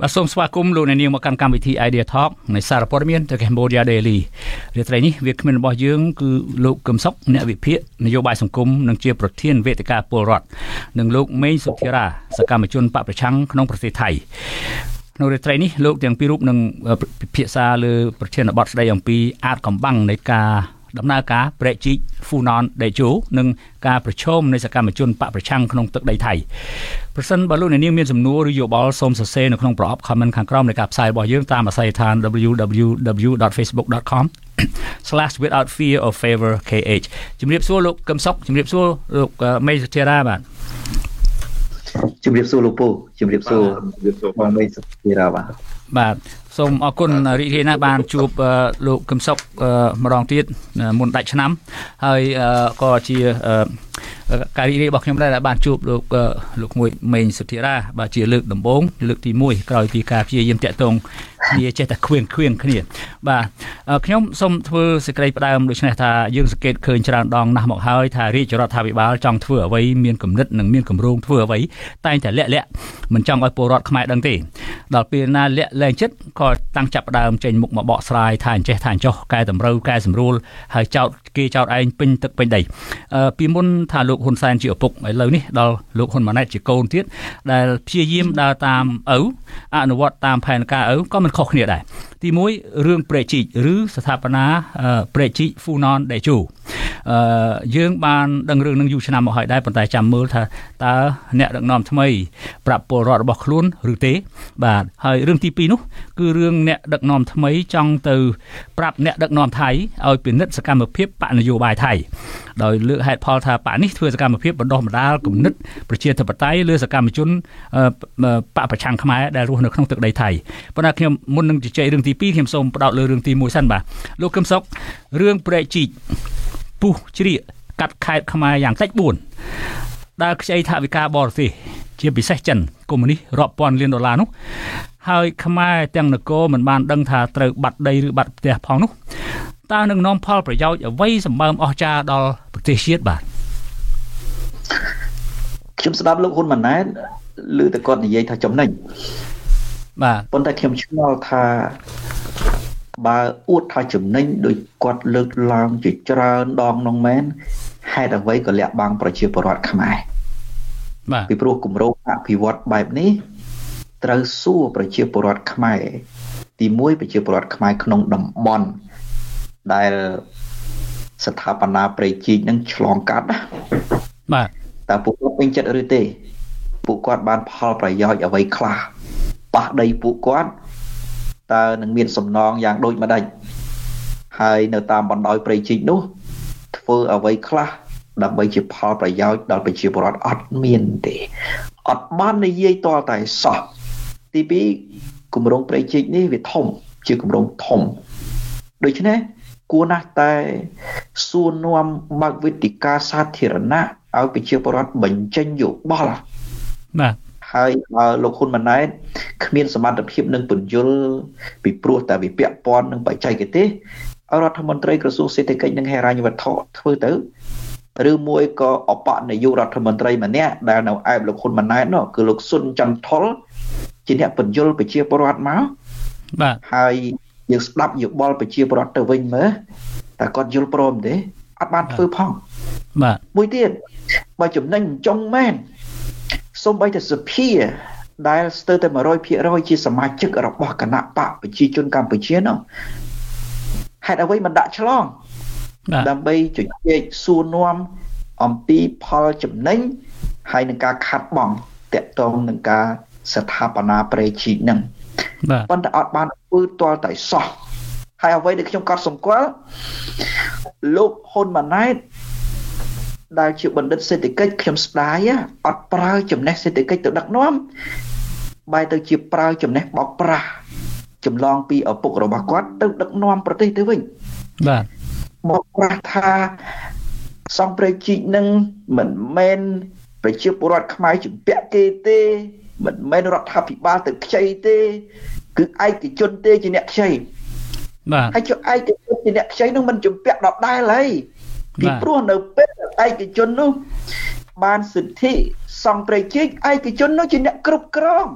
បាទសូមស្វាគមន៍លោកអ្នកនាងមកកាន់កម្មវិធី Idea Talk នៃសារព័ត៌មាន The Cambodia Daily រាត្រីនេះវាគ្មិនរបស់យើងគឺលោកកឹមសុខអ្នកវិភាគនយោបាយសង្គមនិងជាប្រធានវេទិកាពលរដ្ឋនិងលោកមេងសុធារាសកម្មជនបកប្រឆាំងក្នុងប្រទេសថៃក្នុងរាត្រីនេះលោកទាំងពីររូបនឹងពិភាក្សាលើប្រធានបទស្ដីអំពីអាចកំបាំងនៃការ ដំណើរការប្រែកជីកហ្វូណនដេជូនិងការប្រឈមនៃសកម្មជនបកប្រឆាំងក្នុងទឹកដីថៃប្រសិនបើលោកអ្នកនាងមានសំណួរឬយោបល់សូមសរសេរនៅក្នុងប្រអប់ comment ខាងក្រោមនៃការផ្សាយរបស់យើងតាមអាស័យដ្ឋាន www.facebook.com/withoutfear or favor kh ជំរាបសួរលោកកឹមសុខជំរាបសួរលោកមេសុធារាបាទជំរាបសួរលោកពូជំរាបសួរបងមេសុធារាបាទបាទ សូមអរគុណរីករាយណាស់បានជួបលោកកឹមសុខម្ដងទៀតមុនដាច់ឆ្នាំហើយក៏ជាការរីករាយរបស់ខ្ញុំដែរដែលបានជួបលោកលោកមួយមេងសុធិរាបាទជាលើកដំបូងលើកទី1ក្រោយពីការព្យាយាមតាក់ទងគ្នាចេះតែខ្វៀងខ្វៀងគ្នាបាទខ្ញុំសូមធ្វើសេចក្តីផ្ដើមដូចនេះថាយើងសង្កេតឃើញច្រើនដងណាស់មកហើយថារាជរដ្ឋាភិបាលចង់ធ្វើអ្វីមានគំនិតនិងមានគម្រោងធ្វើអ្វីតែងតែលាក់លាក់មិនចង់ឲ្យពលរដ្ឋខ្មែរដឹងទេដល់ពេលណាលាក់លែងចិត្តក៏តាំងចាប់ផ្ដើមចេញមុខមកបកស្រាយថាអញ្ចេះថាអញ្ចោះកែតម្រូវកែសម្រួលហើយចោតគេចោតឯងពេញទឹកពេញដីពីមុនថាលោកហ៊ុនសែនជាឪពុកឥឡូវនេះដល់លោកហ៊ុនម៉ាណែតជាកូនទៀតដែលព្យាយាមដើរតាមឪអនុវត្តតាមផែនការឪក៏មិនខុសគ្នាដែរទី1រឿងប្រេជីកឬស្ថាបនាប្រេជីក Funon Deju អឺយើងបានដឹងរឿងនឹងយូរឆ្នាំមកហើយដែរប៉ុន្តែចាំមើលថាតើអ្នកដឹកនាំថ្មីប្រាប់ពលរដ្ឋរបស់ខ្លួនឬទេ បាទហើយរឿងទី2នោះគឺរឿងអ្នកដឹកនាំថ្មីចង់ទៅប្រាប់អ្នកដឹកនាំថៃឲ្យពិនិត្យសកម្មភាពបកនយោបាយថៃដោយលើកហេតុផលថាបកនេះធ្វើសកម្មភាពបណ្ដោះបណ្ដាលគំនិតប្រជាធិបតេយ្យលើសកម្មជនបកប្រឆាំងខ្មែរដែលរស់នៅក្នុងទឹកដីថៃប៉ុន្តែខ្ញុំមុននឹងជជែករឿងទី2ខ្ញុំសូមផ្ដោតលើរឿងទី1សិនបាទលោកកឹមសុខរឿងប្រែកជីកពុះជ្រៀកកាត់ខេតខ្មែរយ៉ាងតិច4ដែលខ្ចីថវិកាបរទេសជាពិសេសចិនកុម្មុយនីសរាប់ពាន់លានដុល្លារនោះហើយខ្មែរទាំងនគរមិនបានដឹងថាត្រូវបាត់ដីឬបាត់ផ្ទះផងនោះតើនឹងនាំផលប្រយោជន៍អ្វីសម្បើមអស្ចារ្យដល់ប្រទេសជាតិបាទ ខ្ញុំស្ដាប់លោកហ៊ុនម៉ាណែតឮតែគាត់និយាយថាចំណេញបាទប៉ុន្តែខ្ញុំឆ្ងល់ថាបើអួតថាចំណេញដោយគាត់លើកឡើងជាច្រើនដងនោះមែនហេតុអ្វីក៏លាក់បាំងប្រជាពលរដ្ឋខ្មែរបាទពីព្រោះគម្រោងអភិវឌ្ឍបែបនេះត្រូវសួរប្រជាពលរដ្ឋខ្មែរទី1ប្រជាពលរដ្ឋខ្មែរក្នុងតំបន់ដែលស្ថាបនាប្រៃជីកនឹងឆ្លងកាត់ណា បាទតើពួកគាត់ពេញចិត្តឬទេ ពួកគាត់បានផលប្រយោជន៍អ្វីខ្លះប៉ះដីពួកគាត់តើនឹងមានសំណងយ៉ាងដូចម្ដេចហើយនៅតាមបណ្ដោយព្រៃជីកនោះ ធ្វើអ្វីខ្លះដើម្បីជាផលប្រយោជន៍ដល់ប្រជាពលរដ្ឋអត់មានទេអត់បាននិយាយតតែសោះទី2គម្រោងព្រៃជីកនេះវាធំ ជាគម្រោងធំដូច្នេះគួរណាស់តែសួរនាំបើកវេទិកាសាធារណៈ ឲ្យប្រជាពលរដ្ឋបញ្ចេញយោបល់បាទហើយបើលោកហ៊ុនម៉ាណែតគ្មានសមត្ថភាពនឹងពន្យល់ពីព្រោះតែវាពាក់ព័ន្ធនឹងបច្ចេកទេសឲ្យរដ្ឋមន្ត្រីក្រសួងសេដ្ឋកិច្ចនិងហិរញ្ញវត្ថុធ្វើទៅឬមួយក៏អបនាយករដ្ឋមន្ត្រីម្នាក់ដែលនៅឯបលោកហ៊ុនម៉ាណែតនោះគឺលោកស៊ុនចន្ទថុលជាអ្នកបញ្យលប្រជាពលរដ្ឋមកបាទហើយយើងស្ដាប់យោបល់ប្រជាពលរដ្ឋទៅវិញមើលតើគាត់យល់ព្រមទេអត់បានធ្វើផងបាទមួយទៀត បើចំណេញចុងមែនសូម្បីតែសភាដែលស្ទើរតែ100%ជាសមាជិករបស់គណៈបកប្រជាជនកម្ពុជានោះហេតុអ្វីមិនដាក់ឆ្លងដើម្បីជជែកសួរនាំអំពីផលចំណេញហើយនឹងការខាត់បងតកតងនឹងការស្ថាបនាប្រេជីកនឹងបាទប៉ុន្តែអត់បានធ្វើទាល់តែសោះហើយអ្វីដែលខ្ញុំកត់សម្គាល់លោកហ៊ុនម៉ាណែត ដែលជាបណ្ឌិតសេដ្ឋកិច្ចខ្ញុំស្ដាយអត់ប្រើចំណេះសេដ្ឋកិច្ចទៅដឹកនាំបែរទៅជាប្រើចំណេះបោកប្រាស់ចម្លងពីឪពុករបស់គាត់ទៅដឹកនាំប្រទេសទៅវិញបាទបោកប្រាស់ថាសង្ព្រៃជីកនឹងមិនមែនប្រជាពលរដ្ឋខ្មែរជំពាក់គេទេមិនមែនរដ្ឋាភិបាលទៅខ្ចីទេគឺឯកជនទេជាអ្នកខ្ចីបាទហើយចុះឯកជនជាអ្នកខ្ចីនោះមិនជំពាក់ដដែលហើយ ពីព្រោះនៅពេលឯកជននោះបានសិទ្ធិសង់ប្រជិកឯកជននោះជាអ្នកគ្រប់គ្រង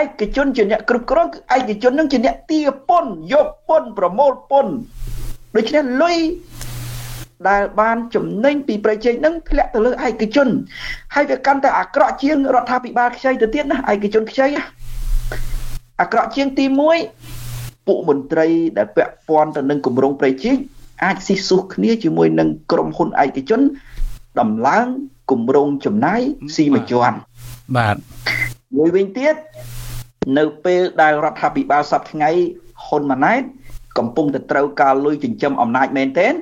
ឯកជនជាអ្នកគ្រប់គ្រងគឺឯកជននឹងជាអ្នកទាពន្ធយកពន្ធប្រមូលពន្ធដូច្នេះលុយដែលបានចំណេញពីប្រជែងនឹងធ្លាក់ទៅលើឯកជន ហើយវាកាន់តែអាក្រក់ជាងរដ្ឋាភិបាលខ្ចីទៅទៀតណាឯកជនខ្ចីអាក្រក់ជាងទី1ពួកមន្ត្រីដែលពាក់ព័ន្ធទៅនឹងគម្រោងប្រជែង អាចស៊ីស៊ូគ្នាជាមួយនឹងក្រុមហ៊ុនឯកជនដំឡើងគម្រោងចំណាយស៊ីមួយជាន់បាទមួយវិញទៀតនៅពេលដែលរដ្ឋាភិបាលសពថ្ងៃហ៊ុនម៉ាណែតកំពុងតែត្រូវការលុយចិញ្ចឹមអំណាចមែនទែន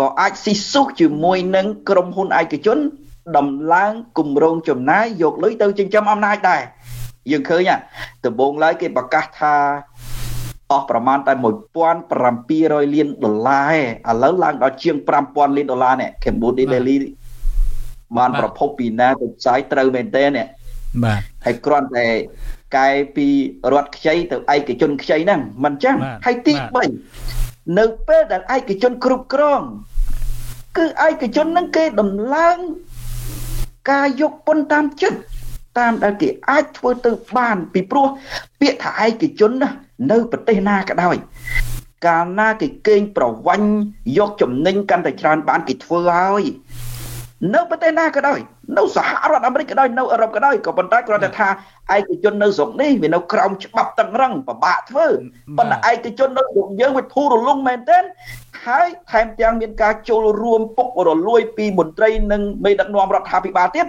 ក៏អាចស៊ីស៊ូជាមួយនឹងក្រុមហ៊ុនឯកជនដំឡើងគម្រោងចំណាយយកលុយទៅចិញ្ចឹមអំណាចដែរយើងឃើញដំបូងឡើយគេប្រកាសថា អស់ប្រមាណតែ1700លានដុល្លារឯឥឡូវឡើងដល់ជាង5000លានដុល្លារនេះ Cambodia Daily បានប្រភពពីណាទៅផ្សាយត្រូវមែនទេនេះបាទហើយគ្រាន់តែកែពីរដ្ឋខ្ចីទៅឯកជនខ្ចីហ្នឹងមិនចឹងហើយទី3នៅពេលដែលឯកជនគ្រប់គ្រង គឺឯកជនហ្នឹងគេដំឡើងការយកពន្ធតាមចិត្តតាមដែលគេអាចធ្វើទៅបានពីព្រោះពាក្យថាឯកជនណា នៅប្រទេសណាក៏ដោយកាលណាគេកេងប្រវាញ់យកចំណេញកាន់តែច្រើនបានគេធ្វើហើយ នៅប្រទេសណាក៏ដោយនៅសហរដ្ឋអាមេរិកក៏ដោយនៅអឺរ៉ុបក៏ដោយក៏ប៉ុន្តែគ្រាន់តែថាឯកជននៅស្រុកនេះវានៅក្រោមច្បាប់តឹងរឹងពិបាកធ្វើប៉ុន្តែឯកជននៅស្រុកយើងវាធូររលុងមែនទែនហើយថែមទាំងមានការចូលរួមពុករលួយពីមន្ត្រីនិងមេដឹកនាំរដ្ឋាភិបាលទៀត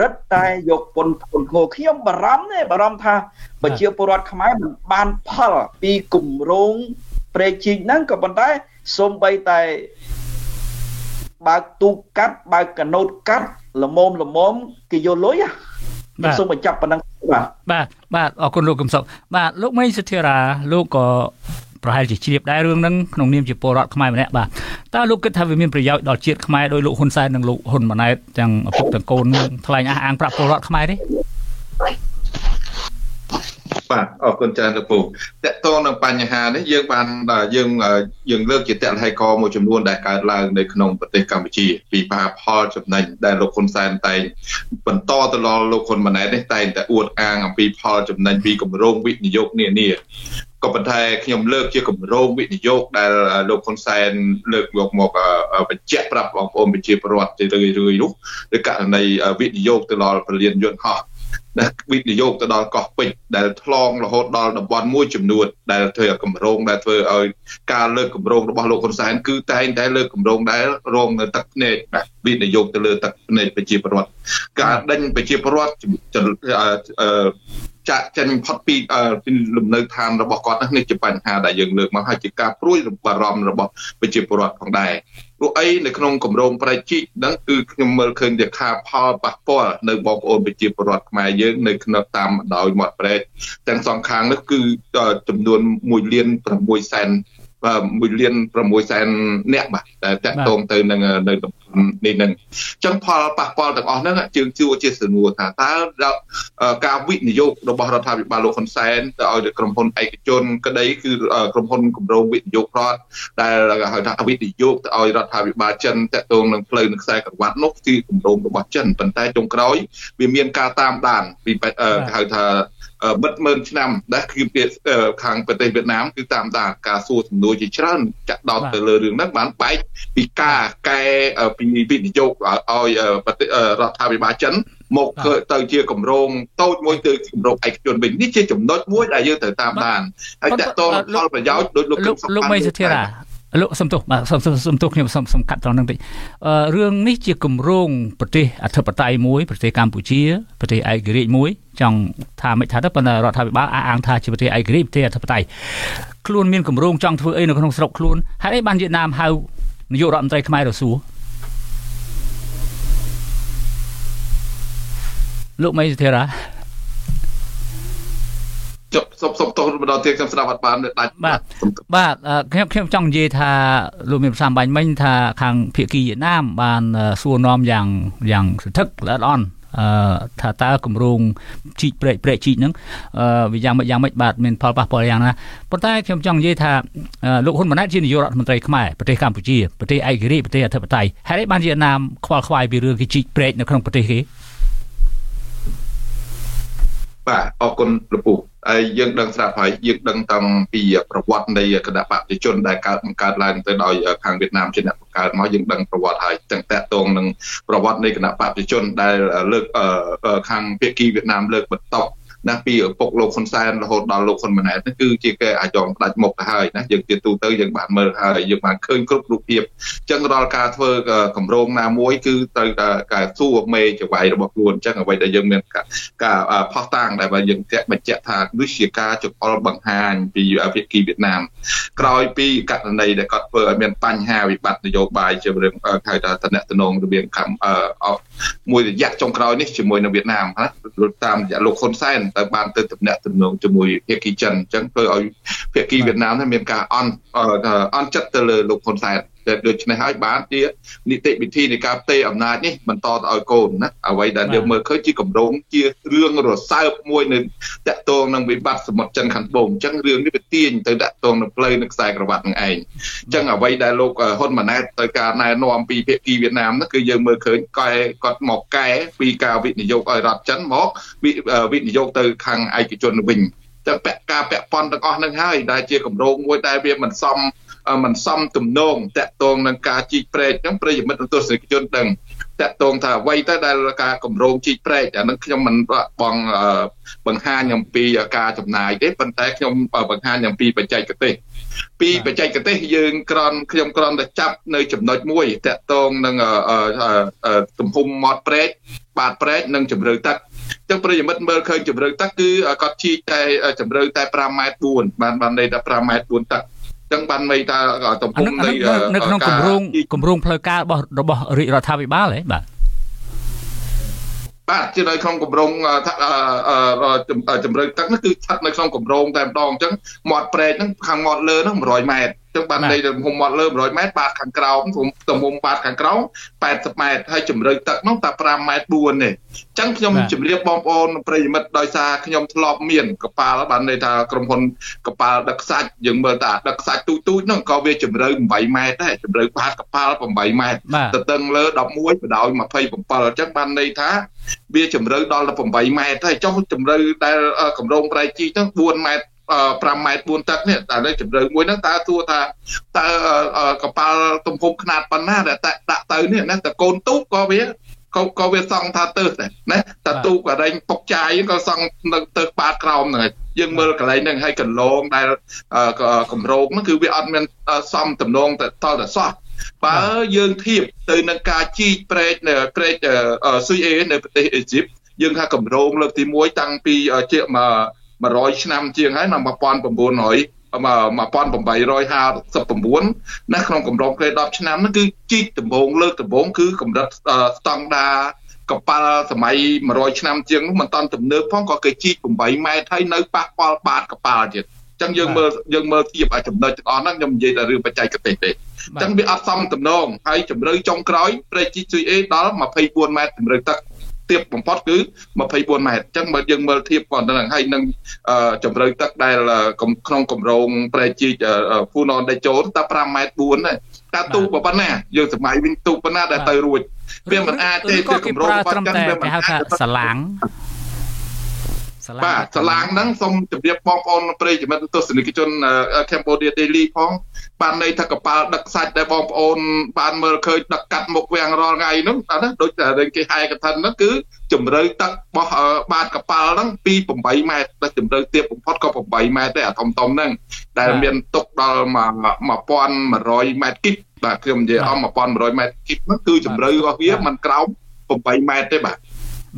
រឹតតែយកពន្ធពន្ធងខ្ញុំបារម្ភទេបារម្ភថាប្រជាពលរដ្ឋខ្មែរមិនបានផលពីគម្រោងព្រែកជីកហ្នឹងក៏ប៉ុន្តែសូម្បីតែ បើកទូកាត់បើកកណូតកាត់ល្មមល្មមគេយកលុយបាទសូមបញ្ចប់ប៉ុណ្ណឹងបាទបាទបាទអរគុណលោកកំសុកបាទលោកមេងសុធារាលោកក៏ប្រហែលជាជ្រាបដែររឿងហ្នឹងក្នុងនាមជាពលរដ្ឋខ្មែរម្នាក់បាទតើលោកគិតថាវាមានប្រយោជន៍ដល់ជាតិខ្មែរដោយលោកហ៊ុនសែននិងលោកហ៊ុនម៉ាណែតទាំងឪពុកទាំងកូនថ្លែងអះអាងប្រាប់ពលរដ្ឋខ្មែរទេ បាទអរគុណច្រើនលោកពូតកតងនឹងបញ្ហានេះយើងបានយើងយើងលើកជាតលហេកមួយចំនួនដែលកើតឡើងនៅក្នុងប្រទេសកម្ពុជា ពីបាផលចំណេញដែលលោកហ៊ុនសែនតែងបន្តទៅដល់លោកហ៊ុនម៉ាណែតនេះតែងតែអួតអាងអំពីផលចំណេញពីគម្រោងវិនិយោគនានាក៏ប៉ុន្តែខ្ញុំលើកជាគម្រោងវិនិយោគដែលលោកហ៊ុនសែនលើកយកមកបញ្ជាក់ប្រាប់បងប្អូនប្រជាពលរដ្ឋទៅរឿយៗនោះគឺករណីវិនិយោគទៅដល់ពលានយន្តហោះ ដែលវិនិយោគទៅដល់កោះពេជ្រដែលឆ្លងរហូតដល់តំបន់មួយចំនួនដែលធ្វើឲ្យកម្រងដែលធ្វើឲ្យការលើកកម្រងរបស់លោកហ៊ុនសែនគឺតែងតែលើកកម្រងដែលរងនៅទឹកភ្នែកវិនិយោគទៅលើទឹកភ្នែកប្រជាពលរដ្ឋការដេញប្រជាពលរដ្ឋចាក់ចេញផុតពីលំនៅឋានរបស់គាត់នេះជាបញ្ហាដែលយើងលើកមកហើយជាការព្រួយបារម្ភរបស់ប្រជាពលរដ្ឋផងដែរ ព្រោះអីនៅក្នុងគម្រោងប្រជិកហ្នឹងគឺខ្ញុំមើលឃើញជាខាផលប៉ះពាល់នៅបងប្អូនប្រជាពលរដ្ឋខ្មែរយើងនៅក្នុងតាមដោយមាត់ប្រែកទាំងសងខាងនេះគឺចំនួន1លាន6សែន1លាន6សែនអ្នកបាទតែតាក់ទងទៅនឹងនៅ នេះនឹងអញ្ចឹងផលប៉ះពាល់ទាំងអស់ហ្នឹងជើងជួជាសំណួរថាតើការវិនិយោគរបស់រដ្ឋាភិបាលលោកហ៊ុនសែនទៅឲ្យក្រុមហ៊ុនឯកជនក្តីគឺក្រុមហ៊ុនគម្រោងវិនិយោគរដ្ឋដែលហៅថាវិនិយោគទៅឲ្យរដ្ឋាភិបាលចិនតាក់ទងនឹងផ្លូវនឹងខ្សែក្រវ៉ាត់នោះគឺគម្រោងរបស់ចិនប៉ុន្តែចុងក្រោយវាមានការតាមដានពីហៅថាបិទមើលឆ្នាំដែលគឺពាក្យខាងប្រទេសវៀតណាមគឺតាមដានការសួរសំណួរជាច្រើនចាក់ដោតទៅលើរឿងហ្នឹងបានបែកពីការកែពីវិនិយោគឲ្យរដ្ឋាភិបាលចិនមកទៅជាគម្រោងតូចមួយទៅគម្រោងឯកជនវិញនេះជាចំណុចមួយដែលយើងត្រូវតាមដានហើយតកតងផលប្រយោជន៍ដោយលោកលោកមេសុធារាលោកសំទោសបាទសំសំទោសខ្ញុំសំសំកាត់ត្រង់ហ្នឹងតិចអឺរឿងនេះជាគម្រោងប្រទេសអធិបតេយ្យមួយប្រទេសកម្ពុជាប្រទេសឯករាជ្យមួយ ចង់ថាមិនថាទៅប៉ុន្តែរដ្ឋាភិបាលអះអាងថាជាប្រទេសឯករាជ្យប្រទេសអធិបតេយ្យខ្លួនមានគម្រោងចង់ធ្វើអីនៅក្នុងស្រុកខ្លួនហើយអីបានវៀតណាមហៅនាយករដ្ឋមន្ត្រីខ្មែររសួរ លោកមេសុធារាចុះសុំសុំទោសម្ដងទៀតខ្ញុំស្ដាប់អត់បានដាច់បាទបាទខ្ញុំខ្ញុំចង់និយាយថាលោកមានប្រសាសន៍បាញ់មិញថាខាងភៀកគីវៀតណាមបានសួរនាំយ៉ាងយ៉ាងសន្ធឹកល្អិតល្អន់អឺថាតើគម្រោងជីកព្រែកព្រែកជីកហ្នឹងអឺវាយ៉ាងម៉េចយ៉ាងម៉េចបាទមានផលប៉ះពាល់យ៉ាងណាប៉ុន្តែខ្ញុំចង់និយាយថាលោកហ៊ុនម៉ាណែតជានាយករដ្ឋមន្ត្រីខ្មែរប្រទេសកម្ពុជាប្រទេសឯករាជ្យប្រទេសអធិបតេយ្យហេតុអីបានវៀតណាមខ្វល់ខ្វាយពីរឿងគេជីកព្រែកនៅក្នុងប្រទេសគេ បាទអរគុណលោកពូហើយយើងដឹងស្រាប់ហើយយើងដឹងតាំងពីប្រវត្តិនៃគណៈបព្វជិជនដែលកើតបង្កើតឡើងទៅដោយខាងវៀតណាមជាអ្នកបង្កើតមកយើងដឹងប្រវត្តិហើយទាំងតកតងនឹងប្រវត្តិនៃគណៈបព្វជិជនដែលលើកខាងភាគីវៀតណាមលើកបន្ត ណាពីឪពុកលោកហ៊ុនសែនរហូតដល់លោកហ៊ុនម៉ាណែតនេះគឺជាគេអាចងផ្ដាច់មុខទៅហើយណាយើងជាទូទៅយើងបានមើលហើយយើងបានឃើញគ្រប់រូបភាពអញ្ចឹងរាល់ការធ្វើកម្រងណាមួយគឺត្រូវតែការសួរមេចវាយរបស់ខ្លួនអញ្ចឹងអ្វីដែលយើងមានការផុសតាំងដែលយើងតាក់បញ្ជាក់ថានេះជាការចង្អុលបង្ហាញពីភាគីវៀតណាមក្រោយពីករណីដែលគាត់ធ្វើឲ្យមានបញ្ហាវិបត្តិនយោបាយជារឿងហៅថាតំណែងរវាងកម្ពុជា មួយរយៈចុងក្រោយនេះជាមួយនៅវៀតណាមណាតាមរយៈលោកហ៊ុនសែនទៅបានទៅតំណាក់តំណងជាមួយភាគីចិនអញ្ចឹងធ្វើឲ្យភាគីវៀតណាមមានការអន់អន់ចិត្តទៅលើលោកហ៊ុនសែន តែដូច្នេះហើយបានជានីតិវិធីនៃការផ្ទេរអំណាចនេះបន្តទៅឲ្យកូនណាអ្វីដែលយើងមើលឃើញជាកម្រងជារឿងរសើបមួយនៅតាក់ទងនឹងវិបត្តិសមុទ្រចិនខាងត្បូងអញ្ចឹងរឿងនេះវាទាញទៅតាក់ទងនឹងផ្លូវនឹងខ្សែក្រវ៉ាត់នឹងឯងអញ្ចឹងអ្វីដែលលោកហ៊ុនម៉ាណែតទៅការណែនាំពីភាគីវៀតណាមនោះគឺយើងមើលឃើញកែគាត់មកកែពីការវិនិយោគឲ្យរដ្ឋចិនមកវិនិយោគទៅខាងឯកជនវិញតែពាក់ការពាក់ព័ន្ធទាំងអស់នឹងហើយដែលជាកម្រងមួយដែលវាមិនសម មិនសមទំនងតកតងនឹងការជីកព្រែកហ្នឹងប្រិយមិត្តទស្សនិកជនដឹងតកតងថាអ្វីទៅដែលការកម្រងជីកព្រែកអានឹងខ្ញុំមិនបងបង្ហាញអំពីការចំណាយទេប៉ុន្តែខ្ញុំបង្ហាញអំពីបច្ចេកទេសពីបច្ចេកទេសយើងក្រនខ្ញុំក្រនតែចាប់នៅចំណុចមួយតកតងនឹងទំហំមាត់ព្រែកបាតព្រែកនិងជម្រៅទឹកចឹងប្រិយមិត្តមើលឃើញជម្រៅទឹកគឺគាត់ជីកតែជម្រៅតែ5ម៉ែត្រ4បានបានន័យថា5ម៉ែត្រ4ទឹក ចឹងបានន័យថាទំហំនៃនៅក្នុងគម្រោងគម្រោងផ្លូវការរបស់របស់រាជរដ្ឋាភិបាលហ៎បាទបាទជានៅក្នុងគម្រោងជំរឿនទឹកនោះគឺស្ថិតនៅក្នុងគម្រោងតែម្ដងអញ្ចឹងមាត់ព្រែកហ្នឹងខាងមាត់លើហ្នឹង100ម៉ែត្រ ចឹងបានន័យថាទំហំមាត់លើ100ម៉ែត្របាតខាងក្រោមទំហំបាតខាងក្រោម80ម៉ែត្រហើយជម្រៅទឹកនោះតែ5ម៉ែត្រ4ទេចឹងខ្ញុំជម្រាបបងប្អូនប្រិយមិត្តដោយសារខ្ញុំធ្លាប់មានកប៉ាល់បានន័យថាក្រុមហ៊ុនកប៉ាល់ដឹកសាច់យើងមើលតាដឹកសាច់ទូទូចនោះក៏វាជម្រៅ8ម៉ែត្រដែរជម្រៅបាតកប៉ាល់8ម៉ែត្រទៅតឹងលើ11បដោយ27អញ្ចឹងបានន័យថាវាជម្រៅដល់8ម៉ែត្រហើយចុះជម្រៅដែលកម្រងប្រៃជីហ្នឹង4ម៉ែត្រ 5ម៉ែត្រ4ទឹកនេះតែនៅជម្រៅមួយហ្នឹងតើទួថាតើកប៉ាល់ទំហំខ្នាតប៉ុណ្ណាដែលដាក់ទៅនេះណាតើកូនទូកក៏វាក៏ក៏វាសង់ថាទៅដែរណាតើទូកអរិញពុកចាយក៏សង់នៅទៅបាតក្រោមហ្នឹងហើយយើងមើលកន្លែងហ្នឹងហើយកន្លងដែលកម្រោកហ្នឹងគឺវាអត់មានសំតំណងទៅតតែសោះបើយើងធៀបទៅនឹងការជីកព្រែកនៅព្រែកស៊ុយអេនៅប្រទេសអេស៊ីបយើងថាកម្រោងលើកទី1តាំងពីជា 100ឆ្នាំជាងហើយនៅ1900 1859ណាក្នុងកម្រងក្រេ10ឆ្នាំហ្នឹងគឺជីកដំបងលើកដំបងគឺកម្រិតស្តង់ដាកប៉ាល់សម័យ100ឆ្នាំជាងនោះមិនតាន់ទំនើបផងក៏គេជីក8ម៉ែត្រហើយនៅប៉ះពាល់បាតកប៉ាល់ទៀតអញ្ចឹងយើងមើលយើងមើលធៀបឲ្យចំណុចទាំងអស់ហ្នឹងខ្ញុំនិយាយតែរឿងបច្ចេកទេសទេអញ្ចឹងវាអត់សមតំណងហើយជម្រៅចុងក្រោយព្រែកជីជួយអេដល់24ម៉ែត្រជម្រៅទឹក ទាបបំផុតគឺ24ម៉ែត្រអញ្ចឹងបើយើងមើលធៀបប៉ុណ្ណឹងហើយនឹងជម្រៅទឹកដែលក្នុងគម្រោងប្រែជីកហ្វូណនដេចូលតែ5ម៉ែត្រ4ដែរតែទូប៉ុណ្ណាយើងសម័យវិញទូប៉ុណ្ណាដែលទៅរួចវាមិនអាចទេគឺគម្រោងប៉ុណ្ណឹងវាមិនហៅថាសាឡាង សាឡាងបាទសាឡាងហ្នឹងសូមជម្រាបបងប្អូនប្រិយមិត្តទស្សនិកជន Cambodia Daily ផងបានន័យថាកប៉ាល់ដឹកសាច់ដែលបងប្អូន បានមើលឃើញដឹកកាត់មុខវាំងរាល់ថ្ងៃហ្នឹងណាដូចតែគេហែកថាហ្នឹងគឺជំរៅទឹករបស់បាតកប៉ាល់ហ្នឹងពី8ម៉ែត្រដល់ជំរៅទាបបំផុតក៏8ម៉ែត្រដែរអាធំធំហ្នឹងដែលមានទុកដល់1100ម៉ែត្រគីបបាទខ្ញុំនិយាយអស់1100ម៉ែត្រគីបហ្នឹងគឺជំរៅរបស់វាមិនក្រោម8ម៉ែត្រទេបាទ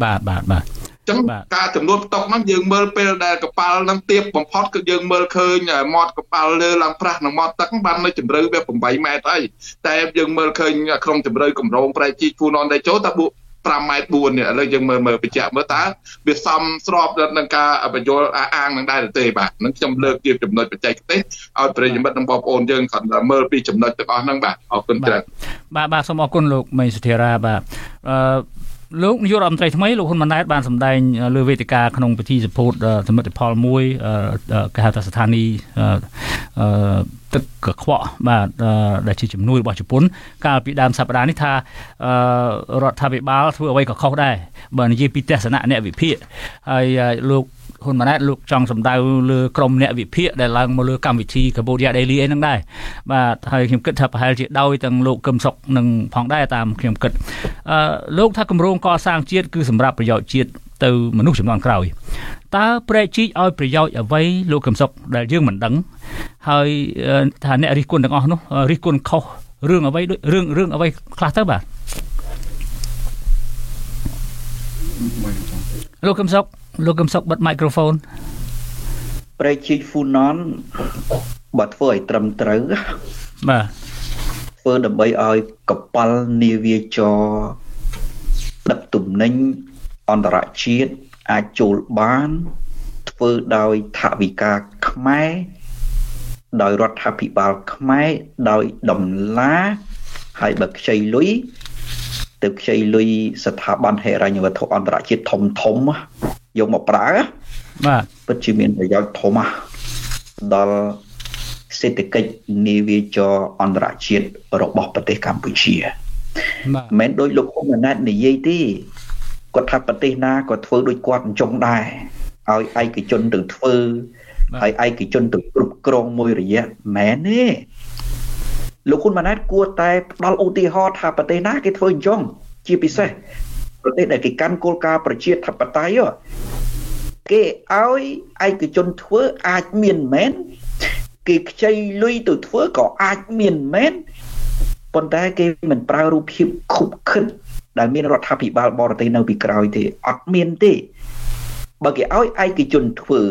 បាទបាទបាទ ចឹងការចំនួនផ្ទុកហ្នឹងយើងមើលពេលដែលកប៉ាល់ហ្នឹងទៀបបំផុតគឺយើងមើលឃើញមាត់កប៉ាល់លើឡើងប្រាស់នឹងមាត់ទឹកបាននៅជម្រៅវា8ម៉ែត្រហើយតែយើងមើលឃើញក្នុងជម្រៅកម្រងប្រែជីគូននដេចូលតាបួ5ម៉ែត្រ4នេះឥឡូវយើងមើលមើលបញ្ជាក់មើលតើវាសមស្របនឹងការបញ្យល់អាងនឹងដែរទេបាទនឹងខ្ញុំលើកជាចំណុចបច្ចេកទេសឲ្យប្រិយមិត្តនិងបងប្អូនយើងគាត់មើលពីចំណុចទាំងអស់ហ្នឹងបាទអរគុណច្រើនបាទបាទសូមអរគុណលោកមេសុធារាបាទអឺ លោកនាយករដ្ឋមន្ត្រីថ្មីលោកហ៊ុនម៉ាណែតបានសម្ដែងលើវេទិកាក្នុងពិធីសម្ពោធសមិទ្ធផលមួយគេហៅថាស្ថានីយ៍ទឹកកខ្វក់បាទដែលជាជំនួយរបស់ជប៉ុនកាលពីដើមសប្តាហ៍នេះថារដ្ឋាភិបាលធ្វើអ្វីក៏ខុសដែរបើនិយាយពីទស្សនៈអ្នកវិភាគហើយលោក ហ៊ុនម៉ាណែតលោកចង់សម្ដៅលើក្រុមអ្នកវិភាគដែលឡើងមកលើកម្មវិធី Cambodia Daily អីហ្នឹងដែរបាទហើយខ្ញុំគិតថាប្រហែលជាដោយទាំងលោកកឹមសុខនឹងផងដែរតាមខ្ញុំគិតអឺលោកថាគម្រោងកសាងជាតិគឺសម្រាប់ប្រយោជន៍ជាតិទៅមនុស្សចំនួនក្រោយតើប្រែកជីកឲ្យប្រយោជន៍អ្វីលោកកឹមសុខដែលយើងមិនដឹងហើយថាអ្នករិះគន់ទាំងអស់នោះរិះគន់ខុសរឿងអ្វីដូចរឿងរឿងអ្វីខ្លះទៅបាទលោកកឹមសុខ លោកកឹមសុខបិទមីក្រូហ្វូនប្រែកជីកហ្វូណនបើធ្វើឲ្យត្រឹមត្រូវបាទធ្វើដើម្បីឲ្យកប៉ាល់នាវាចរដឹកទំនិញអន្តរជាតិអាចចូលបាន ធ្វើដោយថវិកាខ្មែរដោយរដ្ឋាភិបាលខ្មែរដោយដំឡាហើយបើខ្ចីលុយ ទៅខ្ចីលុយស្ថាប័នហិរញ្ញវត្ថុអន្តរជាតិធំធំយកមកប្រើបាទពិតជាមានប្រយោជន៍ធំដល់សេដ្ឋកិច្ចនាវាចរអន្តរជាតិរបស់ប្រទេសកម្ពុជាបាទមិនដោយលោកហ៊ុនម៉ាណែតនិយាយទេគាត់ថាប្រទេសណាក៏ធ្វើដូចគាត់អញ្ចឹងដែរឲ្យឯកជនទៅធ្វើហើយឯកជនទៅគ្រប់គ្រងមួយរយៈមែនទេ លោកហ៊ុនម៉ាណែតគួរតែផ្ដល់ឧទាហរណ៍ថាប្រទេសណាគេធ្វើអញ្ចឹងជាពិសេសប្រទេសដែលគេកាន់គោលការណ៍ប្រជាធិបតេយ្យគេឲ្យឯកជនធ្វើអាចមានមែនគេខ្ចីលុយទៅធ្វើក៏អាចមានមែនប៉ុន្តែគេមិនប្រើរូបភាពខុបខិតដែលមានរដ្ឋាភិបាលបរទេសនៅពីក្រោយទេអត់មានទេបើគេឲ្យឯកជនធ្វើ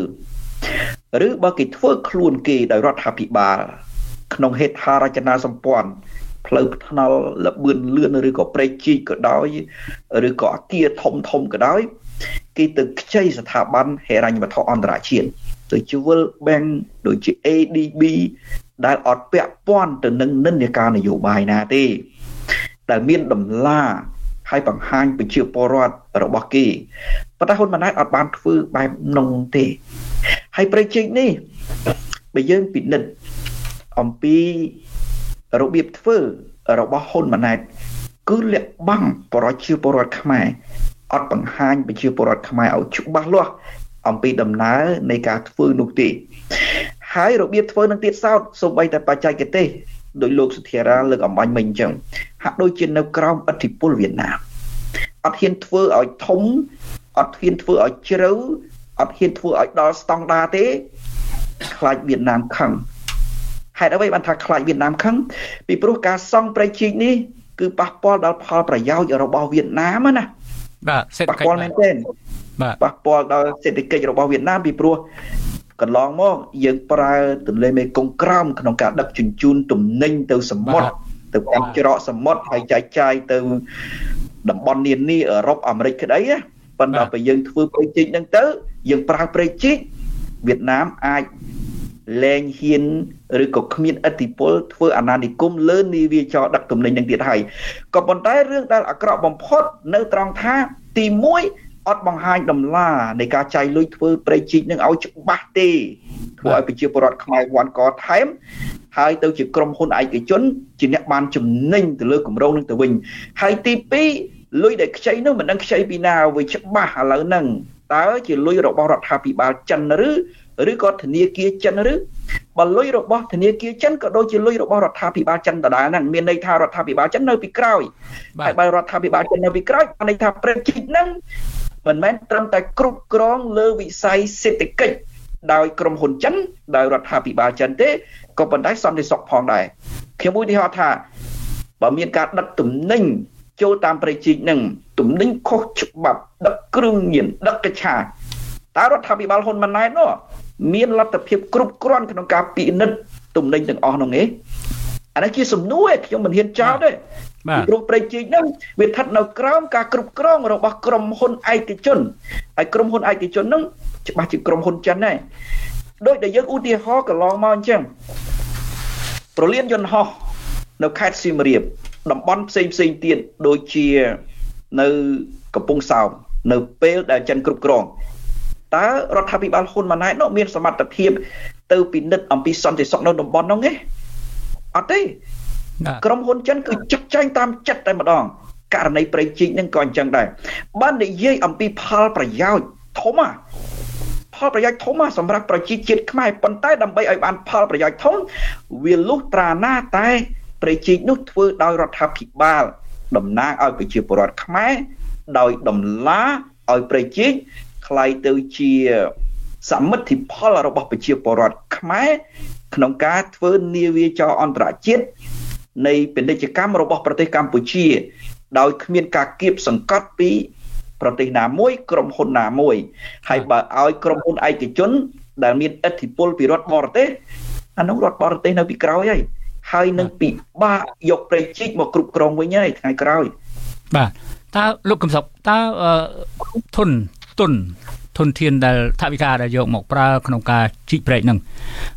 ឬបើគេធ្វើខ្លួនគេដោយរដ្ឋាភិបាល ក្នុងហេដ្ឋារចនាសម្ព័ន្ធផ្លូវថ្នល់លបឿនលឿនឬក៏ព្រែកជីកក៏ដោយឬក៏អគារធំធំក៏ដោយគេទៅខ្ចីស្ថាប័នហិរញ្ញវត្ថុអន្តរជាតិដូចជា World Bank ដូចជា ADB ដែលអត់ពាក់ព័ន្ធទៅនឹងនិន្នាការនយោបាយណាទេដែលមានតម្លាហើយបង្ហាញប្រជាពលរដ្ឋរបស់គេប៉ុន្តែហ៊ុនម៉ាណែតអត់បានធ្វើបែបនោះទេហើយប្រជែកនេះបើយើងពិនិត្យ អំពីរបៀបធ្វើរបស់ហ៊ុនម៉ាណែតគឺលាក់បាំងប្រជាពលរដ្ឋខ្មែរអត់បង្ហាញប្រជាពលរដ្ឋខ្មែរឲ្យច្បាស់លាស់អំពីដំណើរនៃការធ្វើនោះទេហើយរបៀបធ្វើនឹងទៀតសោតសូម្បីតែបច្ចេកទេសដោយលោកសុធារាលើកអំបញ្ញមិញអញ្ចឹងហាក់ដូចជានៅក្រោមឥទ្ធិពលវៀតណាមអត់ហ៊ានធ្វើឲ្យធំអត់ហ៊ានធ្វើឲ្យជ្រៅអត់ហ៊ានធ្វើឲ្យដល់ស្តង់ដារទេខ្លាចវៀតណាមខឹង ហេតុអ្វីបានថាខ្លាចវៀតណាមខឹងពីព្រោះការសង់ប្រៃជីកនេះគឺប៉ះពាល់ដល់ផលប្រយោជន៍របស់វៀតណាមណាបាទសេដ្ឋកិច្ចប៉ះពាល់មែនទេបាទប៉ះពាល់ដល់សេដ្ឋកិច្ចរបស់វៀតណាមពីព្រោះកន្លងមកយើងប្រើទន្លេមេគង្គក្រោមក្នុងការដឹកជញ្ជូនទំនិញទៅសមុទ្រទៅតាមច្រកសមុទ្រហើយចែកចាយទៅតំបន់នានាអឺរ៉ុបអាមេរិកក្តីណាប៉ុន្តែបើយើងធ្វើព្រៃជីកហ្នឹងទៅយើងប្រើព្រៃជីកវៀតណាមអាច លែងហ៊ានឬក៏គ្មានអធិពលធ្វើអាណានិគមលើនាវាចរដឹកទំនិញនឹងទៀតហើយក៏ប៉ុន្តែរឿងដែលអាក្រក់បំផុតនៅត្រង់ថាទី1អត់បង្ហាញដំណានៃការចាយលុយធ្វើប្រៃជីកនឹងឲ្យច្បាស់ទេធ្វើឲ្យប្រជាពលរដ្ឋខ្មែរវ៉ាន់កថែមហើយទៅជាក្រុមហ៊ុនឯកជនជាអ្នកបានចំណេញទៅលើគម្រោងនឹងទៅវិញហើយទី2លុយដែលខ្ចីនោះមិនដឹងខ្ចីពីណាវាច្បាស់ឥឡូវហ្នឹងតើជាលុយរបស់រដ្ឋាភិបាលចិនឬ ឬក៏ធនាគារចិនឬបើលុយរបស់ធនាគារចិនក៏ដូចជាលុយរបស់រដ្ឋាភិបាលចិនដដែលហ្នឹងមានន័យថារដ្ឋាភិបាលចិននៅពីក្រោយហើយបើរដ្ឋាភិបាលចិននៅពីក្រោយបានន័យថាប្រទេសហ្នឹងមិនមែនត្រឹមតែគ្រប់គ្រងលើវិស័យសេដ្ឋកិច្ចដោយក្រុមហ៊ុនចិនដោយរដ្ឋាភិបាលចិនទេក៏ប៉ុន្តែសន្តិសុខផងដែរខ្ញុំឧទាហរណ៍ថាបើមានការដឹកទំនិញចូលតាមប្រជិកនឹងទំនិញខុសច្បាប់ដឹកគ្រឿងញៀនដឹកកឆាតើរដ្ឋាភិបាលហ៊ុនម៉ាណែតនោះ មានលទ្ធភាពគ្រប់គ្រាន់ក្នុងការពិនិត្យទំនិញទាំងអស់នោះទេអានេះជាសំណួរខ្ញុំមិនហ៊ានចោទទេបាទព្រោះប្រេងជីកហ្នឹងវាស្ថិតនៅក្រោមការគ្រប់គ្រងរបស់ក្រុមហ៊ុនឯកជនហើយក្រុមហ៊ុនឯកជនហ្នឹងច្បាស់ជាក្រុមហ៊ុនចិនដែរដោយដែលយើងឧទាហរណ៍កន្លងមកអញ្ចឹងប្រលានយន្តហោះនៅខេត្តសៀមរាបតំបន់ផ្សេងផ្សេងទៀតដូចជានៅកំពង់សោមនៅពេលដែលចិនគ្រប់គ្រង តើរដ្ឋាភិបាលហ៊ុនម៉ាណែតនោះមានសមត្ថភាព ទៅពិនិត្យអំពីសន្តិសុខនៅតំបន់នោះទេអត់ទេក្រុមហ៊ុនចិនគឺចាក់ចែងតាមចិត្តតែម្ដងករណីប្រៃជីកនឹងក៏អញ្ចឹងដែរបាននិយាយអំពីផលប្រយោជន៍ធំហ่ะផផលប្រយោជន៍ធំសម្រាប់ប្រជាជាតិខ្មែរប៉ុន្តែដើម្បីឲ្យបានផលប្រយោជន៍ធំវាលុះត្រាណាតែប្រជាជាតិនោះធ្វើដោយរដ្ឋាភិបាលតំណាងឲ្យប្រជាពលរដ្ឋខ្មែរដោយដំឡាឲ្យប្រជាជាតិ ក្លាយទៅជាសមិទ្ធិផលរបស់ប្រជាពលរដ្ឋខ្មែរក្នុងការធ្វើនាវាចរអន្តរជាតិនៃពាណិជ្ជកម្មរបស់ប្រទេសកម្ពុជា ដោយគ្មានការគៀបសង្កត់ពីប្រទេសណាមួយក្រុមហ៊ុនណាមួយហើយបើឲ្យក្រុមហ៊ុនឯកជន ដែលមានឥទ្ធិពលពីរដ្ឋបរទេសអានោះរដ្ឋបរទេសនៅពីក្រោយហើយហើយនឹងពិបាកយកប្រេះជីកមកគ្រប់គ្រងវិញហើយថ្ងៃក្រោយបាទតើលោកកំសុកតើធន ទុនធនធានដែលថាវិការដែលយកមកប្រើក្នុងការជីកព្រែកហ្នឹង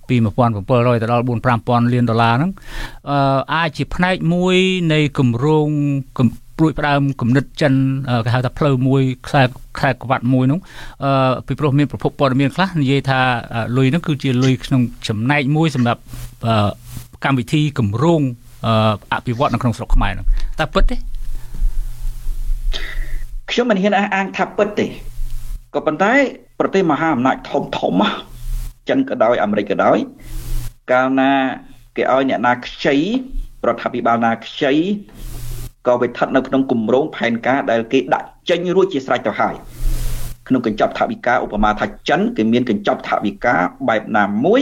ពី1700ទៅដល់4 5000លានដុល្លារហ្នឹងអឺអាចជាផ្នែកមួយនៃគម្រោងព្រួយផ្ដើមគំនិតចិនគេហៅថាផ្លូវមួយខ្សែខ្សែក្បាត់មួយនោះអឺពីព្រោះមានប្រភពព័ត៌មានខ្លះនិយាយថាលុយនោះគឺជាលុយក្នុងចំណែកមួយសម្រាប់កម្មវិធីគម្រោងអភិវឌ្ឍនៅក្នុងស្រុកខ្មែរហ្នឹងតើពិតទេខ្ញុំមិនហ៊ានអះអាងថាពិតទេ ក៏ប៉ុន្តែ ប្រទេសមហាអំណាចធំធំចិនក៏ដោយអាមេរិកក៏ដោយ កាលណាគេឲ្យអ្នកណាខ្ចីរដ្ឋាភិបាលណាខ្ចីក៏វាស្ថិតនៅក្នុងគម្រោងផែនការដែលគេដាក់ចេញរួចជាស្រេចទៅហើយក្នុងកញ្ចប់ថវិកាឧបមាថាចិនគេមានកញ្ចប់ថវិកាបែបណាមួយ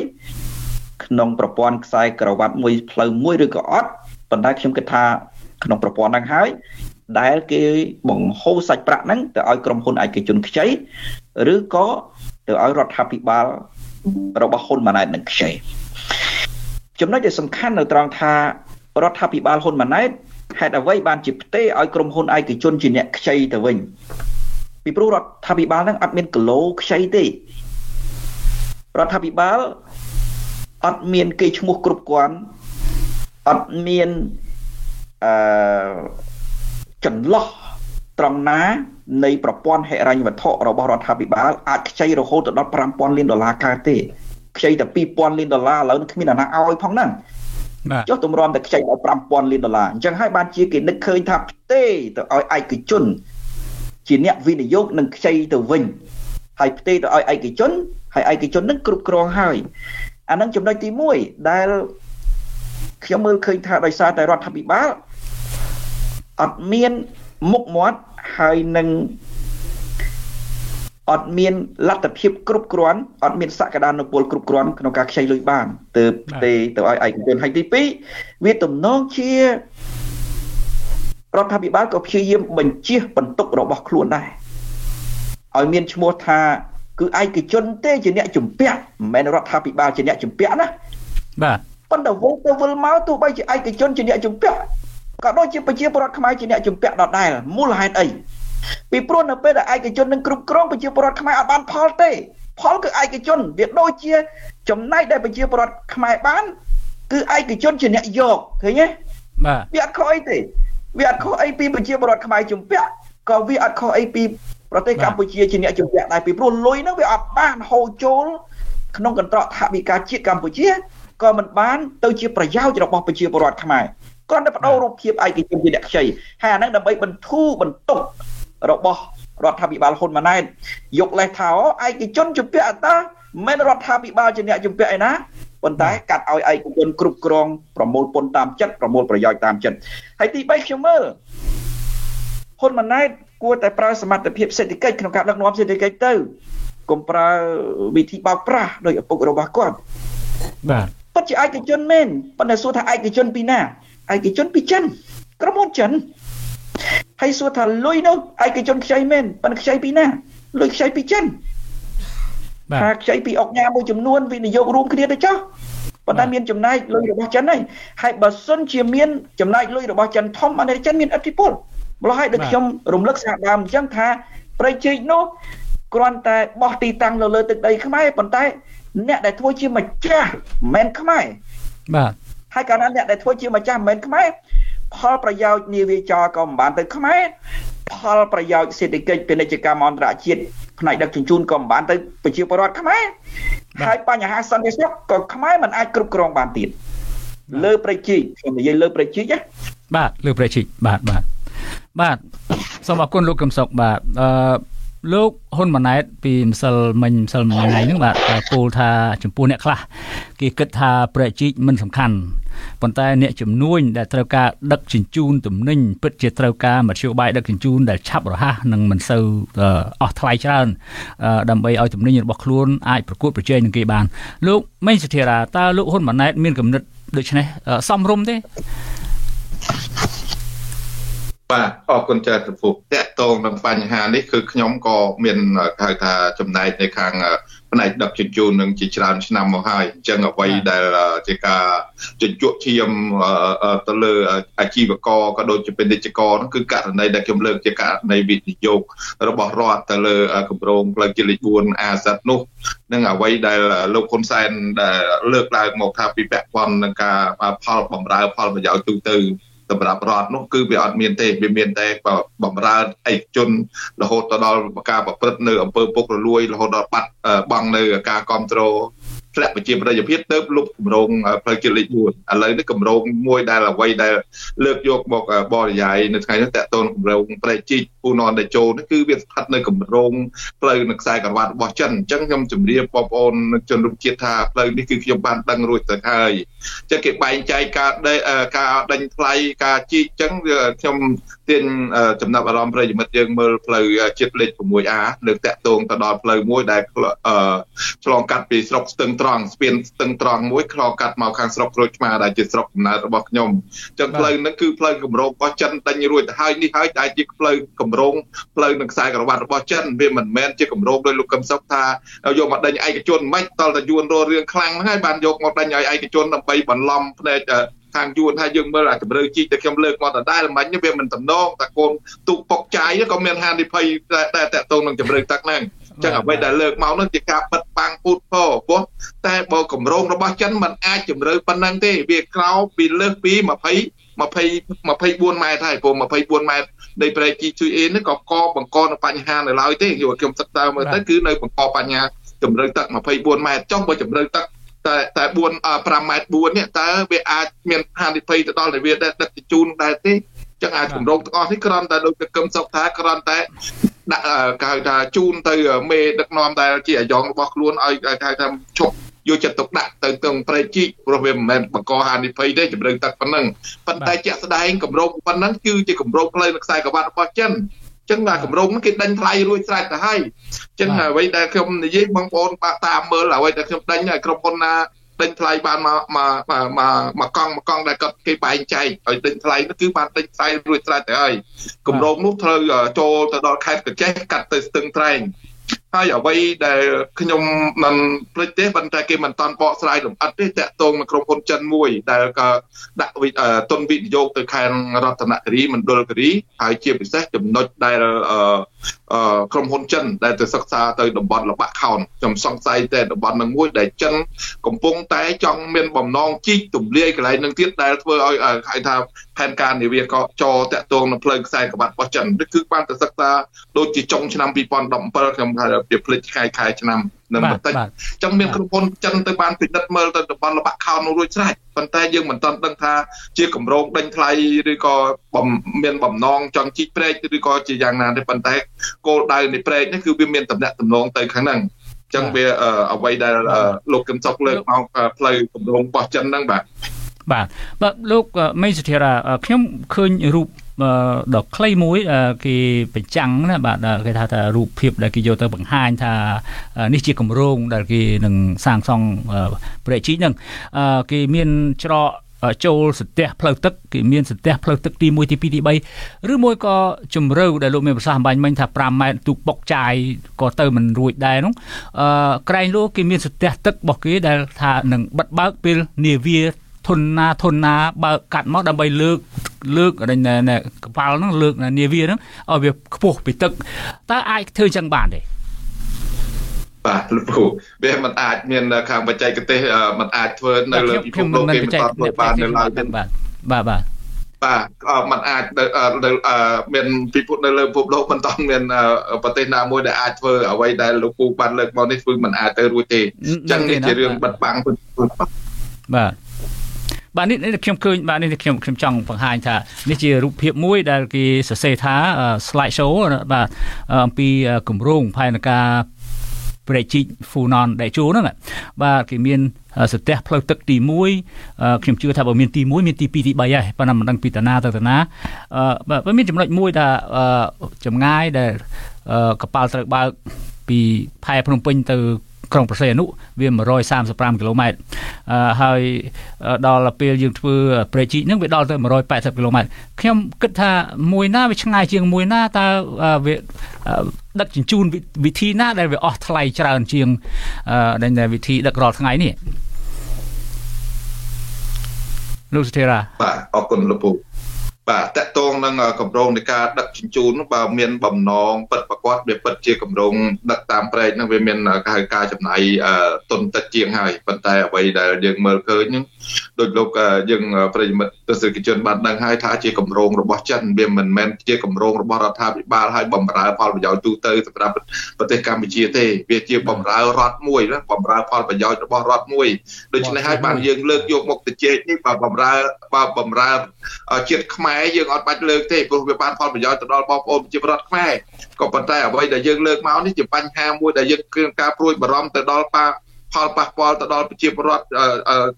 ក្នុងប្រព័ន្ធខ្សែក្រវ៉ាត់មួយផ្លូវមួយឬក៏អត់ប៉ុន្តែខ្ញុំគិតថាក្នុងប្រព័ន្ធហ្នឹងហើយ ដែលគេបង្ហូរសាច់ប្រាក់ហ្នឹងទៅឲ្យក្រុមហ៊ុនឯកជនខ្ចីឬក៏ទៅឲ្យរដ្ឋាភិបាលរបស់ហ៊ុនម៉ាណែតនឹងខ្ចីចំណុចដែលសំខាន់នៅត្រង់ថារដ្ឋាភិបាលហ៊ុនម៉ាណែតហេតុអ្វីបានជាផ្ទេឲ្យក្រុមហ៊ុនឯកជនជាអ្នកខ្ចីទៅវិញពីព្រោះរដ្ឋាភិបាលហ្នឹងអត់មានគីឡូខ្ចីទេរដ្ឋាភិបាលអត់មានគេឈ្មោះគ្រប់គ្រាន់អត់មានអឺ ចន្លោះត្រង់ណានៃប្រព័ន្ធហិរញ្ញវត្ថុរបស់រដ្ឋាភិបាលអាចខ្ចីរហូតដល់5000លានដុល្លារកើតទេខ្ចីតែ2000លានដុល្លារឥឡូវនឹងគ្មានអាណាឲ្យផងហ្នឹងចុះទម្រាំតែខ្ចីដល់5000លានដុល្លារអញ្ចឹងហើយបានជាគេនឹកឃើញថាផ្ទេទៅឲ្យឯកជន ជាអ្នកវិនិយោគនឹងខ្ចីទៅវិញហើយផ្ទេទៅឲ្យឯកជនហើយឯកជននឹងគ្រប់គ្រងហើយអានឹងចំណុចទី1ដែលខ្ញុំមើលឃើញថាដោយសារតែរដ្ឋាភិបាល អត់មានមុខមាត់ហើយនឹងអត់មានលទ្ធភាពគ្រប់គ្រាន់អត់មានសក្តានុពលគ្រប់គ្រាន់ក្នុងការខ្ចីលុយបានទើបទេទៅឲ្យឯកជនហើយទី2វាទំនងជារដ្ឋាភិបាលក៏ព្យាយាមបញ្ជះបន្ទុករបស់ខ្លួនដែរឲ្យមានឈ្មោះថាគឺឯកជនទេជាអ្នកជំពាក់មិនមែនរដ្ឋាភិបាលជាអ្នកជំពាក់ណាបាទប៉ុន្តែវងទៅវិលមកទោះបីជាឯកជនជាអ្នកជំពាក់ ក៏ដូចជាប្រជាពលរដ្ឋខ្មែរជាអ្នកជំពាក់ដដែលមូលហេតុអីពីព្រោះនៅពេលដែលឯកជននឹងគ្រប់គ្រងប្រជាពលរដ្ឋខ្មែរអត់បានផលទេ ផលគឺឯកជនវាដូចជា ចំណែកដែលប្រជាពលរដ្ឋខ្មែរបាន គឺឯកជនជាអ្នកយកឃើញទេបាទវាអត់ខុសអីទេវាអត់ខុសអីពីប្រជាពលរដ្ឋខ្មែរជំពាក់ក៏វាអត់ខុសអីពីប្រទេសកម្ពុជាជាអ្នកជំពាក់ដែរពីព្រោះលុយហ្នឹងវាអត់បានហូរចូលក្នុងកន្ត្រកថវិកាជាតិកម្ពុជាក៏មិនបានទៅជាប្រយោជន៍របស់ប្រជាពលរដ្ឋខ្មែរ គ្រាន់តែបដូររូបភាពឯកជនជាអ្នកខ្ចីហើយអាហ្នឹងដើម្បីបន្ធូរបន្ទុករបស់រដ្ឋាភិបាលហ៊ុនម៉ាណែតយកលេសថាឯកជនជំពាក់អតាមិនរដ្ឋាភិបាលជាអ្នកជំពាក់ឯណាប៉ុន្តែកាត់ឲ្យឯកជនគ្រប់គ្រងប្រមូលពន្ធតាមចិត្តប្រមូលប្រយោជន៍តាមចិត្តហើយទី3ខ្ញុំមើលហ៊ុនម៉ាណែតគួរតែប្រើសមត្ថភាពសេដ្ឋកិច្ចក្នុងការដឹកនាំសេដ្ឋកិច្ចទៅកុំប្រើវិធីបោកប្រាស់ដោយឪពុករបស់គាត់បាទពិតជាឯកជនមែនប៉ុន្តែសួរថាឯកជនពីណា ឯកជនពីចិនក្រុមហ៊ុនចិនហើយសួរថាលុយនោះឯកជនខ្ចីមែនប៉ុន្តែខ្ចីពីណាលុយខ្ចីពីចិនថាខ្ចីពីអុកញ៉ាមួយចំនួនវិនិយោគរួមគ្នាទៅចុះប៉ុន្តែមានចំណែកលុយរបស់ចិនហើយហើយបើសិនជាមានចំណែកលុយរបស់ចិនធំអានេះចិនមានឥទ្ធិពលម្ល៉េះហើយដូចខ្ញុំរំលឹកសារដើមអញ្ចឹងថាប្រៃជែកនោះគ្រាន់តែបោះទីតាំងនៅលើទឹកដីខ្មែរប៉ុន្តែអ្នកដែលធ្វើជាម្ចាស់មិនមែនខ្មែរបាទ ហើយកាលណាអ្នកដែលធ្វើជាម្ចាស់មិនមែនខ្មែរផលប្រយោជន៍នាវាចរក៏មិនបានទៅខ្មែរផលប្រយោជន៍សេដ្ឋកិច្ចពាណិជ្ជកម្មអន្តរជាតិផ្នែកដឹកជញ្ជូនក៏មិនបានទៅប្រជាពលរដ្ឋខ្មែរហើយបញ្ហាសន្តិសុខក៏ខ្មែរមិនអាចគ្រប់គ្រងបានទៀតលើប្រជិកខ្ញុំនិយាយលើប្រជិកណាបាទលើប្រជិកបាទបាទបាទសូមអរគុណលោកកឹមសុខបាទអឺ លោកហ៊ុនម៉ាណែតពីម្សិលមិញម្សិលមិញថ្ងៃហ្នឹងបាទពោលថាចំពោះអ្នកខ្លះគេគិតថាប្រជិកមិនសំខាន់ប៉ុន្តែអ្នកជំនួញដែលត្រូវការដឹកជញ្ជូនទំនិញពិតជាត្រូវការមធ្យោបាយដឹកជញ្ជូនដែលឆាប់រហ័សនិងមិនសូវអស់ថ្លៃច្រើនដើម្បីឲ្យទំនិញរបស់ខ្លួនអាចប្រកួតប្រជែងនឹងគេបានលោកមេងសធារាតើលោកហ៊ុនម៉ាណែតមានគំនិតដូច្នេះសំរុំទេ បាទអរគុណច្រើនប្រពន្ធតកតងនឹងបញ្ហានេះគឺខ្ញុំក៏មានហៅថាចំណែកនៅខាងផ្នែកដឹកជញ្ជូននឹងជាច្រើនឆ្នាំមកហើយអញ្ចឹងអ្វីដែលជាការជញ្ជក់ឈាមទៅលើអាជីវករក៏ដូចជាពាណិជ្ជករនោះគឺករណីដែលខ្ញុំលើកជាករណីវិនិយោគរបស់រដ្ឋទៅលើគម្រោងផ្លូវជាតិលេខ4អាសិតនោះនឹងអ្វីដែលលោកហ៊ុនសែនដែលលើកឡើងមកថាពីពាក់ព័ន្ធនឹងការផលបំរើផលប្រយោជន៍ទូទៅ សម្រាប់រដ្ឋនោះគឺវាអត់មានទេវាមានតែបំរើឯកជនរហូតទៅដល់ការប្រព្រឹត្តនៅអំពើពុករលួយរហូតដល់បាត់បង់នៅការគ្រប់គ្រងធ្លាក់ប្រជាប្រិយភាពទៅលុបគម្រោងផ្លូវជាតិលេខ4ឥឡូវនេះគម្រោងមួយដែលអ្វីដែលលើកយកមកបរិយាយនៅថ្ងៃនេះតកតូនគម្រោងប្រេជីក ពូននតេជោនេះគឺវាស្ថិតនៅគម្រោងផ្លូវនៅខ្សែក្រវ៉ាត់របស់ចិនអញ្ចឹងខ្ញុំជម្រាបបងប្អូនជនរួមជាតិថាផ្លូវនេះគឺខ្ញុំបានដឹងរួចទៅហើយអញ្ចឹងគេបែងចែកការការដេញថ្លៃការជីកអញ្ចឹងខ្ញុំទាញចំណាប់អារម្មណ៍ប្រិយមិត្តយើងមើលផ្លូវជាតិលេខ 6A លើកតាក់ទងទៅដល់ផ្លូវមួយដែលឆ្លងកាត់ពីស្រុកស្ទឹងត្រង់ស្ពានស្ទឹងត្រង់មួយឆ្លងកាត់មកខាងស្រុកក្រូចឆ្មាដែលជាស្រុកកំណើតរបស់ខ្ញុំអញ្ចឹងផ្លូវហ្នឹងគឺផ្លូវគម្រោងរបស់ចិនដេញរួចទៅហើយនេះហើយដែលជាផ្លូវគម្រោងផ្លូវនឹងខ្សែក្រវ៉ាត់របស់ចិនវាមិនមែនជាគម្រោងដោយលោកកឹមសុខថាយកមកដេញឯកជនមិនតលតែយួនររឿងខ្លាំងហ្នឹងហើយបានយកមកដេញឲ្យឯកជនដើម្បីបន្លំភ្នែកខាងយួនថាយើងមើលអាជំរឿជីកតែខ្ញុំលើកមកដដែលមិញវាមិនតំណងតែកូនទូកពុកចាយក៏មានហានិភ័យតែតកតងនឹងជំរឿទឹកហ្នឹងចឹងអ្វីដែលលើកមកនោះជាការបិទបាំងពូតពោពោះតែបើកម្រងរបស់ចិនมันអាចជំរឿប៉ុណ្ណឹងទេវាក្រោពីលើសពី20 20 24ម៉ែត្រហើយព្រោះ24ម៉ែត្រនៃប្រេជីជួយអេនេះក៏កបង្កនៅបញ្ហានៅឡើយទេយកខ្ញុំសិក្សាមើលទៅគឺនៅបង្កបញ្ហាជំរឿទឹក24ម៉ែត្រចុះបើជំរឿទឹកតែតែ4 5ម៉ែត្រ4នេះតើវាអាចមានហានិភ័យទៅដល់តែវាដឹកជញ្ជូនដែរទេចឹងអាចគម្រោងទាំងអស់នេះគ្រាន់តែដូចកឹមសុកថាគ្រាន់តែដាក់គេហៅថាជូនទៅមេដឹកនាំដែលជាអាយ៉ងរបស់ខ្លួនឲ្យគេហៅថាឈប់ យកចិត្តទុកដាក់ទៅទាំងប្រេជីកព្រោះវាមិនមែនបង្កហានិភ័យទេជំរឿនទឹកប៉ុណ្ណឹងប៉ុន្តែជាក់ស្ដែងគម្រោងប៉ុណ្ណឹងគឺជាគម្រោងផ្លូវខ្សែក្រវ៉ាត់របស់ចិនចឹងថាគម្រោងគេដេញថ្លៃរួចស្រេចទៅហើយចឹងអ្វីដែលខ្ញុំនិយាយបងប្អូនបាក់តាមមើលអ្វីដែលខ្ញុំដេញឲ្យក្រុមហ៊ុនណាដេញថ្លៃបានមកមកមកមកកង់មកកង់ដែលគាត់គេបែងចែកឲ្យដេញថ្លៃនោះគឺបានដេញថ្លៃរួចស្រេចទៅហើយគម្រោងនោះត្រូវចូលទៅដល់ខេត្តកញ្ចេះកាត់ទៅស្ទឹងត្រែង ហើយអ្វីដែលខ្ញុំមិនភ្លេចទេប៉ុន្តែគេមិនតាន់បកស្រាយលម្អិតទេតាក់ទងនឹងក្រុមហ៊ុនចិនមួយ ដែលក៏ដាក់ទុនវិនិយោគទៅខាងរតនគិរីមណ្ឌលគិរីហើយជាពិសេសចំណុចដែល ក្រុមហ៊ុនចិនដែលទៅសិក្សាទៅតំបន់លបាក់ខោនខ្ញុំសង្ស័យតែតំបន់នឹងមួយដែលចិនកំពុងតែចង់មានបំណងជីកទម្លាយកន្លែងនឹងទៀតដែលធ្វើឲ្យហៅថាផែនការនាវាកចតាក់ទងនឹងផ្លូវខ្សែក្រវ៉ាត់របស់ចិនគឺបានទៅសិក្សាដូចជាចុងឆ្នាំ2017ខ្ញុំថាវាភ្លេចខែខែឆ្នាំ នឹងបន្តិចអញ្ចឹងមានក្រុមហ៊ុនចិនទៅបានពិនិត្យមើលទៅតំបន់លបាក់ខោននោះរួចស្រេចប៉ុន្តែយើងមិនទាន់ដឹងថាជាកម្រងដេញថ្លៃឬក៏មានបំណងចង់ជីកព្រែកឬក៏ជាយ៉ាងណាទេប៉ុន្តែគោលដៅនៃព្រែកនេះគឺវាមានតំណែងតំណងទៅខាងហ្នឹងចឹងវាអ្វីដែលលោកកឹមសុខលើកមកផ្លូវគម្រោងរបស់ចិនហ្នឹងបាទបាទបាទលោកមេសុធារាខ្ញុំឃើញរូប ដ៏ខ្លីមួយគេបញ្ចាំងណាបាទគេថាថារូបភាពដែលគេយកទៅបង្ហាញថានេះជាគម្រោងដែលគេនឹងសាងសង់ប្រេជីហ្នឹងគេមានច្រកចូលសន្ទះផ្លូវទឹកគេមានសន្ទះផ្លូវទឹកទី1ទី2ទី3ឬមួយក៏ជំរឿដែលលោកមានប្រសាសន៍អំបញ្ញមិញថា5ម៉ែត្រទូកបុកចាយក៏ទៅមិនរួចដែរនោះអឺក្រែងលោកគេមានសន្ទះទឹករបស់គេដែលថានឹងបិទបើកពេលនាវា ធនណាធនណាបើកាត់មកដើម្បីលើកលើកកប៉ាល់ហ្នឹងលើកនាវាហ្នឹងឲ្យវាខ្ពស់ពីទឹកតើអាចធ្វើចឹងបានទេបាទលោកគ្រូវាមិនអាចមានខាងបច្ចេកទេសមិនអាចធ្វើនៅលើពិភពលោកគេមិនតធ្វើបាននៅឡើយទេបាទបាទបាទបាទมันអាចមានពិភពនៅលើពិភពលោកមិនតមានប្រទេសណាមួយដែលអាចធ្វើអ្វីដែលលោកពូបានលើកមកនេះគឺมันអាចទៅរួចទេអញ្ចឹងនេះជារឿងបិទបាំងបាទ បាទនេះខ្ញុំឃើញបាទនេះខ្ញុំខ្ញុំចង់បង្ហាញថានេះជារូបភាពមួយដែលគេសរសេរថា slide show បាទអំពីគម្រោងផែនការព្រែកជីកហ្វូណនដែលជួហ្នឹងបាទគេមានសទះផ្លូវទឹកទី1ខ្ញុំជឿថាបើមានទី1មានទី2ទី3ហើយប៉ុន្តែមិនដឹងពីតាណាទៅតាណាបាទមានចំណុចមួយថាចម្ងាយដែលកប៉ាល់ត្រូវបើកពីផែភ្នំពេញទៅ ក្រុងប្រសេអនុវា135គីឡូម៉ែត្រហើយដល់ពេលយើងធ្វើប្រេជីកហ្នឹងវាដល់ទៅ180គីឡូម៉ែត្រខ្ញុំគិតថាមួយណាវាឆ្ងាយជាងមួយណាតើវាដឹកជញ្ជូនវិធីណាដែលវាអស់ថ្លៃច្រើនជាងដែលវិធីដឹករាល់ថ្ងៃនេះលោកសុធិរាបាទអរគុណលោកពូ បាទតកតងនឹងកម្រងនៃការដឹកជញ្ជូនបើមានបំណងពិតប្រកបវាពិតជាកម្រងដឹកតាមប្រែកនឹងវាមានហៅការចំណាយទុនតិចជាងហើយប៉ុន្តែអ្វីដែលយើងមើលឃើញហ្នឹងដោយលោកយើងប្រិយមិត្តទស្សនិកជនបានដឹងហើយថាជាកម្រងរបស់ចិនវាមិនមែនជាកម្រងរបស់រដ្ឋាភិបាលហើយបំរើផលប្រយោជន៍ទូទៅសម្រាប់ប្រទេសកម្ពុជាទេវាជាបំរើរដ្ឋមួយណាបំរើផលប្រយោជន៍របស់រដ្ឋមួយដូច្នេះហើយបានយើងលើកយកមកទៅជែកនេះបើបំរើបើបំរើជាតិខ្មែរយើងអត់បាច់លើកទេព្រោះវាបានផលប្រយោជន៍ទៅដល់បងប្អូនប្រជាពលរដ្ឋខ្មែរក៏ប៉ុន្តែអ្វីដែលយើងលើកមកនេះជាបញ្ហាមួយដែលយើងគឺការព្រួយបារម្ភទៅដល់ប៉ាផលប៉ះពាល់ទៅដល់ប្រជាពលរដ្ឋ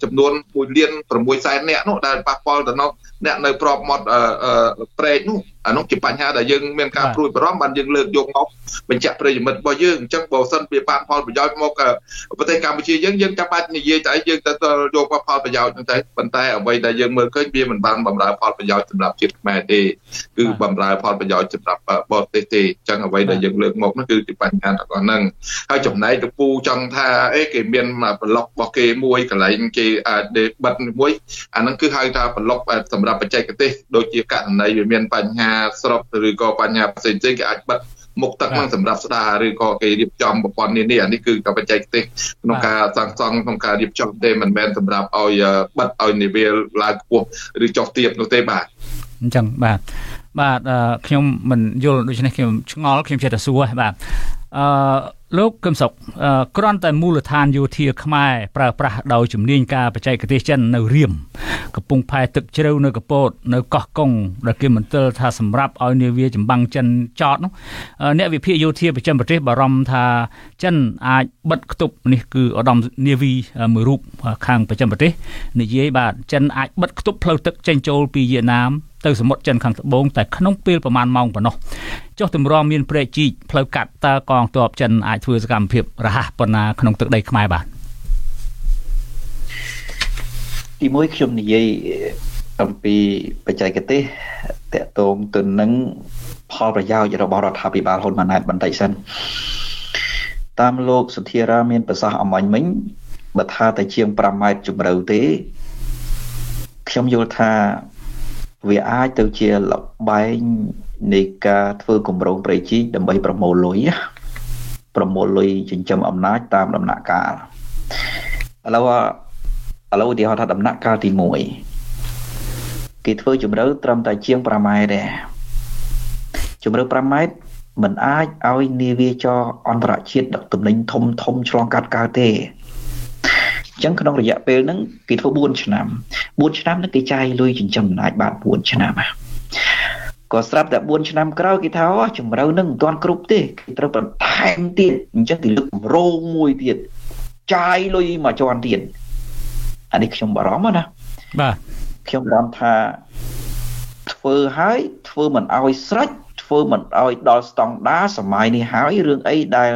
ចំនួន1លាន6សែននាក់នោះដែលប៉ះពាល់ទៅដល់ អ្នកនៅប្របមាត់ព្រែកនោះអានោះជាបញ្ហាដែលយើងមានការព្រួយបារម្ភបានយើងលើកយកមកបញ្ជាក់ប្រិយមិត្តរបស់យើងអញ្ចឹងបើសិនវាបានផលប្រយោជន៍មកប្រទេសកម្ពុជាយើងយើងចាំបាច់និយាយតែយើងទៅយកផលប្រយោជន៍ហ្នឹងតែប៉ុន្តែអ្វីដែលយើងមើលឃើញវាមិនបានបំរើផលប្រយោជន៍សម្រាប់ជាតិខ្មែរទេគឺបំរើផលប្រយោជន៍សម្រាប់បរទេសទេអញ្ចឹងអ្វីដែលយើងលើកមកនោះគឺជាបញ្ហាទាំងអស់ហ្នឹងហើយចំណែកទៅពូចង់ថាអេគេមានប្លុករបស់គេមួយកន្លែងគេដេបិទមួយអាហ្នឹងគឺហៅថាប្លុកសម្រាប់បច្ចេកទេសដូចជាករណីវាមានបញ្ហាស្រុកឬក៏បញ្ហាផ្សេងៗគេអាចបិទមុខទឹកហ្នឹងសម្រាប់ស្ដារឬក៏គេរៀបចំប្រព័ន្ធនេះនេះអានេះគឺកាបច្ចេកទេសក្នុងការសាងសង់ក្នុងការរៀបចំទេមិនមែនសម្រាប់ឲ្យបិទឲ្យនិវាលឡើងខ្ពស់ឬចុះទាបនោះទេបាទអញ្ចឹងបាទបាទខ្ញុំមិនយល់ដូច្នេះខ្ញុំឆ្ងល់ខ្ញុំចេះតែសួរបាទអឺ លោកកឹមសុខគ្រាន់តែមូលដ្ឋានយោធាខ្មែរប្រើប្រាស់ដោយជំនាញការបច្ចេកទេសចិននៅរៀមកំពង់ផែទឹកជ្រៅនៅកពតនៅកោះកុងដែលគេមន្ទិលថាសម្រាប់ឲ្យនាវាចម្បាំងចិនចតនោះអ្នកវិភាគយោធាប្រចាំប្រទេសបារម្ភថាចិនអាចបិទគប់នេះគឺឧត្តមនាវីមួយរូបខាងប្រចាំប្រទេសនិយាយបាទចិនអាចបិទគប់ផ្លូវទឹកចេញចូលពីវៀតណាមទៅសមុទ្រចិនខាងត្បូងតែក្នុងពេលប្រមាណម៉ោងប៉ុណ្ណោះ ចុះទម្រាំមានព្រែកជីកផ្លូវកាត់តើកងទ័ពចិនអាចធ្វើសកម្មភាពរហ័សប៉ុណ្ណាក្នុងទឹកដីខ្មែរបាទទីមួយខ្ញុំនិយាយអំពីបច្ចេកទេសតកតងទៅនឹងផលប្រយោជន៍របស់រដ្ឋាភិបាលហ៊ុនម៉ាណែតបន្តិចសិនតាមលោកសុធារាមានប្រសាសន៍អមាញ់មិញបើថាតែជាង5ម៉ែត្រជម្រៅទេខ្ញុំយល់ថាវាអាចទៅជាលបែង នៃការធ្វើគម្រោងប្រៃជីកដើម្បីប្រមូលលុយប្រមូលលុយចិញ្ចឹមអំណាចតាមដំណាក់កាលឥឡូវឥឡូវឧទាហរណ៍ថាដំណាក់កាលទី1គេធ្វើជម្រៅត្រឹមតែជាង5ម៉ែត្រទេជម្រៅ5ម៉ែត្រមិនអាចឲ្យនាវាចរអន្តរជាតិដឹកទំនិញធំធំឆ្លងកាត់កើតទេអញ្ចឹងក្នុងរយៈពេលហ្នឹងគេធ្វើ4ឆ្នាំ4ឆ្នាំហ្នឹងគេចាយលុយចិញ្ចឹមអំណាចបាន4ឆ្នាំ ក៏ស្រាប់តែ4ឆ្នាំក្រោយគេថាអូជំរឿននឹងមិនទាន់គ្រប់ទេគេត្រូវបន្ថែមទៀតអញ្ចឹងគេលើកកម្រងមួយទៀតចាយលុយមកជាន់ទៀតអានេះខ្ញុំបារម្ភណាបាទខ្ញុំបារម្ភថាធ្វើហើយធ្វើមិនឲ្យស្រេចធ្វើមិនឲ្យដល់ស្តង់ដារសម័យនេះហើយរឿងអីដែល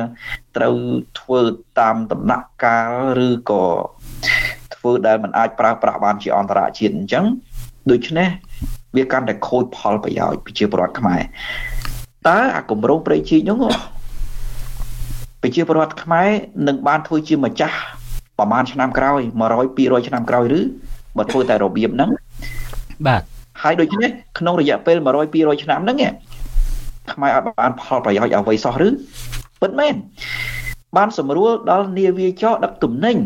ត្រូវធ្វើតាមដំណាក់កាលឬក៏ធ្វើដែលมันអាចប្រើប្រាស់បានជាអន្តរជាតិអញ្ចឹង ដូច្នេះវាកាន់តែខូចផលប្រយោជន៍ប្រជាពលរដ្ឋខ្មែរតើអាគម្រោងព្រៃជីកនោះប្រជាពលរដ្ឋខ្មែរនឹងបានធ្វើជាម្ចាស់ប្រហែលឆ្នាំក្រោយ100 200ឆ្នាំក្រោយឬបើធ្វើតែរបៀបហ្នឹងបាទហើយដូច្នេះក្នុងរយៈពេល100 200ឆ្នាំហ្នឹងខ្មែរអត់បានផលប្រយោជន៍អ្វីសោះឬពិតមែនបានសម្រួលដល់នាវាចរដឹកទំនិញ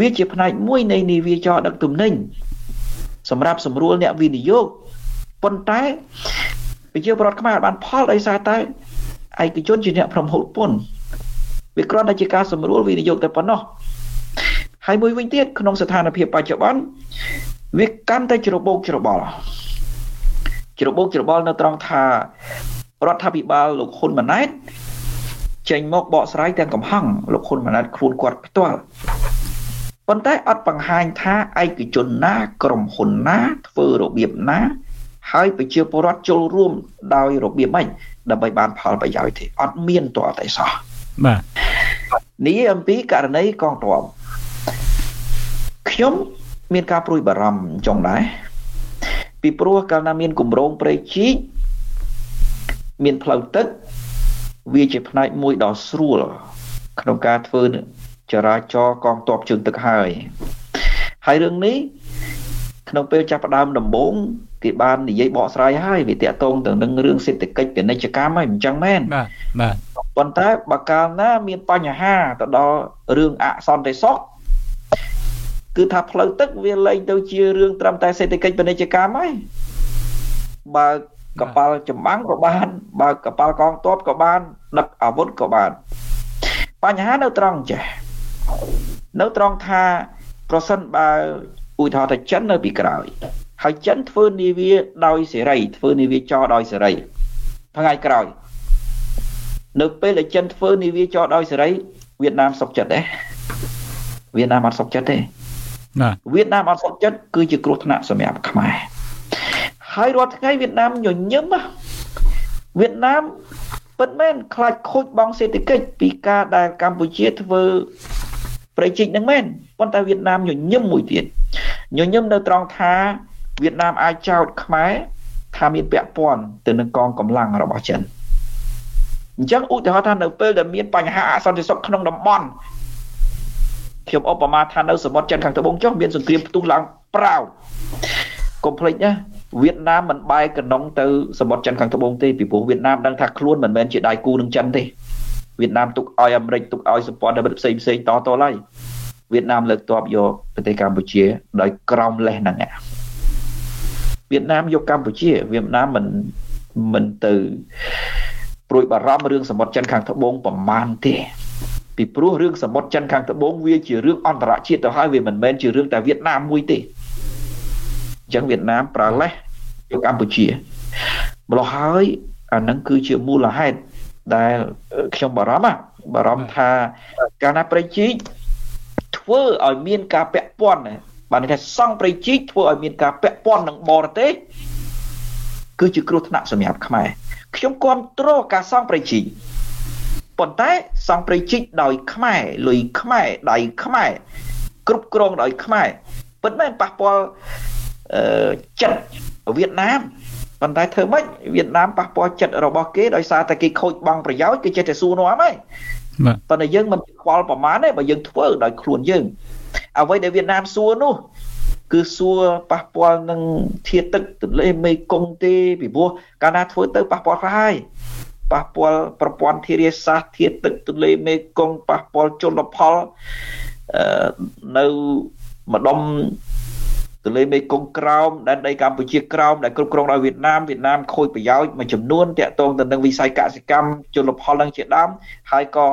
វាជាផ្នែកមួយនៃនាវាចរដឹកទំនិញ សម្រាប់សម្រួលអ្នកវិនិយោគប៉ុន្តែប្រជាពលរដ្ឋខ្មែរបានផលដោយសារតែឯកជនជាអ្នកប្រមូលពន្ធវាគ្រាន់តែជាការសម្រួលវិនិយោគតែប៉ុណ្ណោះហើយមួយវិញទៀតក្នុងស្ថានភាពបច្ចុប្បន្នវាកាន់តែច្របូកច្របល់ច្របូកច្របល់នៅត្រង់ថារដ្ឋាភិបាលលោកហ៊ុនម៉ាណែតចេញមកបកស្រាយទាំងកំហឹងលោកហ៊ុនម៉ាណែតខ្លួនគាត់ផ្ទាល់ ប៉ុន្តែអត់បង្ហាញថាឯកជនណា ក្រុមហ៊ុនណា ធ្វើរបៀបណា ហើយប្រជាពលរដ្ឋចូលរួមដោយរបៀបម៉េចដើម្បីបានផលប្រយោជន៍ទេអត់មានតតែសោះបាទនេះអំពីករណីកងទ័ពខ្ញុំមានការព្រួយបារម្ភចង់ដែរពីព្រោះកាលណាមានគម្រោងព្រៃជីកមានផ្លូវទឹកវាជាផ្នែកមួយដ៏ស្រួលក្នុងការធ្វើ ចរាចរណ៍កងទ័ពជើងទឹកហើយហើយរឿងនេះក្នុងពេលចាប់ផ្ដើមដំបូងគេបាននិយាយបកស្រាយហើយវាតាក់ទងទៅនឹងរឿងសេដ្ឋកិច្ចពាណិជ្ជកម្មហើយមិនចឹងមែនបាទបាទប៉ុន្តែបើកាលណាមានបញ្ហាទៅដល់រឿងអសន្តិសុខគឺថាផ្លូវទឹកវាលែងទៅជារឿងត្រឹមតែសេដ្ឋកិច្ចពាណិជ្ជកម្មហើយបើកប៉ាល់ចម្បាំងក៏បាន បើកប៉ាល់កងទ័ពក៏បានដឹកអាវុធក៏បាន បញ្ហានៅត្រង់ចេះ នៅត្រង់ថាប្រសិនបើឧទាហរណ៍ថាចិននៅពីក្រោយហើយចិនធ្វើនាវាដោយសេរីធ្វើនាវាចរដោយសេរីថ្ងៃក្រោយនៅពេលដែលចិនធ្វើនាវាចរដោយសេរីវៀតណាមសុខចិត្តទេវៀតណាមអត់សុខចិត្តទេបាទវៀតណាមអត់សុខចិត្តគឺជាគ្រោះថ្នាក់សម្រាប់ខ្មែរហើយរាល់ថ្ងៃវៀតណាមញញឹមវៀតណាមពិតមែនខ្លាចខូចបង់សេដ្ឋកិច្ចពីការដែលកម្ពុជាធ្វើ ប្រជិកនឹងមែនប៉ុន្តែវៀតណាមញញឹមមួយទៀតញញឹមនៅត្រង់ថាវៀតណាមអាចចោទខ្មែរថាមានពាក់ព័ន្ធទៅនឹងកងកម្លាំងរបស់ចិនអញ្ចឹងឧទាហរណ៍ថានៅពេលដែលមានបញ្ហាអសន្តិសុខក្នុងតំបន់ខ្ញុំឧបមាថានៅសមុទ្រចិនខាងត្បូងចុះមានសង្គ្រាមផ្ទុះឡើងប្រោតកុំភ្លេចណាវៀតណាមមិនបែកកណ្ដុងទៅសមុទ្រចិនខាងត្បូងទេពីព្រោះវៀតណាមដឹងថាខ្លួនមិនមែនជាដៃគូនឹងចិនទេ វៀតណាមទុកឲ្យអាមេរិកទុកឲ្យសម្ព័ន្ធមិត្តផ្សេងផ្សេងតតឡើយវៀតណាមលើកទ័ពយកប្រទេសកម្ពុជាដោយក្រោមលេសហ្នឹងវៀតណាមយកកម្ពុជាវៀតណាមមិនមិនទៅព្រួយបារម្ភរឿងសមុទ្រចិនខាងត្បូងប្រមាណទេពីព្រោះរឿងសមុទ្រចិនខាងត្បូងវាជារឿងអន្តរជាតិទៅហើយវាមិនមែនជារឿងតែវៀតណាមមួយទេអញ្ចឹងវៀតណាមប្រើលេសយកកម្ពុជាម្ល៉េះហើយអានឹងគឺជាមូលហេតុ ដែលខ្ញុំបារម្ភបារម្ភថាកាលណាប្រជិកធ្វើឲ្យមានការពាក់ព័ន្ធបានន័យថាសង់ប្រជិកធ្វើឲ្យមានការពាក់ព័ន្ធនឹងបរទេសគឺជាគ្រោះថ្នាក់សម្រាប់ខ្មែរខ្ញុំគ្រប់គ្រងការសង់ប្រជិកប៉ុន្តែសង់ប្រជិកដោយខ្មែរលុយខ្មែរដៃខ្មែរគ្រប់គ្រងដោយខ្មែរពិតមែនប៉ះពាល់អឺចិត្តវៀតណាម ប៉ុន្តែធ្វើម៉េចវៀតណាមប៉ះពាល់ចិត្តរបស់គេដោយសារតែគេខូចបង់ប្រយោជន៍គេចេះតែសួរនាំហើយបាទប៉ុន្តែយើងមិនខ្វល់ប្រមាណទេបើយើងធ្វើដោយខ្លួនយើងអ្វីដែលវៀតណាមសួរនោះគឺសួរប៉ះពាល់នឹងធាតុទឹកទន្លេមេគង្គទេពីព្រោះកាលណាធ្វើទៅប៉ះពាល់ខ្លះហើយប៉ះពាល់ប្រព័ន្ធធារាសាស្ត្រធាតុទឹកទន្លេមេគង្គប៉ះពាល់ជលផលអឺនៅម្ដុំ ទន្លេមេគង្គក្រោមដែនដីកម្ពុជាក្រោមដែលគ្រប់គ្រងដោយវៀតណាមវៀតណាមខូចប្រយោជន៍មួយចំនួនតាក់ទងទៅនឹងវិស័យកសិកម្មជលផលនឹងជាដើមហើយក៏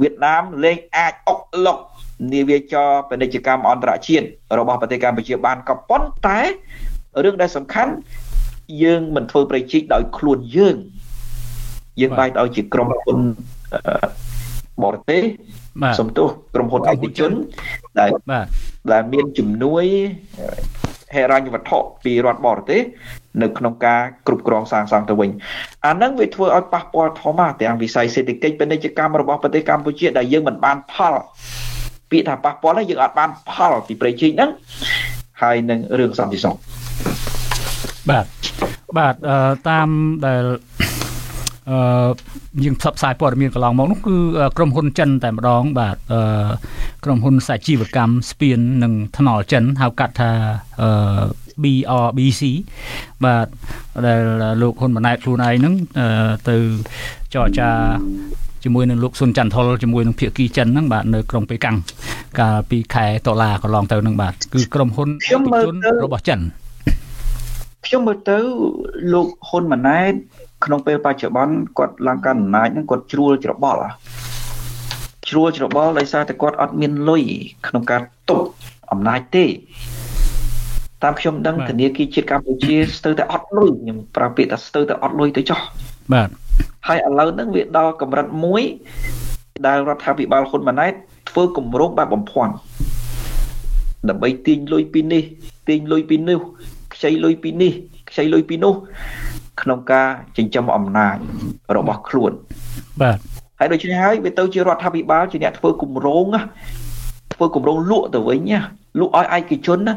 វៀតណាមលែងអាចអុកលុកនាវាចរពាណិជ្ជកម្មអន្តរជាតិរបស់ប្រទេសកម្ពុជាបានក៏ប៉ុន្តែរឿងដែលសំខាន់យើងមិនធ្វើប្រជិកដោយខ្លួនយើងយើងបែរឲ្យជាក្រុមហ៊ុនបរទេស សំទោសក្រុមហ៊ុនឯកជនដែលដែលមានជំនួយហេរញ្ញវត្ថុពីរដ្ឋបរទេសនៅក្នុងការគ្រប់គ្រងសាងសង់ទៅវិញអានឹងវាធ្វើឲ្យប៉ះពាល់ធំទាំងវិស័យសេដ្ឋកិច្ចពាណិជ្ជកម្មរបស់ប្រទេសកម្ពុជាដែលយើងមិនបានផលពាក្យថាប៉ះពាល់ហ្នឹងយើងអត់បានផលពីប្រេជីកហ្នឹងហើយនឹងរឿងសន្តិសុខបាទបាទតាមដែលអឺ យើងផ្សព្វផ្សាយព័ត៌មានកន្លងមកនោះគឺក្រុមហ៊ុនចិនតែម្ដងបាទអឺក្រុមហ៊ុនសាជីវកម្មស្ពាននិងថ្នល់ចិនហៅកាត់ថាអឺ BRBC បាទដែលលោកហ៊ុនម៉ាណែតខ្លួនឯងហ្នឹងទៅចរចាជាមួយនឹងលោកស៊ុនច័ន្ទថុលជាមួយនឹងភាគីចិនហ្នឹងបាទនៅក្រុងប៉េកាំងកាលពីខែតុលាកន្លងទៅហ្នឹងបាទគឺក្រុមហ៊ុនឯកជនរបស់ចិនខ្ញុំមើលទៅលោកហ៊ុនម៉ាណែត ក្នុងពេលបច្ចុប្បន្នគាត់ឡើងកាន់អំណាចហ្នឹងគាត់ជ្រួលច្របល់ជ្ជ្រួលច្របល់ដោយសារតែគាត់អត់មានលុយក្នុងការទប់អំណាចទេតាមខ្ញុំដឹងធនាគារជាតិកម្ពុជាស្ទើរតែអត់លុយខ្ញុំប្រើពាក្យថាស្ទើរតែអត់លុយទៅចោះបាទហើយឥឡូវហ្នឹងវាដល់កម្រិតមួយដែលរដ្ឋាភិបាលហ៊ុនម៉ាណែតធ្វើគម្រោងបែបបំភាន់ដើម្បីទាញលុយពីនេះទាញលុយពីនោះខ្ចីលុយពីនេះខ្ចីលុយពីនោះ ក្នុងការចិញ្ចឹមអំណាចរបស់ខ្លួនបាទហើយដូច្នេះហើយវាទៅជារដ្ឋាភិបាលជាអ្នកធ្វើគម្រោងធ្វើគម្រោងលក់ទៅវិញលក់ឲ្យឯកជនណា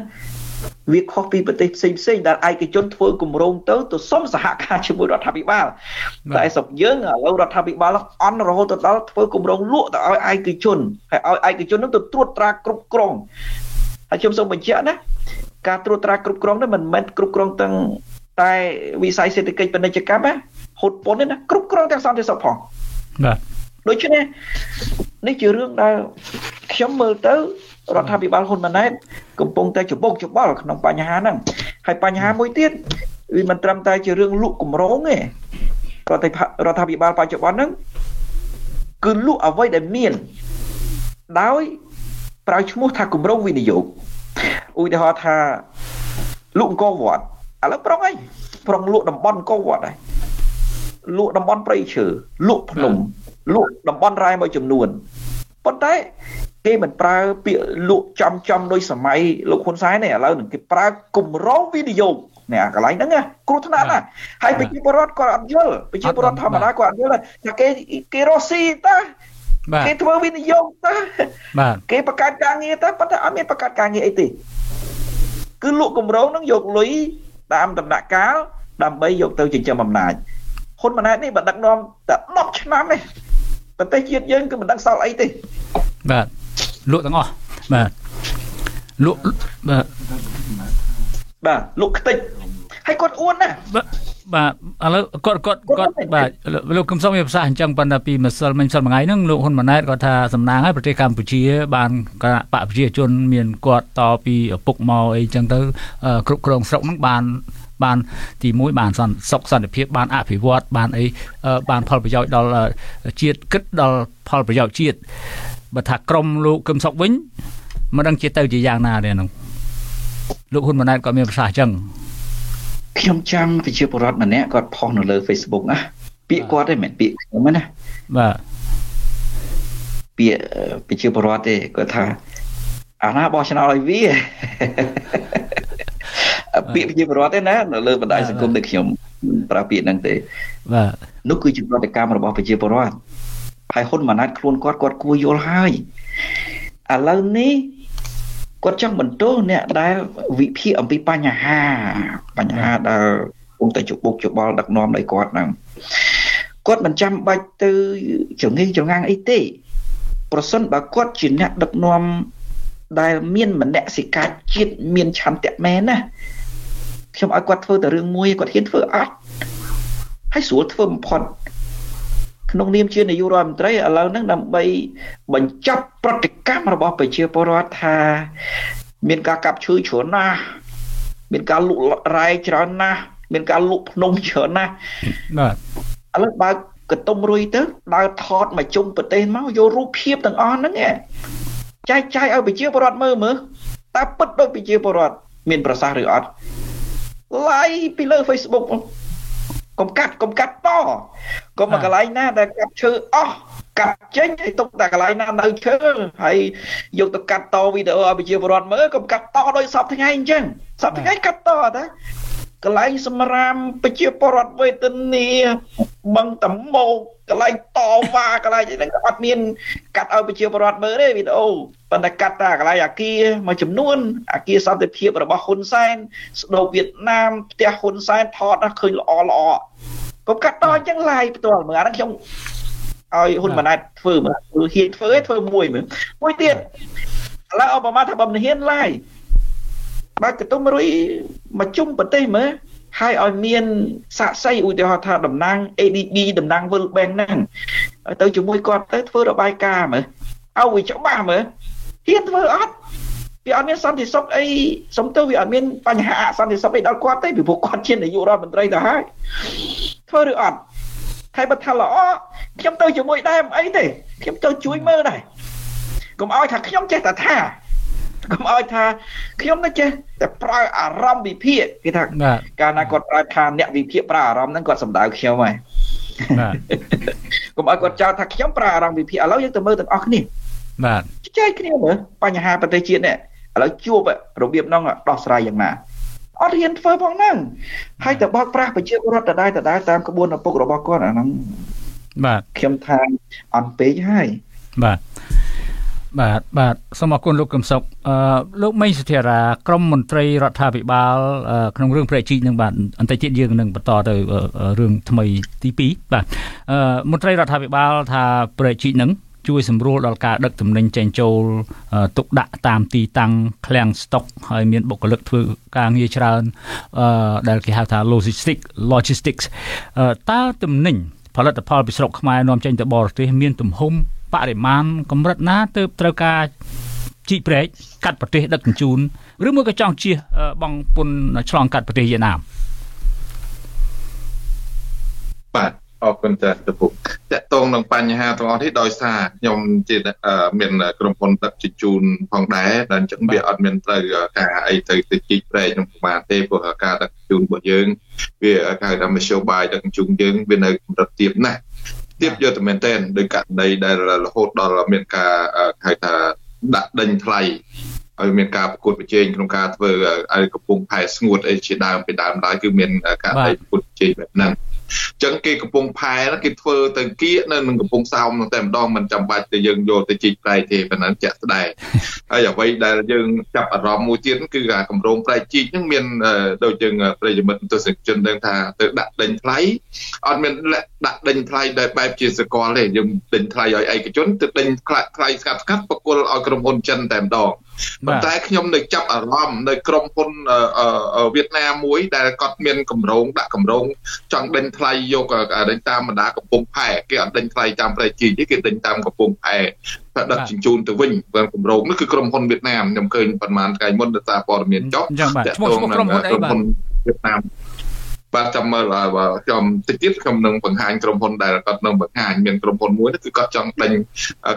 វាខុសពីប្រទេសផ្សេងផ្សេងដែលឯកជនធ្វើគម្រោងទៅទៅសុំសហការជាមួយរដ្ឋាភិបាលតែស្រុកយើងឥឡូវរដ្ឋាភិបាលអន់រហូតទៅដល់ធ្វើគម្រោងលក់ទៅឲ្យឯកជនហើយឲ្យឯកជននឹងទៅត្រួតត្រាគ្រប់គ្រងហើយខ្ញុំសូមបញ្ជាក់ណាការត្រួតត្រាគ្រប់គ្រងនេះមិនមែនគ្រប់គ្រងទាំង តែវិស័យសេដ្ឋកិច្ចពាណិជ្ជកម្មណាហូតប៉ុននេះណាគ្រប់គ្រងទាំងសន្តិសុខផងបាទដូច្នេះនេះជារឿងដែលខ្ញុំមើលទៅរដ្ឋាភិបាលហ៊ុនម៉ាណែតកំពុងតែច្បុកច្បល់ក្នុងបញ្ហាហ្នឹងហើយបញ្ហាមួយទៀតវាមិនត្រឹមតែជារឿងលក់គម្រោងទេរដ្ឋរដ្ឋាភិបាលបច្ចុប្បន្នហ្នឹងគឺលក់អ្វីដែលមានដោយប្រើឈ្មោះថាគម្រោងវិនិយោគឧទាហរណ៍ថាលក់អង្គរវត្ត ឥឡូវប្រុងហើយប្រុងលក់តំបន់អង្គរវត្តហើយលក់តំបន់ព្រៃឈើលក់ភ្នំលក់តំបន់រ៉ែមួយចំនួនប៉ុន្តែគេមិនប្រើពាក្យលក់ចំចំដោយសម័យលោកហ៊ុនសែនទេឥឡូវនឹងគេប្រើគម្រោងវិនិយោគនេះអាកន្លែងហ្នឹងគ្រោះថ្នាក់ណាហើយប្រជាពលរដ្ឋគាត់អត់យល់ប្រជាពលរដ្ឋធម្មតាគាត់អត់យល់ថាគេគេរស់ស៊ីតាគេធ្វើវិនិយោគតាបាទគេបង្កើតការងារតាប៉ុន្តែអត់មានបង្កើតការងារអីទេគឺលក់គម្រោងហ្នឹងយកលុយ តាមដំណាក់កាលដើម្បីយកទៅចិញ្ចឹមអំណាចហ៊ុនម៉ាណែតនេះបើដឹកនាំតែ10ឆ្នាំទេប្រទេសជាតិយើងគឺមិនដឹងសល់អីទេបាទលក់ទាំងអស់បាទលក់បាទបាទលក់ខ្ទេចហើយគាត់អួនណា បាទឥឡូវគាត់គាត់គាត់បាទលោកកឹមសុខមានប្រសាសន៍អញ្ចឹងប៉ុន្តែពីម្សិលមិញសិលមួយថ្ងៃហ្នឹងលោកហ៊ុនម៉ាណែតគាត់ថាសំណាងឲ្យប្រទេសកម្ពុជា បានគណៈបកប្រជាជនមានគាត់តពីឪពុកមកអីអញ្ចឹងទៅគ្រប់គ្រងស្រុកហ្នឹងបានបានទី1បានសន្តិសុខសន្តិភាពបានអភិវឌ្ឍបានអីបានផលប្រយោជន៍ដល់ជាតិគិតដល់ផលប្រយោជន៍ជាតិបើថាក្រមលោកកឹមសុខវិញមិនដឹងជាទៅជាយ៉ាងណាទេនោះលោកហ៊ុនម៉ាណែតក៏មានប្រសាសន៍អញ្ចឹង ខ្ញុំចាំប្រជាពលរដ្ឋម្នាក់គាត់ផុសនៅលើ Facebook ណាពាក្យគាត់ទេមិនពាក្យខ្ញុំណាបាទពាក្យប្រជាពលរដ្ឋទេគាត់ថាអាណាបោះឆ្នោតឲ្យវាពាក្យប្រជាពលរដ្ឋទេណានៅលើបណ្ដាញសង្គមដូចខ្ញុំប្រើពាក្យហ្នឹងទេបាទនោះគឺជាប្រតិកម្មរបស់ប្រជាពលរដ្ឋហើយហ៊ុនម៉ាណែតខ្លួនគាត់គាត់គួរយល់ហើយឥឡូវនេះ គាត់ចង់បន្ទោសអ្នកដែលវិភាគអំពីបញ្ហាបញ្ហាដែលគង់តែជបុកច្បល់ដឹកនាំដោយគាត់ហ្នឹងគាត់មិនចាំបាច់ទៅចងៀងចងាងអីទេ ប្រសិនបើគាត់ជាអ្នកដឹកនាំដែលមានមនសិការជាតិមានឆន្ទៈមែនណាខ្ញុំឲ្យគាត់ធ្វើតែរឿងមួយគាត់ហ៊ានធ្វើអត់ហើយស្រួលធ្វើបំផុត ក្នុងនាមជានាយករដ្ឋមន្ត្រីឥឡូវហ្នឹងដើម្បីបញ្ចប់ប្រតិកម្មរបស់ប្រជាពលរដ្ឋថា មានការកាប់ឈើច្រើនណាស់មានការលុករ៉ែច្រើនណាស់មានការលុកភ្នំច្រើនណាស់បាទឥឡូវបើកតុំរុយទៅដើរថតមកជុំប្រទេសមកយករូបភាពទាំងអស់ហ្នឹងចែកចាយឲ្យប្រជាពលរដ្ឋមើលមើលតើពិតដូចប្រជាពលរដ្ឋមានប្រសាសន៍ឬអត់ like ពីលើ Facebook កុំកាត់កុំកាត់តកុំមកកន្លែងណាដែលកាត់ឈើអស់កាត់ចេញហើយទុកតែកន្លែងណានៅឈើហើយយកទៅកាត់តវីដេអូឲ្យប្រជាពលរដ្ឋមើលកុំកាត់តដោយសពថ្ងៃអញ្ចឹងសពថ្ងៃកាត់តតា កន្លែងសម្រាមប្រជាពលរដ្ឋវេទនាបឹងតមោកកន្លែងតវ៉ាកន្លែងហ្នឹងក៏អត់មានកាត់ឲ្យប្រជាពលរដ្ឋមើលទេវីដេអូប៉ុន្តែកាត់តែកន្លែងអាគារមួយចំនួនអាគារសន្តិភាពរបស់ហ៊ុនសែនស្ដូបវៀតណាមផ្ទះហ៊ុនសែនថតឃើញល្អល្អកុំកាត់តអញ្ចឹងឡាយផ្ទាល់មើលអាហ្នឹងខ្ញុំឲ្យហ៊ុនម៉ាណែតធ្វើមើលហ៊ានធ្វើឯងធ្វើមួយមើលមួយទៀតឥឡូវអបមាថាបើមិនហ៊ានឡាយ បើកតុំរុយមកជុំប្រទេសមើលហើយឲ្យមានសាកសីឧទាហរណ៍ថាតំណាង ADB តំណាង World Bank ហ្នឹងទៅជាមួយគាត់ទៅធ្វើរបាយការណ៍មើលឲ្យវាច្បាស់មើលហ៊ានធ្វើអត់វាអត់មានសន្តិសុខអីសំទោសវាអត់មានបញ្ហាអសន្តិសុខអីដល់គាត់ទេពីព្រោះគាត់ជានាយករដ្ឋមន្ត្រីទៅហើយធ្វើឬអត់ហើយបើថាល្អខ្ញុំទៅជាមួយដែរមិនអីទេខ្ញុំទៅជួយមើលដែរកុំឲ្យថាខ្ញុំចេះតែថា កុំឲ្យថាខ្ញុំនឹងចេះតែប្រើអារម្មណ៍វិភាគគេថាកាលណាគាត់ប្រើថាអ្នកវិភាគប្រើអារម្មណ៍ហ្នឹងគាត់សំដៅខ្ញុំហើយបាទកុំឲ្យគាត់ចោទថាខ្ញុំប្រើអារម្មណ៍វិភាគឥឡូវយើងទៅមើលទាំងអស់គ្នាបាទចែកគ្នាមើលបញ្ហាប្រទេសជាតិនេះឥឡូវជួបរបៀបហ្នឹងដោះស្រាយយ៉ាងណាអត់ហ៊ានធ្វើផងហ្នឹងហើយតែបោកប្រាស់ប្រជាពលរដ្ឋដដែលដដែលតាមក្បួនឪពុករបស់គាត់អាហ្នឹងបាទខ្ញុំថាអន់ពេកហើយបាទ បាទបាទសូមអរគុណលោកកឹមសុខអឺលោកមេងសុធារាក្រមមន្ត្រីរដ្ឋាភិបាលក្នុងរឿងប្រែជីកនឹងបាទអន្តរជាតិយើងនឹងបន្តទៅរឿងថ្មីទី2បាទអឺមន្ត្រីរដ្ឋាភិបាលថាប្រែជីកនឹងជួយសម្រួលដល់ការដឹកទំនិញចេញចូលទុកដាក់តាមទីតាំងឃ្លាំងស្តុកហើយមានបុគ្គលិកធ្វើការងារច្រើនអឺដែលគេហៅថា logistics logistics តើទំនិញផលិតផលពីស្រុកខ្មែរនាំចេញទៅបរទេសមានទំហំ បរិមាណកម្រិតណាទើបត្រូវការជីកព្រែកកាត់ប្រទេសដឹកជញ្ជូនឬមួយក៏ចង់ជៀសបងពុនឆ្លងកាត់ប្រទេសវៀតណាមបាទអរគុណចាស់តពុកតកតងនឹងបញ្ហាទាំងអស់នេះដោយសារខ្ញុំជាមានក្រុមហ៊ុនដឹកជញ្ជូនផងដែរដែលអញ្ចឹងវាអត់មានត្រូវការអីទៅទៅជីកប្រែកក្នុងប្រមាណទេព្រោះការដឹកជញ្ជូនរបស់យើង វាគេហៅថាមធ្យោបាយដឹកជញ្ជូនយើងវានៅកម្រិតទាបណាស់ ទៀបយកទៅមែនតែនដោយករណីដែលរហូតដល់មានការហៅថាដាក់ដេញថ្លៃឲ្យមានការប្រកួតប្រជែងក្នុងការធ្វើឲ្យកំពុងផែស្ងួតអីជាដើមពីដើមឡើយគឺមានការដេញប្រកួតប្រជែងបែបហ្នឹង ចឹងគេកំពុងផែគេធ្វើទៅគៀកនៅនឹងកំពុងសោមនឹងតែម្ដងមិនចាំបាច់ទៅយើងយកទៅជីកប្រែទេប៉ុណ្ណឹងចាក់ស្ដែងហើយអ្វីដែលយើងចាប់អារម្មណ៍មួយទៀតគឺអាកម្រងប្រែជីកហ្នឹងមានដូចយើងប្រិយមិត្តទស្សនិកជនដឹងថាទៅដាក់ដេញថ្លៃអត់មានដាក់ដេញថ្លៃដោយបែបជាសកលទេយើងដេញថ្លៃឲ្យឯកជនទៅដេញថ្លៃស្កាត់ស្កាត់បកគលឲ្យក្រុមហ៊ុនចិនតែម្ដង ប៉ុន្តែខ្ញុំនៅចាប់អារម្មណ៍នៅក្រុមហ៊ុនវៀតណាមមួយដែលគាត់មានកម្រងដាក់កម្រងចង់ដេញថ្លៃយកដេញតាមបណ្ដាកំពង់ផែគេអត់ដេញថ្លៃតាមប្រៃជីទេគេដេញតាមកំពង់ផែដឹកជញ្ជូនទៅវិញបើកម្រងនេះគឺក្រុមហ៊ុនវៀតណាមខ្ញុំឃើញប្រហែលថ្ងៃមុនទៅសារព័ត៌មានចុះតាក់ទងនឹងក្រុមហ៊ុនវៀតណាម បាទចាំមើលខ្ញុំតិចទៀតខ្ញុំនឹងបង្ហាញក្រុមហ៊ុនដែលគាត់នឹងបង្ហាញមានក្រុមហ៊ុនមួយគឺគាត់ចង់ដេញ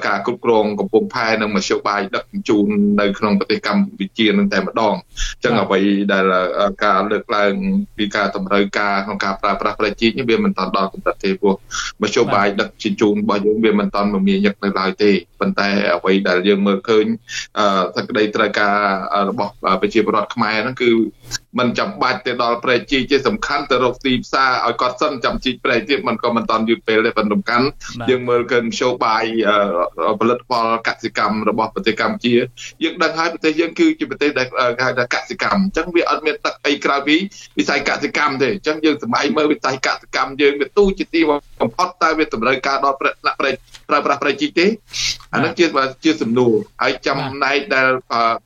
ការគ្រប់គ្រងកំពង់ផែនិងមធ្យោបាយដឹកជញ្ជូននៅក្នុងប្រទេសកម្ពុជានឹងតែម្ដងអញ្ចឹងអ្វីដែលការលើកឡើងពីការតម្រូវការក្នុងការប្រើប្រាស់ប្រជាជាតិនេះវាមិនតាន់ដល់កម្រិតទេព្រោះមធ្យោបាយដឹកជញ្ជូនរបស់យើងវាមិនតាន់មមាញឹកនៅឡើយទេប៉ុន្តែអ្វីដែលយើងមើលឃើញសក្តីត្រូវការរបស់ប្រជាពលរដ្ឋខ្មែរហ្នឹងគឺ มันចាំបាច់ទៅដល់ប្រេជីជាសំខាន់ទៅរកទីផ្សារឲ្យគាត់សិនចាំជីកប្រេទៀតมันក៏មិនតាន់យឺតពេលទេប៉ុន្តែសំខាន់យើងមើលឃើញមធ្យោបាយផលិតផលកសិកម្មរបស់ប្រទេសកម្ពុជាយើងដឹងហើយប្រទេសយើងគឺជាប្រទេសដែលគេហៅថាកសិកម្មអញ្ចឹងវាអត់មានទឹកអីក្រៅពីវិស័យកសិកម្មទេអញ្ចឹងយើងសម័យមើលវិស័យកសិកម្មយើងវាទូជាទីបំ ផុតតែវាតម្រូវការដល់ប្រាក់ប្រាក់ប្រើប្រាស់ប្រជីទេអានឹងជាជាសំណួរហើយចំណែកដែល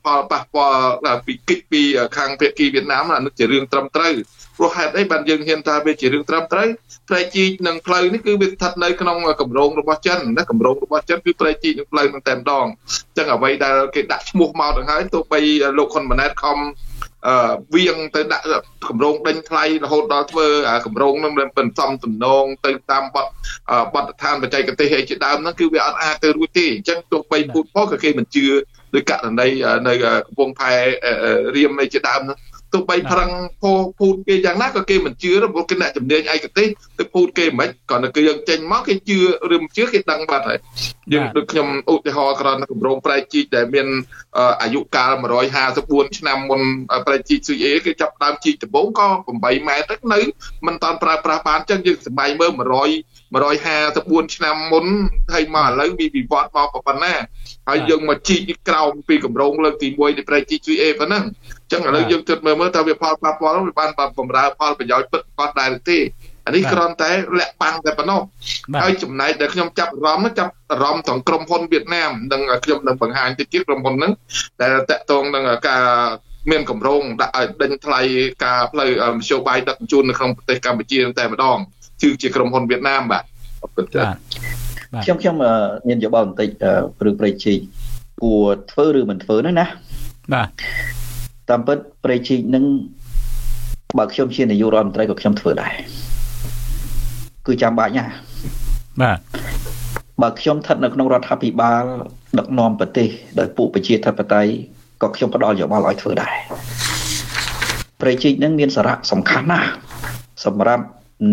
ផលប៉ះពាល់ពីគិតពីខាងភាគីវៀតណាមអានឹងជារឿងត្រឹមត្រូវព្រោះហេតុអីបានយើងហ៊ានថាវាជារឿងត្រឹមត្រូវប្រៃជីកនិងផ្លូវនេះគឺវាស្ថិតនៅក្នុងគម្រោងរបស់ចិនណាគម្រោងរបស់ចិនគឺប្រៃជីកនិងផ្លូវនឹងតែម្ដងអញ្ចឹងអ្វីដែលគេដាក់ឈ្មោះមកទៅហើយទោះបីលោកហ៊ុនម៉ាណែតខំអឺ វៀងទៅដាក់កម្រងដេញថ្លៃរហូតដល់ធ្វើកម្រងនឹងមិនសំទំនងទៅតាមបទបទដ្ឋានបច្ចេកទេសឯជាដើមហ្នឹងគឺវាអត់អាចទៅរួចទេអញ្ចឹងទោះបីពូតផងក៏គេមិនជឿដោយករណីនៅកំពង់ផែរៀមឯជាដើមហ្នឹង ទោះបីប្រឹងពោពូតគេយ៉ាងណាក៏គេមិនជឿព្រោះគេអ្នកជំនាញឯកទេសទៅពូតគេមិនគ្រាន់តែគឺយើងចេញមកគេជឿឬមិនជឿគេដឹងបាត់ហើយយើងដូចខ្ញុំឧទាហរណ៍គ្រាន់តែគម្រោងប្រែជីកដែលមានអាយុកាល154ឆ្នាំមុនប្រែជីកស៊ុយអេគេចាប់ដើមជីកដំបូងក៏8ម៉ែត្រទៅនៅមិនតាន់ប្រើប្រាស់បានអញ្ចឹងយើងសម័យមើល100 154ឆ្នាំមុនហើយមកឥឡូវវាវិវត្តមកប៉ុណ្ណាហើយយើងមកជីកក្រោមពីកម្រងលើកទី1នៃប្រែជីក 3A ប៉ុណ្ណឹងអញ្ចឹងឥឡូវយើងទិតមើលមើលតើវាផលប៉ះពាល់វាបានបំរើផលប្រយោជន៍ពិតប្រាកដដែរទេអានេះគ្រាន់តែលាក់បាំងតែប៉ុណ្ណោះហើយចំណែកដែលខ្ញុំចាប់អារម្មណ៍ចាប់អារម្មណ៍ត្រង់ក្រុមហ៊ុនវៀតណាមនិងខ្ញុំនឹងបង្ហាញតិចទៀតក្រុមហ៊ុនហ្នឹងដែលតកតងនឹងការមានកម្រងដាក់ឲ្យដេញថ្លៃការផ្លូវមធ្យោបាយដឹកជញ្ជូននៅក្នុងប្រទេសកម្ពុជាតែម្ដង គឺជាក្រុមហ៊ុនវៀតណាមបាទអរគុណចា៎ខ្ញុំខ្ញុំមានយោបល់បន្តិចព្រឹកប្រៃជីកគួរធ្វើឬមិនធ្វើហ្នឹងណាបាទតាមពិតប្រៃជីកនឹងបើខ្ញុំជានាយករដ្ឋមន្ត្រីក៏ខ្ញុំធ្វើដែរគឺចាំបាច់ណាបាទបើខ្ញុំស្ថិតនៅក្នុងរដ្ឋាភិបាលដឹកនាំប្រទេសដោយពួកប្រជាធិបតេយ្យក៏ខ្ញុំផ្ដល់យោបល់ឲ្យធ្វើដែរប្រជិកនឹងមានសារៈសំខាន់ណាស់សម្រាប់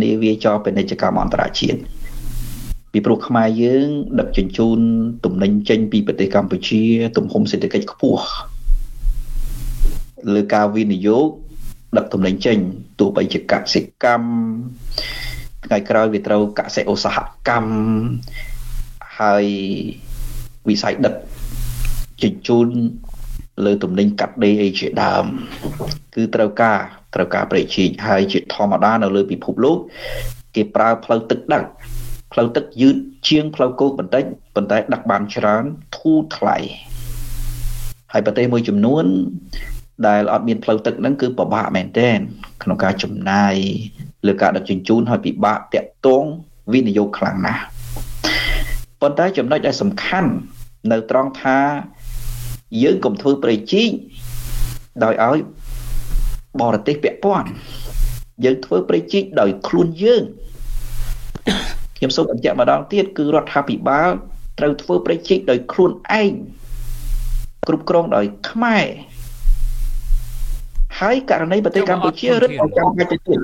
នាវាចរពាណិជ្ជកម្មអន្តរជាតិពីព្រោះខ្មែរយើង ដឹកជញ្ជូនទំនិញចេញពីប្រទេសកម្ពុជា ទំហំសេដ្ឋកិច្ចខ្ពស់លើការវិនិយោគដឹកទំនិញចេញទោះបីជាកសិកម្មថ្ងៃក្រោយវាត្រូវកសិឧស្សាហកម្មហើយវិស័យដឹកជញ្ជូនលើទំនិញកាត់ដេរអីជាដើម គឺត្រូវការ ត្រូវការប្រេជីកហើយជាធម្មតានៅលើពិភពលោកគេប្រើផ្លូវទឹកដឹកផ្លូវទឹកយឺតជាងផ្លូវគោកបន្តិចប៉ុន្តែដឹកបានច្រើនធូរថ្លៃហើយប្រទេសមួយចំនួន ដែលអត់មានផ្លូវទឹកហ្នឹងគឺពិបាកមែនទែនក្នុងការចំណាយលើការដឹកជញ្ជូនហើយពិបាកតាក់ទងវិនិយោគខ្លាំងណាស់ប៉ុន្តែចំណុចដែលសំខាន់នៅត្រង់ថាយើងកុំធ្វើប្រេជីកដោយឲ្យ បរទេសពាក់ព័ន្ធយើងធ្វើប្រេជីកដោយខ្លួនយើងខ្ញុំសូមបញ្ជាក់ម្ដងទៀតគឺរដ្ឋាភិបាលត្រូវធ្វើប្រេជីកដោយខ្លួនឯងគ្រប់គ្រងដោយខ្មែរហើយករណីប្រទេសកម្ពុជារឹតឲ្យចាំបាច់ទៅទៀត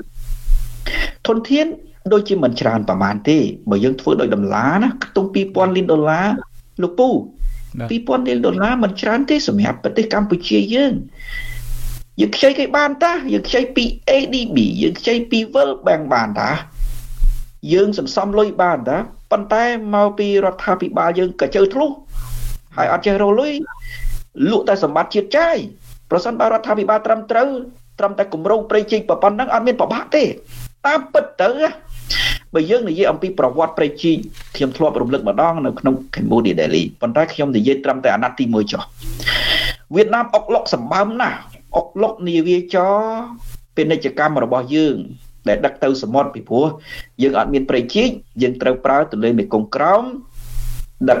ធនធានដូចជាមិនច្រើនប្រហែលទេបើយើងធ្វើដោយដុល្លារណាខ្ទង់2000លានដុល្លារលោកពូ2000លានដុល្លារមិនច្រើនទេសម្រាប់ប្រទេសកម្ពុជាយើង យើងខ្ចីគេបានតាយើងខ្ចីពី ADB យើងខ្ចីពី World Bank បានតាយើងសន្សំលុយបានតាប៉ុន្តែមកពីរដ្ឋាភិបាលយើងក៏ជើធ្លុះហើយអត់ចេះរកលុយលក់តែសម្បត្តិជាតិចាយប្រសិនបើរដ្ឋាភិបាលត្រឹមត្រូវត្រឹមតែគម្រោងប្រៃជីកប៉ុណ្ណឹងអត់មានប្របាក់ទេតាមពិតទៅបើយើងនិយាយអំពីប្រវត្តិប្រៃជីកខ្ញុំធ្លាប់រំលឹកម្ដងនៅក្នុង Cambodia Daily ប៉ុន្តែខ្ញុំនិយាយត្រឹមតែអាណត្តិទី1ចុះវៀតណាមអុកឡុកសម្បើមណាស់ អុកឡុកនាវាចរពាណិជ្ជកម្មរបស់យើង ដែលដឹកទៅសមុទ្រពីព្រោះយើងអត់មានប្រៃជីកយើងត្រូវប្រើទន្លេមេគង្គក្រោមដឹក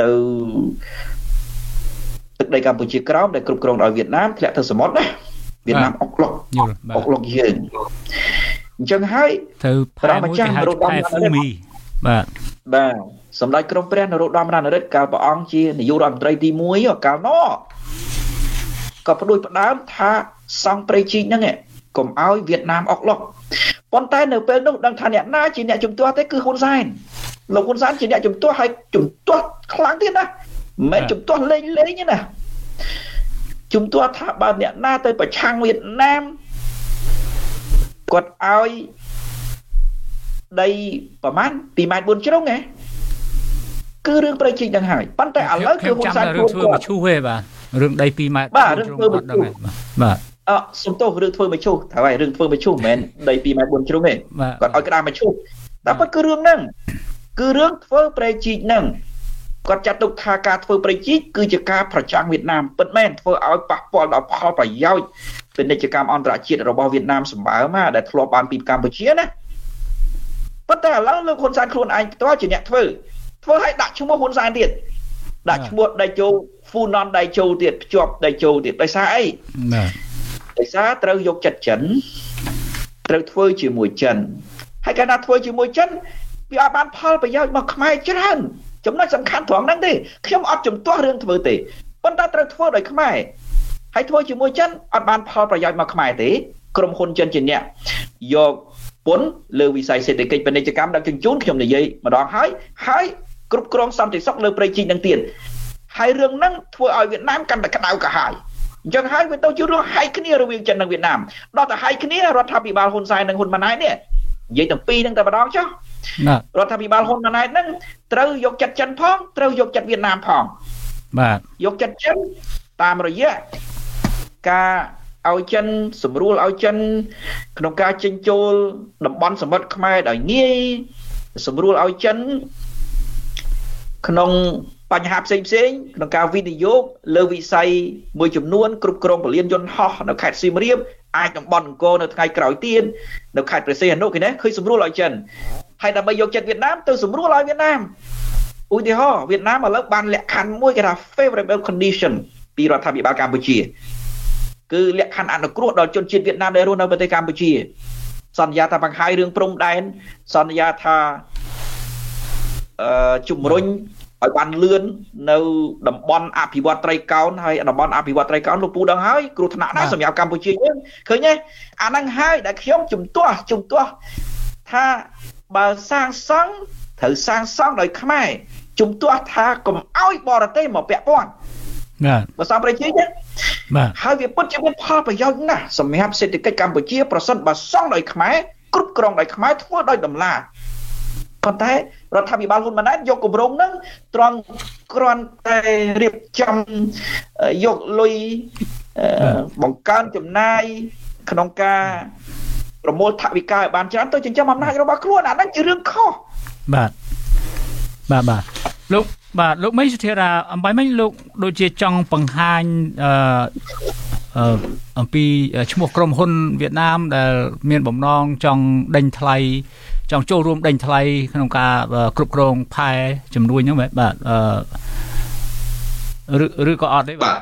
ទៅទឹកដីកម្ពុជាក្រោមដែលគ្រប់គ្រងដោយវៀតណាមធ្លាក់ទៅសមុទ្រណាវៀតណាមអុកឡុកអុកឡុកយើងអញ្ចឹងហើយទៅព្រះម្ចាស់នរោត្តមភូមិបាទបាទសម្ដេចក្រមព្រះនរោត្តមរណរដ្ឋកាលព្រះអង្គជានាយករដ្ឋមន្ត្រីទី1កាលនោះ ក៏ផ្ដួចផ្ដើមថាសង់ព្រៃជីកហ្នឹងកុំឲ្យវៀតណាមអុកឡុកប៉ុន្តែនៅពេលនោះដឹងថាអ្នកណាជាអ្នកជំទាស់ទេគឺហ៊ុនសែនលោកហ៊ុនសែនជាអ្នកជំទាស់ហើយជំទាស់ខ្លាំងទៀតណាមិនជំទាស់លេងលេងទេណាជំទាស់ថាបើអ្នកណាទៅប្រឆាំងវៀតណាមគាត់ឲ្យដីប្រហែល2ម៉ែត្រ4ជ្រុងហ៎គឺរឿងប្រជិញនឹងហើយប៉ុន្តែឥឡូវគឺហ៊ុនសែនធ្វើធ្វើមឈូសទេបាទ រឿងដី2ម៉ែត្របាទរឿងធ្វើមឈូសបាទអសំទោសរឿងធ្វើមឈូសត្រូវហើយរឿងធ្វើមឈូសមិនមែនដី2ម៉ែត្រ4ជ្រុងទេគាត់ឲ្យក្តារមឈូសតែប៉ុតគឺរឿងហ្នឹងគឺរឿងធ្វើប្រជិញហ្នឹងគាត់ចាត់ទុកថាការធ្វើប្រជិញគឺជាការប្រចាំងវៀតណាមពិតមែនធ្វើឲ្យប៉ះពាល់ដល់ផលប្រយោជន៍ពាណិជ្ជកម្មអន្តរជាតិរបស់វៀតណាមសម្បើមដែលធ្លាប់បានពីកម្ពុជាណាប៉ុន្តែឥឡូវលោកហ៊ុនសែនខ្លួនឯងផ្ទាល់ជាអ្នកធ្វើធ្វើឲ្យដាក់ឈ្មោះហ៊ុនសែនទៀតដាក់ឈ្មោះដៃជោ ហ្វូណនដៃជោទៀតភ្ជាប់ដៃជោទៀតដោយសារអីបាទដោយសារត្រូវយកចិត្តចិនត្រូវធ្វើជាមួយចិនហើយកាលណាធ្វើជាមួយចិនវាអត់បានផលប្រយោជន៍មកខ្មែរច្រើនចំណុចសំខាន់ត្រង់ហ្នឹងទេខ្ញុំអត់ជំទាស់រឿងធ្វើទេប៉ុន្តែត្រូវធ្វើដោយខ្មែរហើយធ្វើជាមួយចិនអត់បានផលប្រយោជន៍មកខ្មែរទេក្រុមហ៊ុនចិនជាអ្នកយកពន្ធលើវិស័យសេដ្ឋកិច្ចពាណិជ្ជកម្មដឹកជញ្ជូនខ្ញុំនិយាយម្ដងហើយហើយគ្រប់គ្រងសន្តិសុខលើប្រៃជីកនឹងទៀត ហើយរឿងហ្នឹងធ្វើឲ្យវៀតណាមកាន់តែក្តៅក្រហាយអញ្ចឹងហើយវាទៅជារឿងហែកគ្នារវាងចិននិងវៀតណាមដល់តែហែកគ្នារដ្ឋាភិបាលហ៊ុនសែននិងហ៊ុនម៉ាណែតនេះនិយាយទាំងពីរហ្នឹងតែម្ដងចុះរដ្ឋាភិបាលហ៊ុនម៉ាណែតហ្នឹងត្រូវយកចិត្តចិនផងត្រូវយកចិត្តវៀតណាមផងបាទយកចិត្តចិនតាមរយៈការឲ្យចិនស្រួលឲ្យចិន ក្នុងការចិញ្ចូលតំបន់សមុទ្រខ្មែរដោយងាយស្រួលឲ្យចិនក្នុង បញ្ហាផ្សេងផ្សេងក្នុងការវិនិយោគលើវិស័យមួយចំនួនគ្រប់គ្រងពលានយន្តហោះនៅខេត្តសៀមរាបអាចតំបន់អង្គរនៅថ្ងៃក្រោយទៀតនៅខេត្តព្រះសីហនុគេណាឃើញស្រួលឲ្យចិនហើយដើម្បីយកចិត្តវៀតណាមទៅស្រួលឲ្យវៀតណាមឧទាហរណ៍វៀតណាមឥឡូវបានលក្ខខណ្ឌមួយគេថា favorable condition ពីរដ្ឋាភិបាលកម្ពុជា គឺលក្ខខណ្ឌអនុគ្រោះដល់ជនជាតិវៀតណាមដែលរស់នៅប្រទេសកម្ពុជា សន្យាថាបង្ហាញរឿងព្រំដែនសន្យាថាអឺជំរុញ ឲ្យបានលឿននៅតំបន់អភិវឌ្ឍត្រីកោណហើយតំបន់អភិវឌ្ឍត្រីកោណលោកពូដឹងហើយគ្រោះថ្នាក់ដែរសម្រាប់កម្ពុជាយើងឃើញទេអាហ្នឹងហើយដែលខ្ញុំជំទាស់ជំទាស់ថាបើសាងសង់ត្រូវសាងសង់ដោយខ្មែរជំទាស់ថាកុំអោយបរទេសមកពាក់ព័ន្ធបាទបើសំប្រជាជាតិបាទហើយវាពិតជាមានផលប្រយោជន៍ណាស់សម្រាប់សេដ្ឋកិច្ចកម្ពុជា ប្រសិនបើសង់ដោយខ្មែរគ្រប់គ្រងដោយខ្មែរធ្វើដោយតម្លាប៉ុន្តែ រដ្ឋាភិបាលហ៊ុនម៉ាណែតយកគម្រោងហ្នឹងត្រង់គ្រាន់តែរៀបចំយកលុយបង្កើនចំណាយក្នុងការប្រមូលថវិកាឲ្យបានច្រើនទៅចិញ្ចឹមអំណាចរបស់ខ្លួនអាហ្នឹងជារឿងខុសបាទបាទបាទលោកបាទលោកមីសុធារាអំបញ្ញមិញលោកដូចជាចង់បង្ហាញអឺអំពីឈ្មោះក្រុមហ៊ុនវៀតណាមដែលមានបំណងចង់ដេញថ្លៃ ចង់ចូលរួមដេញថ្លៃក្នុងការគ្រប់គ្រងផែចំនួនហ្នឹងបាទអឺឬឬក៏អត់ទេបាទ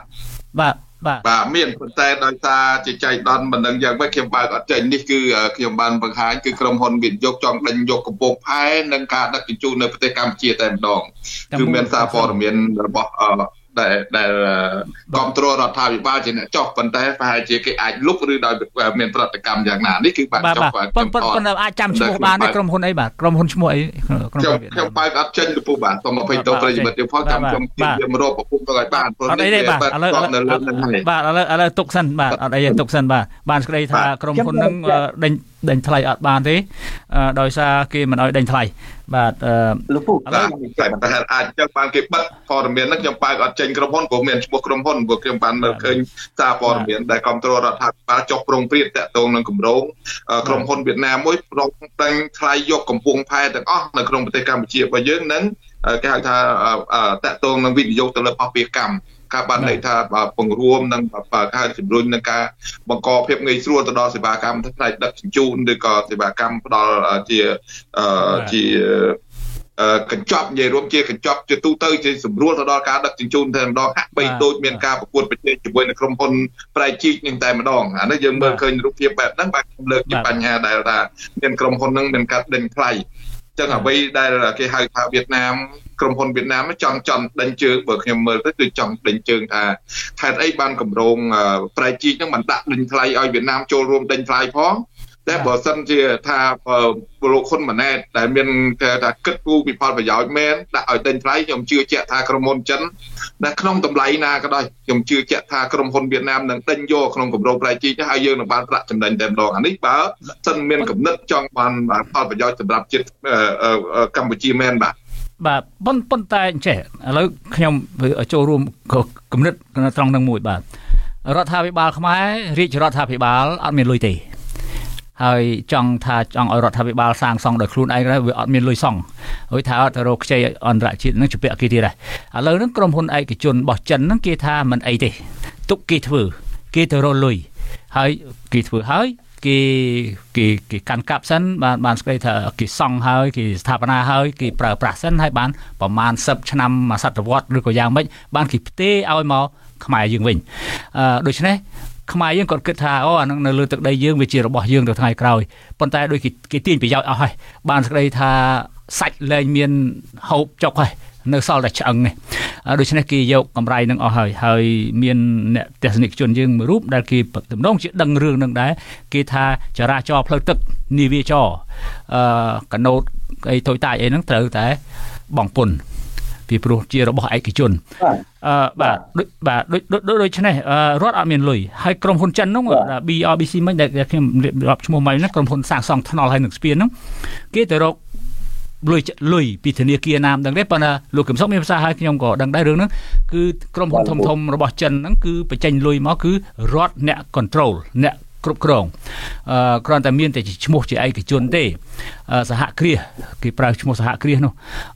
បាទបាទបាទមានប៉ុន្តែដោយសារជាចៃដន្យមិនដឹងយ៉ាងម៉េចខ្ញុំបើកអត់ចេញនេះគឺខ្ញុំបានបង្ហាញគឺក្រុមហ៊ុនវិនិយោគចង់ដេញយកកំពង់ផែនិងការដឹកជញ្ជូននៅប្រទេសកម្ពុជាតែម្ដងគឺមានសារព័ត៌មានរបស់ ដែលដែលគ្រប់គ្រងរដ្ឋាភិបាលជាអ្នកចុះប៉ុន្តែប្រហែលជាគេអាចលុបឬដោយមានប្រតិកម្មយ៉ាងណានេះគឺបានចុះបាទប៉ុន្តែប៉ុន្តែអាចចាំឈ្មោះបានទេក្រុមហ៊ុនអីបាទក្រុមហ៊ុនឈ្មោះអីក្រុមហ៊ុនខ្ញុំបើកអត់ចេញទៅពុះបាទសូមអភ័យទោសប្រិយមិត្តយើងផងចាំខ្ញុំជៀមរកប្រភពទៅឲ្យបានព្រោះនេះបាទឥឡូវបាទឥឡូវឥឡូវទុកសិនបាទអត់អីទុកសិនបាទបានស្ដីថាក្រុមហ៊ុននឹងដេញ ដេញថ្លៃអត់បានទេដោយសារគេមិនឲ្យដេញថ្លៃបាទលោកពូឥឡូវតែអាចចឹងបានគេបិទព័ត៌មានហ្នឹងខ្ញុំបើកអត់ចេញក្រុមហ៊ុនព្រោះមានឈ្មោះក្រុមហ៊ុនព្រោះខ្ញុំបានមើលឃើញសារព័ត៌មានដែលគ្រប់គ្រងរដ្ឋាភិបាលចុះប្រងព្រៀបតាក់ទងនឹងគម្រោងក្រុមហ៊ុនវៀតណាមមួយប្រងតែងថ្លៃយកកំពង់ផែទាំងអស់នៅក្នុងប្រទេសកម្ពុជារបស់យើងនឹងគេហៅថាតាក់ទងនឹងវិនិយោគទៅលើបោះពាកម្ម ការបានន័យថាពង្រួមនិងការជំរុញនឹងការបង្កភាពងាយស្រួលទៅដល់សេវាកម្មផ្នែកដឹកជញ្ជូនឬក៏សេវាកម្មផ្ដល់ជាជាកញ្ចប់និយាយរួមជាកញ្ចប់ជាទូទៅជាស្រួលទៅដល់ការដឹកជញ្ជូនតែម្ដងហាក់បីដូចមានការប្រកួតប្រជែងជាមួយនឹងក្រុមហ៊ុនប្រៃជីកនឹងតែម្ដងអានេះយើងមើលឃើញរូបភាពបែបហ្នឹងបាទខ្ញុំលើកជាបញ្ហាដែលថាមានក្រុមហ៊ុនហ្នឹងមានការដេញថ្លៃចឹងអ្វីដែលគេហៅថាវៀតណាម ក្រុមហ៊ុនវៀតណាមចង់ចង់ដេញជើងបើខ្ញុំមើលទៅគឺចង់ដេញជើងថាខេត្តអីបានកម្រងប្រែជីកហ្នឹងមិនដាក់ដេញថ្លៃឲ្យវៀតណាមចូលរួមដេញថ្លៃផងតែបើសិនជាថាលោកហ៊ុនម៉ាណែតដែលមានគេថាគិតគូរពីផលប្រយោជន៍មែនដាក់ឲ្យដេញថ្លៃខ្ញុំជឿជាក់ថាក្រុមហ៊ុនចិនដែលក្នុងតម្លៃណាក៏ដោយខ្ញុំជឿជាក់ថាក្រុមហ៊ុនវៀតណាមនឹងដេញយកក្នុងគម្រោងប្រៃជីកហើយយើងនឹងបានប្រាក់ចំណេញតែម្ដងអានេះបើសិនមានគំនិតចង់បានផលប្រយោជន៍សម្រាប់ជាតិកម្ពុជាមែនបាទ បាទប៉ុន្តែប៉ុន្តែចេះឥឡូវខ្ញុំចូលរួមគំនិតត្រង់នឹងមួយបាទរដ្ឋាភិបាលខ្មែររាជរដ្ឋាភិបាលអត់មានលុយទេហើយចង់ថាចង់ឲ្យរដ្ឋាភិបាលសាងសង់ដោយខ្លួនឯងវាអត់មានលុយសង់ហើយថាអត់ទៅរកខ្ចីអន្តរជាតិនឹងជំពាក់គេទៀតដែរឥឡូវហ្នឹងក្រុមហ៊ុនឯកជនរបស់ចិនហ្នឹងគេថាមិនអីទេទុកគេធ្វើគេទៅរកលុយហើយគេធ្វើហើយ គេគេគេកាន់កាប់សិនបានបានស្គាល់ថាគេសង់ហើយគេស្ថាបនាហើយគេប្រើប្រាស់សិនហើយបានប្រមាណ10ឆ្នាំមួយសតវត្សឬក៏យ៉ាងម៉េចបានគេផ្ទេឲ្យមកខ្មែរយើងវិញអឺដូច្នេះខ្មែរយើងគាត់គិតថាអូអានឹងនៅលើទឹកដីយើងវាជារបស់យើងទៅថ្ងៃក្រោយប៉ុន្តែដូចគេគេទាញប្រយោជន៍អស់ហើយបានស្ដីថាសាច់លែងមានហូបចុកហើយ នៅសល់តែឆ្អឹងនេះដូច្នេះគេយកកម្រៃនឹងអស់ហើយហើយមានអ្នកទស្សនិកជនយើងមួយរូបដែលគេទំនងជាដឹងរឿងនឹងដែរគេថាចរាចរផ្លូវទឹកនាវាចរអឺកណូតអីតូចតាចអីហ្នឹងត្រូវតែបងពុនពីព្រោះជារបស់ឯកជនអឺបាទបាទដូចដូច្នេះរដ្ឋអត់មានលុយហើយក្រុមហ៊ុនចិនហ្នឹង BRBC មិញដែលខ្ញុំរាប់ឈ្មោះមិញហ្នឹងក្រុមហ៊ុនសាងសង់ថ្នល់ហើយនឹងស្ពានហ្នឹងគេទៅរក លុយលុយពីធនាគារណាមដឹងទេប៉ុន្តែលោកកឹមសុខមានភាសាឲ្យខ្ញុំក៏ដឹងដែររឿងហ្នឹងគឺក្រុមហ៊ុនធំធំរបស់ចិនហ្នឹងគឺបញ្ចេញលុយមកគឺរដ្ឋអ្នក control អ្នកគ្រប់គ្រងអឺគ្រាន់តែមានតែឈ្មោះជាឯកជនទេសហគ្រាសគេប្រើឈ្មោះសហគ្រាសនោះ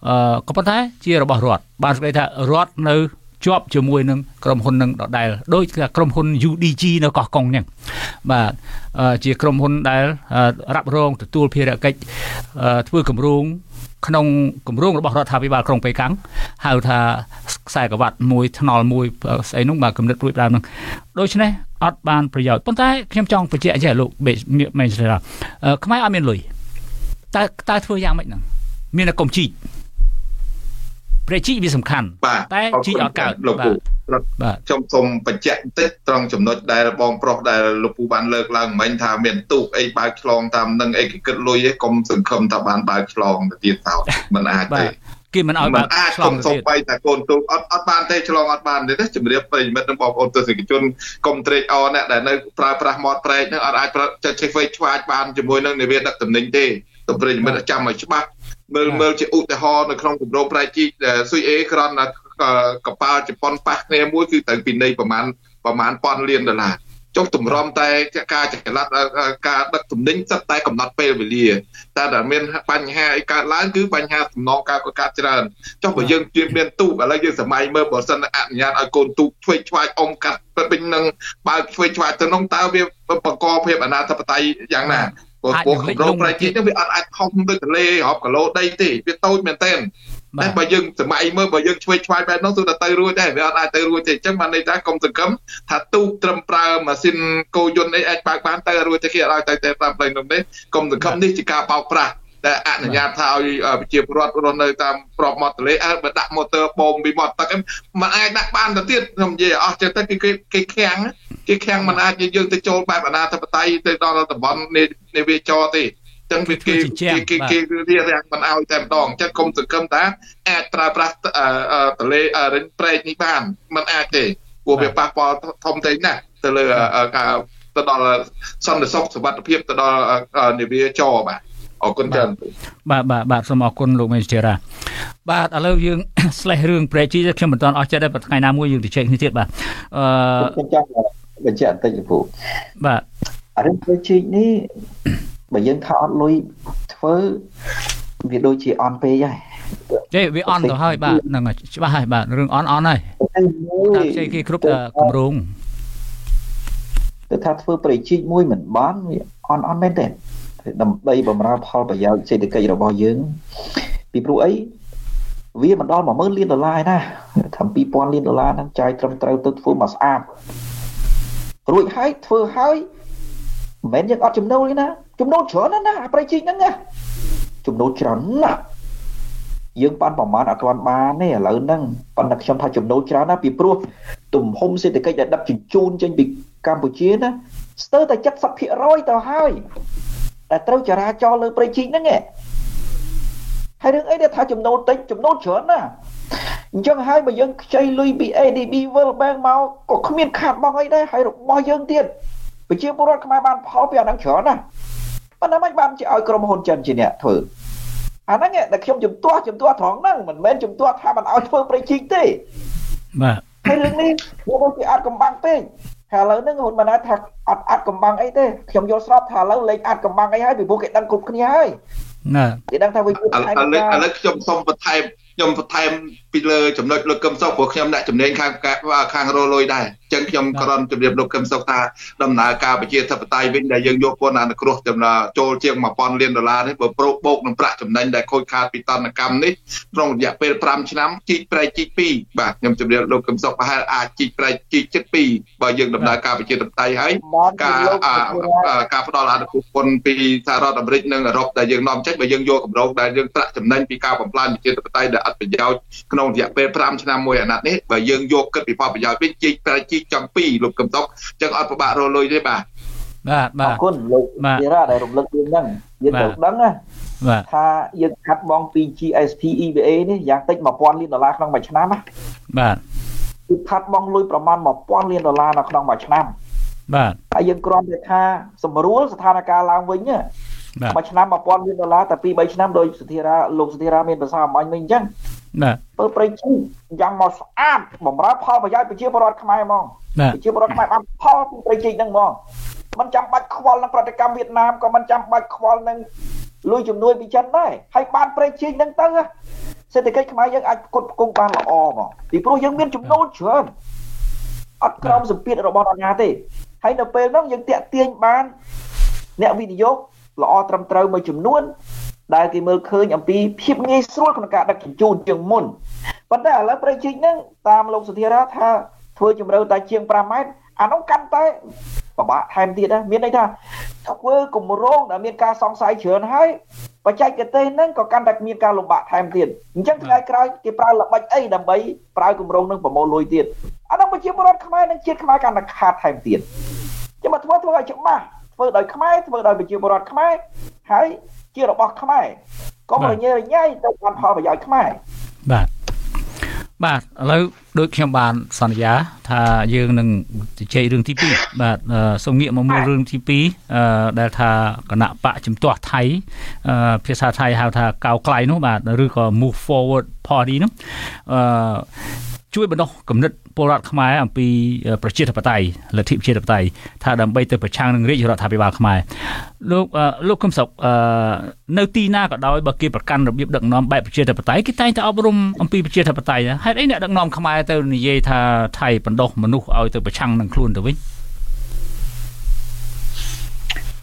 អឺក៏ប៉ុន្តែជារបស់រដ្ឋបានស្គាល់ថារដ្ឋនៅជាប់ជាមួយនឹងក្រុមហ៊ុននឹងដដែលដូចក្រុមហ៊ុន UDG នៅកោះកុងហ្នឹងបាទជាក្រុមហ៊ុនដែលរ៉ាប់រងទទួលភារកិច្ចធ្វើគម្រោង ក្នុងគម្រោងរបស់រដ្ឋាភិបាលក្រុងប៉េកាំងហៅថាខ្សែក្រវ៉ាត់មួយថ្នល់មួយស្អីនោះបាទកំណត់រួចដើមហ្នឹងដូច្នេះអត់បានប្រយោជន៍ប៉ុន្តែខ្ញុំចង់បញ្ជាក់ចេះលោកមែនទេខ្មែរអត់មានលុយតើតើធ្វើយ៉ាងម៉េចហ្នឹងមានតែកុំជីក ព្រះជីកវាសំខាន់តែជីកអត់កើតលោកពូបាទខ្ញុំសូមបញ្ជាក់បន្តិចត្រង់ចំណុចដែលបងប្រុសដែលលោកពូបានលើកឡើងមិញថាមានទូកអីបើកឆ្លងតាមនឹងអីគេគិតលុយឯងកុំសង្ឃឹមថាបានបើកឆ្លងទៅទៀតតោមិនអាចទេគេមិនឲ្យបើកឆ្លងទៅទៀតតែកូនទូកអត់អត់បានទេឆ្លងអត់បានទេជំរាបប្រិមិត្តនិងបងប្អូនទស្សនិកជនកុំត្រេកអរអ្នកដែលនៅប្រើប្រាស់មាត់ប្រែកនឹងអត់អាចចេះឆ្វេងឆ្វាចបានជាមួយនឹងនាវាដឹកទំនិញទេទៅប្រិមិត្តចាំឲ្យច្បាស់ មើលមើលជាឧទាហរណ៍នៅក្នុងគម្រោងប្រែកជីស៊ុយអេក្រនកប៉ាល់ជប៉ុនប៉ះគ្នាមួយគឺត្រូវពីនៃប្រមាណប្រមាណប៉ុនលានដុល្លារចុះទម្រាំតែការចល័តការដឹកទំនិញសិតតែកំណត់ពេលវេលាតែតែមានបញ្ហាអីកើតឡើងគឺបញ្ហាសំណងការកកើតច្រើនចុះបើយើងជៀមមានទូកឥឡូវយើងសម័យមើលបើសិនអនុញ្ញាតឲ្យកូនទូកឆ្វេងឆ្វាយអុំកាត់ពេញនឹងបើឆ្វេងឆ្វាយទៅនោះតើវាបង្កភាពអនាធិបតេយ្យយ៉ាងណា ព្រោះពួកកម្រងប្រជាតិនេះវាអត់អាចខុសដូចទលេរាប់គីឡូដីទេវាតូចមែនទែនតែបើយើងសម័យមើលបើយើងឆ្វេងឆ្វាយបែបនោះគឺតែទៅរួចដែរវាអត់អាចទៅរួចទេអញ្ចឹងបានន័យថាកុំសង្កឹមថាទូកត្រឹមប្រើម៉ាស៊ីនកោយន្តអីអាចបើកបានទៅរួចទេគេអត់ឲ្យទៅតែតាមផ្លូវនោះទេកុំសង្កឹមនេះជាការបោកប្រាស់ ដែលអនុញ្ញាតថាឲ្យប្រជាពលរដ្ឋរស់នៅតាមប្របមាត់ទន្លេអើបើដាក់ម៉ូទ័របូមពីមាត់ទឹកมันអាចដាក់បានទៅទៀតខ្ញុំនិយាយអស់ចិត្តទៅគេគេខាំងគេខាំងมันអាចយើងទៅចូលបែបអនាធិបតេយ្យទៅដល់តំបន់នៃវាចរទេចឹងវាគេគេគេវារាំងមិនឲ្យតែម្ដងចឹងគុំសង្កឹមថាអាចប្រើប្រាស់តលេរិញប្រែកនេះបានมันអាចទេព្រោះវាប៉ះពាល់ធំធេងណាស់ទៅលើការទៅដល់សន្តិសុខសុវត្ថិភាពទៅដល់នាវាចរបាទ អរគុណច្រើនបាទបាទបាទសូមអរគុណលោកមេជារាបាទឥឡូវយើង slash រឿងប្រេជីខ្ញុំមិនទាន់អស់ចិត្តទេប៉ុន្តែថ្ងៃណាមួយយើងទៅជែកគ្នាទៀតបាទអឺខ្ញុំចង់បញ្ជាក់បន្តិចពូបាទរឿងប្រេជីនេះបើយើងថាអត់លុយធ្វើវាដូចជាអន់ពេកហើយទេវាអន់ទៅហើយបាទហ្នឹងច្បាស់ហើយបាទរឿងអន់អន់ហើយតែជ័យគេគ្រប់គម្រោងទៅថាធ្វើប្រជិកមួយមិនបានវាអន់អន់មែនទេ ដើម្បីបំរើផលប្រយោជន៍សេដ្ឋកិច្ចរបស់យើង ពីព្រោះអីវាមិនដល់10000លានដុល្លារណាថា2000លានដុល្លារហ្នឹងចាយត្រឹមត្រូវទៅធ្វើមកស្អាតរួចហើយធ្វើហើយមិនមែនយើងអត់ចំណូលទេណាចំណូលច្រើនណាស់ណាអាប្រៃជីកហ្នឹងណាចំណូលច្រើនណាស់យើងបានប្រមាណអត់ទាន់បានទេឥឡូវហ្នឹងប៉ុន្តែខ្ញុំថាចំណូលច្រើនណាស់ពីព្រោះទំហំសេដ្ឋកិច្ចដែលដឹកជញ្ជូនចេញពីកម្ពុជាណាស្ទើរតែ70%ទៅហើយ តែត្រូវចរាចរលើប្រៃជីកហ្នឹងឯងហើយរឿងអីដែលថាចំណូលតិចចំណូលច្រើនណាអញ្ចឹងហើយបើយើងខ្ចីលុយពី ADB World Bank មកក៏គ្មានខាតបង់អីដែរហើយរបស់យើងទៀតប្រជាពលរដ្ឋខ្មែរបានផលពីអាហ្នឹងច្រើនណាប៉ុន្តែមិនបានជាឲ្យក្រុមហ៊ុនចិនជាអ្នកធ្វើអាហ្នឹងតែខ្ញុំជំទាស់ជំទាស់ត្រង់ហ្នឹងមិនមែនជំទាស់ថាមិនឲ្យធ្វើប្រេជីកទេបាទហើយរឿងនេះវាដូចជាអាចកំបាំងពេក ថាឥឡូវហ្នឹងហ៊ុនម៉ាណែតថាអត់អាចកំបាំងអីទេខ្ញុំយល់ស្របថាឥឡូវលេងអាចកំបាំងអីហើយពីព្រោះគេដឹងគ្រប់គ្នាហើយណាគេដឹងថាវាឥឡូវឥឡូវខ្ញុំសូមបន្ថែមខ្ញុំបន្ថែម ពីលើចំណុចលោកកឹមសុខព្រោះខ្ញុំអ្នកជំនាញខាងខាងរលុយដែរអញ្ចឹងខ្ញុំក្រំជម្រាបលោកកឹមសុខថាដំណើរការប្រជាធិបតេយ្យវិញដែលយើងយកពន្ធអនុគ្រោះចំណាចូលជាង1000លានដុល្លារនេះបើប្រូបូកនឹងប្រាក់ចំណេញដែលខូចខាតពីតនកម្មនេះក្នុងរយៈពេល5ឆ្នាំជីកប្រែកជីក2បាទខ្ញុំជម្រាបលោកកឹមសុខប្រហែលអាចជីកប្រែកជីកចិត្ត2បើយើងដំណើរការប្រជាធិបតេយ្យហើយការការផ្ដល់អនុគ្រោះពន្ធពីសហរដ្ឋអាមេរិកនិងអឺរ៉ុបដែលយើងនាំចេញបើយើងយកកម្រងដែលយើងប្រាក់ចំណេញពីការបំផ្លាញប្រជាធិបតេយ្យដែលអត់ប្រយោជន៍ក្នុងរយៈពេល5ឆ្នាំមួយអាណត្តិនេះបើយើងយកគិតពីផលប្រយោជន៍វិញជីកប្រជីកចំ2លោកកំតុកអញ្ចឹងអត់ពិបាករលុយទេបាទបាទបាទអរគុណលោកធីរ៉ាដែលរំលឹកយើងហ្នឹងយើងត្រូវដឹងណាបាទថាយើងខាត់បងពី GSP EVA នេះយ៉ាងតិច1000លានដុល្លារក្នុងមួយឆ្នាំណាបាទគឺខាត់បងលុយប្រមាណ1000លានដុល្លារនៅក្នុងមួយឆ្នាំបាទហើយយើងគ្រាន់តែថាសម្រួលស្ថានភាពឡើងវិញណាមួយឆ្នាំ1000លានដុល្លារតែ2 3ឆ្នាំដោយសធិរាលោកសធិរាមានប្រសាអំអញវិញអញ្ចឹង បាទធ្វើប្រេងឈូយ៉ាងមកស្អាតបំរើផលប្រយោជន៍ប្រជាពលរដ្ឋខ្មែរហ្មងប្រជាពលរដ្ឋខ្មែរបានផលពីប្រេងជីកហ្នឹងហ្មងมันចាំបាច់ខ្វល់នឹងប្រតិកម្មវៀតណាមក៏มันចាំបាច់ខ្វល់នឹងលុយជំនួយពីចិនដែរហើយបានប្រេងជីកហ្នឹងទៅសេដ្ឋកិច្ចខ្មែរយើងអាចផ្គត់ផ្គង់បានល្អហ្មងពីព្រោះយើងមានចំណូលច្រើនអត់ក្រោមសម្ពាធរបស់អាជ្ញាទេហើយនៅពេលហ្នឹងយើងតាក់ទាញបានអ្នកវិនិយោគល្អត្រឹមត្រូវមួយចំនួន ដែលគេមើលឃើញអំពីភាពងាយស្រួលក្នុងការដឹកជញ្ជូនជាងមុនប៉ុន្តែឥឡូវប្រជិកហ្នឹងតាមលោកសុធារាថាធ្វើជំរឿតែជាង5ម៉ែត្រអានោះកាន់តែពិបាកថែមទៀតណាមានន័យថាធ្វើគម្រោងដែលមានការសង្ស័យច្រើនហើយបច្ចេកទេសហ្នឹងក៏កាន់តែមានការលំបាកថែមទៀតអញ្ចឹងថ្ងៃក្រោយគេប្រើល្បិចអីដើម្បីប្រើគម្រោងហ្នឹងប្រមូលលុយទៀតអានោះប្រជាពលរដ្ឋខ្មែរនិងជាតិខ្មែរកាន់តែខាតថែមទៀតចាំមកធ្វើធ្វើឲ្យច្បាស់ធ្វើដោយខ្មែរធ្វើដោយប្រជាពលរដ្ឋខ្មែរហើយ ជារបស់ខ្មែរកុំរញ៉េរញ៉ៃទៅបានផលប្រយោជន៍ខ្មែរបាទបាទឥឡូវដូចខ្ញុំបានសន្យា ថាយើងនឹងជជែករឿងទី2បាទសូមងាកមកមើលរឿងទី2ដែលថាគណៈបកជំទាស់ថៃភាសាថៃហៅថាកៅក្លៃនោះបាទឬក៏ move forward party នោះអឺ ជួយបណ្ដុះគំនិតពលរដ្ឋខ្មែរអំពីប្រជាធិបតេយ្យលទ្ធិប្រជាធិបតេយ្យថាដើម្បីទៅប្រឆាំងនឹងរាជរដ្ឋាភិបាលខ្មែរលោកលោកកឹមសុខនៅទីណាក៏ដោយបើគេប្រកាន់របៀបដឹកនាំបែបប្រជាធិបតេយ្យគេតែងតែអប់រំអំពីប្រជាធិបតេយ្យហេតុអីអ្នកដឹកនាំខ្មែរទៅនិយាយថាថៃបណ្ដុះមនុស្សឲ្យទៅប្រឆាំងនឹងខ្លួនទៅវិញ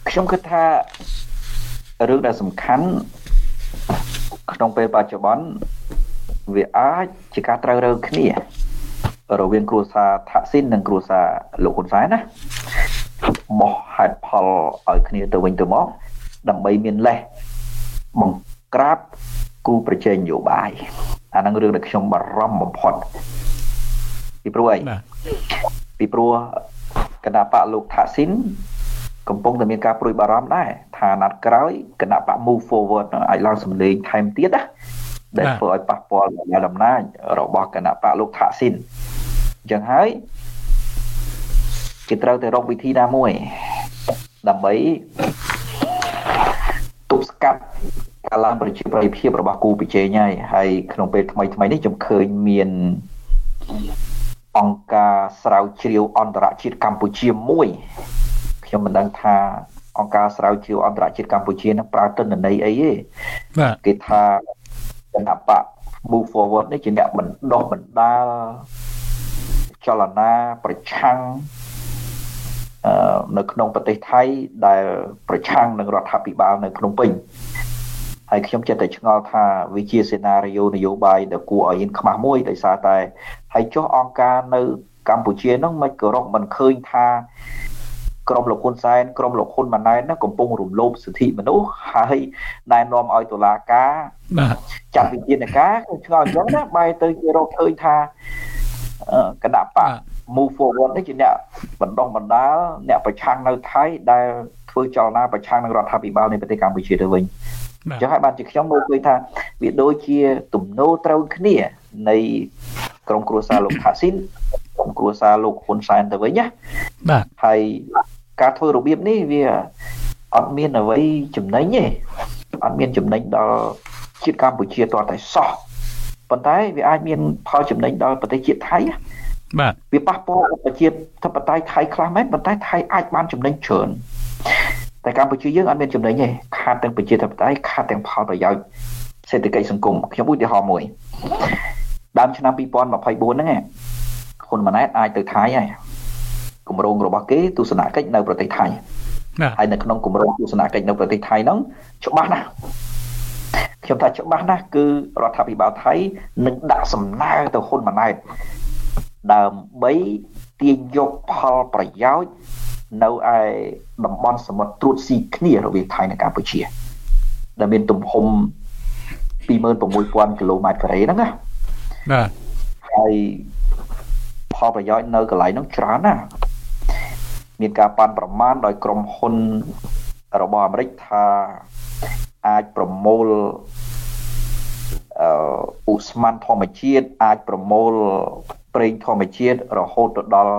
ខ្ញុំគិតថារឿងដែលសំខាន់ក្នុងពេលបច្ចុប្បន្ន វាអាចជាការត្រូវរើគ្នារវាងគ្រួសារថាក់ស៊ីននិងគ្រួសារលោកហ៊ុនសែនណាបោះហេតុផលឲ្យគ្នាទៅវិញទៅមកដើម្បីមានលេសបង្ក្រាបគូប្រជែងនយោបាយអានឹងរឿងដែលខ្ញុំបារម្ភបំផុតពីព្រោះអីពីព្រោះគណៈបកលោកថាក់ស៊ីនកំពុងតែមានការព្រួយបារម្ភដែរថាណាត់ក្រោយគណៈបក move forward អាចឡើងសម្លេងថែមទៀតណា ដែលធ្វើឲ្យប៉ះពាល់ដល់អំណាចរបស់គណៈបកលោកថាក់ស៊ីនអញ្ចឹងហើយគេត្រូវតែរកវិធីណាមួយដើម្បីទប់ស្កាត់ការឡើងប្រជាប្រិយភាពរបស់គូប្រជែងហើយហើយក្នុងពេលថ្មីថ្មីនេះខ្ញុំឃើញមានអង្គការស្រាវជ្រាវអន្តរជាតិកម្ពុជាមួយខ្ញុំមិនដឹងថាអង្គការស្រាវជ្រាវអន្តរជាតិកម្ពុជានឹងប្រើទិន្នន័យអីទេបាទគេថា គណៈបក move forward នេះជាអ្នកបណ្ដុះបណ្ដាលចលនាប្រឆាំងនៅក្នុងប្រទេសថៃដែលប្រឆាំងនឹងរដ្ឋាភិបាលនៅភ្នំពេញហើយខ្ញុំចិត្តតែឆ្ងល់ថាវាជាសេណារីយ៉ូនយោបាយដែលគួរឲ្យហ៊ានខ្មាស់មួយដោយសារតែហើយចុះអង្គការនៅកម្ពុជានោះមិនក៏រកមិនឃើញថា ក្រមលោកហ៊ុនសែនក្រមលោកហ៊ុនម៉ាណែតហ្នឹងកំពុងរំលោភសិទ្ធិមនុស្សហើយណែនាំឲ្យតុលាការបាទចាត់វិធានការខ្ញុំឆ្ងល់អញ្ចឹងណាបែរទៅជារកឃើញថាគណៈបក move forward នេះជាអ្នកបណ្ដុះបណ្ដាលអ្នកប្រឆាំងនៅថៃដែលធ្វើចលនាប្រឆាំងនឹងរដ្ឋាភិបាលនៃប្រទេសកម្ពុជាទៅវិញអញ្ចឹងហើយបានជាខ្ញុំមើលឃើញថាវាដូចជាទំនោរត្រូវគ្នានៃក្រុមគ្រួសារលោកថាស៊ីនក្រុម គ្រួសារលោកហ៊ុនសែនទៅវិញណាបាទហើយការធ្វើរបៀបនេះវាអត់មានអ្វីចំណេញទេអត់មានចំណេញដល់ជាតិកម្ពុជាតតែសោះប៉ុន្តែវាអាចមានផលចំណេញដល់ប្រទេសជាតិថៃបាទវាប៉ះពាល់ប្រជាធិបតេយ្យថៃខ្លះមែនប៉ុន្តែថៃអាចបានចំណេញច្រើនតែកម្ពុជាយើងអត់មានចំណេញទេខាតទាំងប្រជាធិបតេយ្យខាតទាំងផលប្រយោជន៍សេដ្ឋកិច្ចសង្គមខ្ញុំឧទាហរណ៍មួយដើមឆ្នាំ2024ហ្នឹង ហ៊ុនម៉ាណែតអាចទៅថៃហើយគម្រោងរបស់គេទស្សនកិច្ចនៅប្រទេសថៃហើយនៅក្នុងគម្រោងទស្សនកិច្ចនៅប្រទេសថៃហ្នឹងច្បាស់ណាស់ខ្ញុំថាច្បាស់ណាស់គឺរដ្ឋាភិបាលថៃនឹងដាក់សំណើទៅហ៊ុនម៉ាណែតដើម្បីទាញយកផលប្រយោជន៍នៅឯតំបន់សមុទ្រត្រួតស៊ីគ្នារវាងថៃនិងកម្ពុជា ដែលមានទំហំ26000គីឡូម៉ែត្រការ៉េហ្នឹងណាបាទហើយ ផលប្រយោជន៍នៅកន្លែងហ្នឹងច្រើនណាស់មានការប៉ាន់ប្រមាណដោយក្រុមហ៊ុនរបស់អាមេរិកថាអាចប្រមូលអឺឧស្ម័នធម្មជាតិអាចប្រមូលប្រេងធម្មជាតិរហូតទៅដល់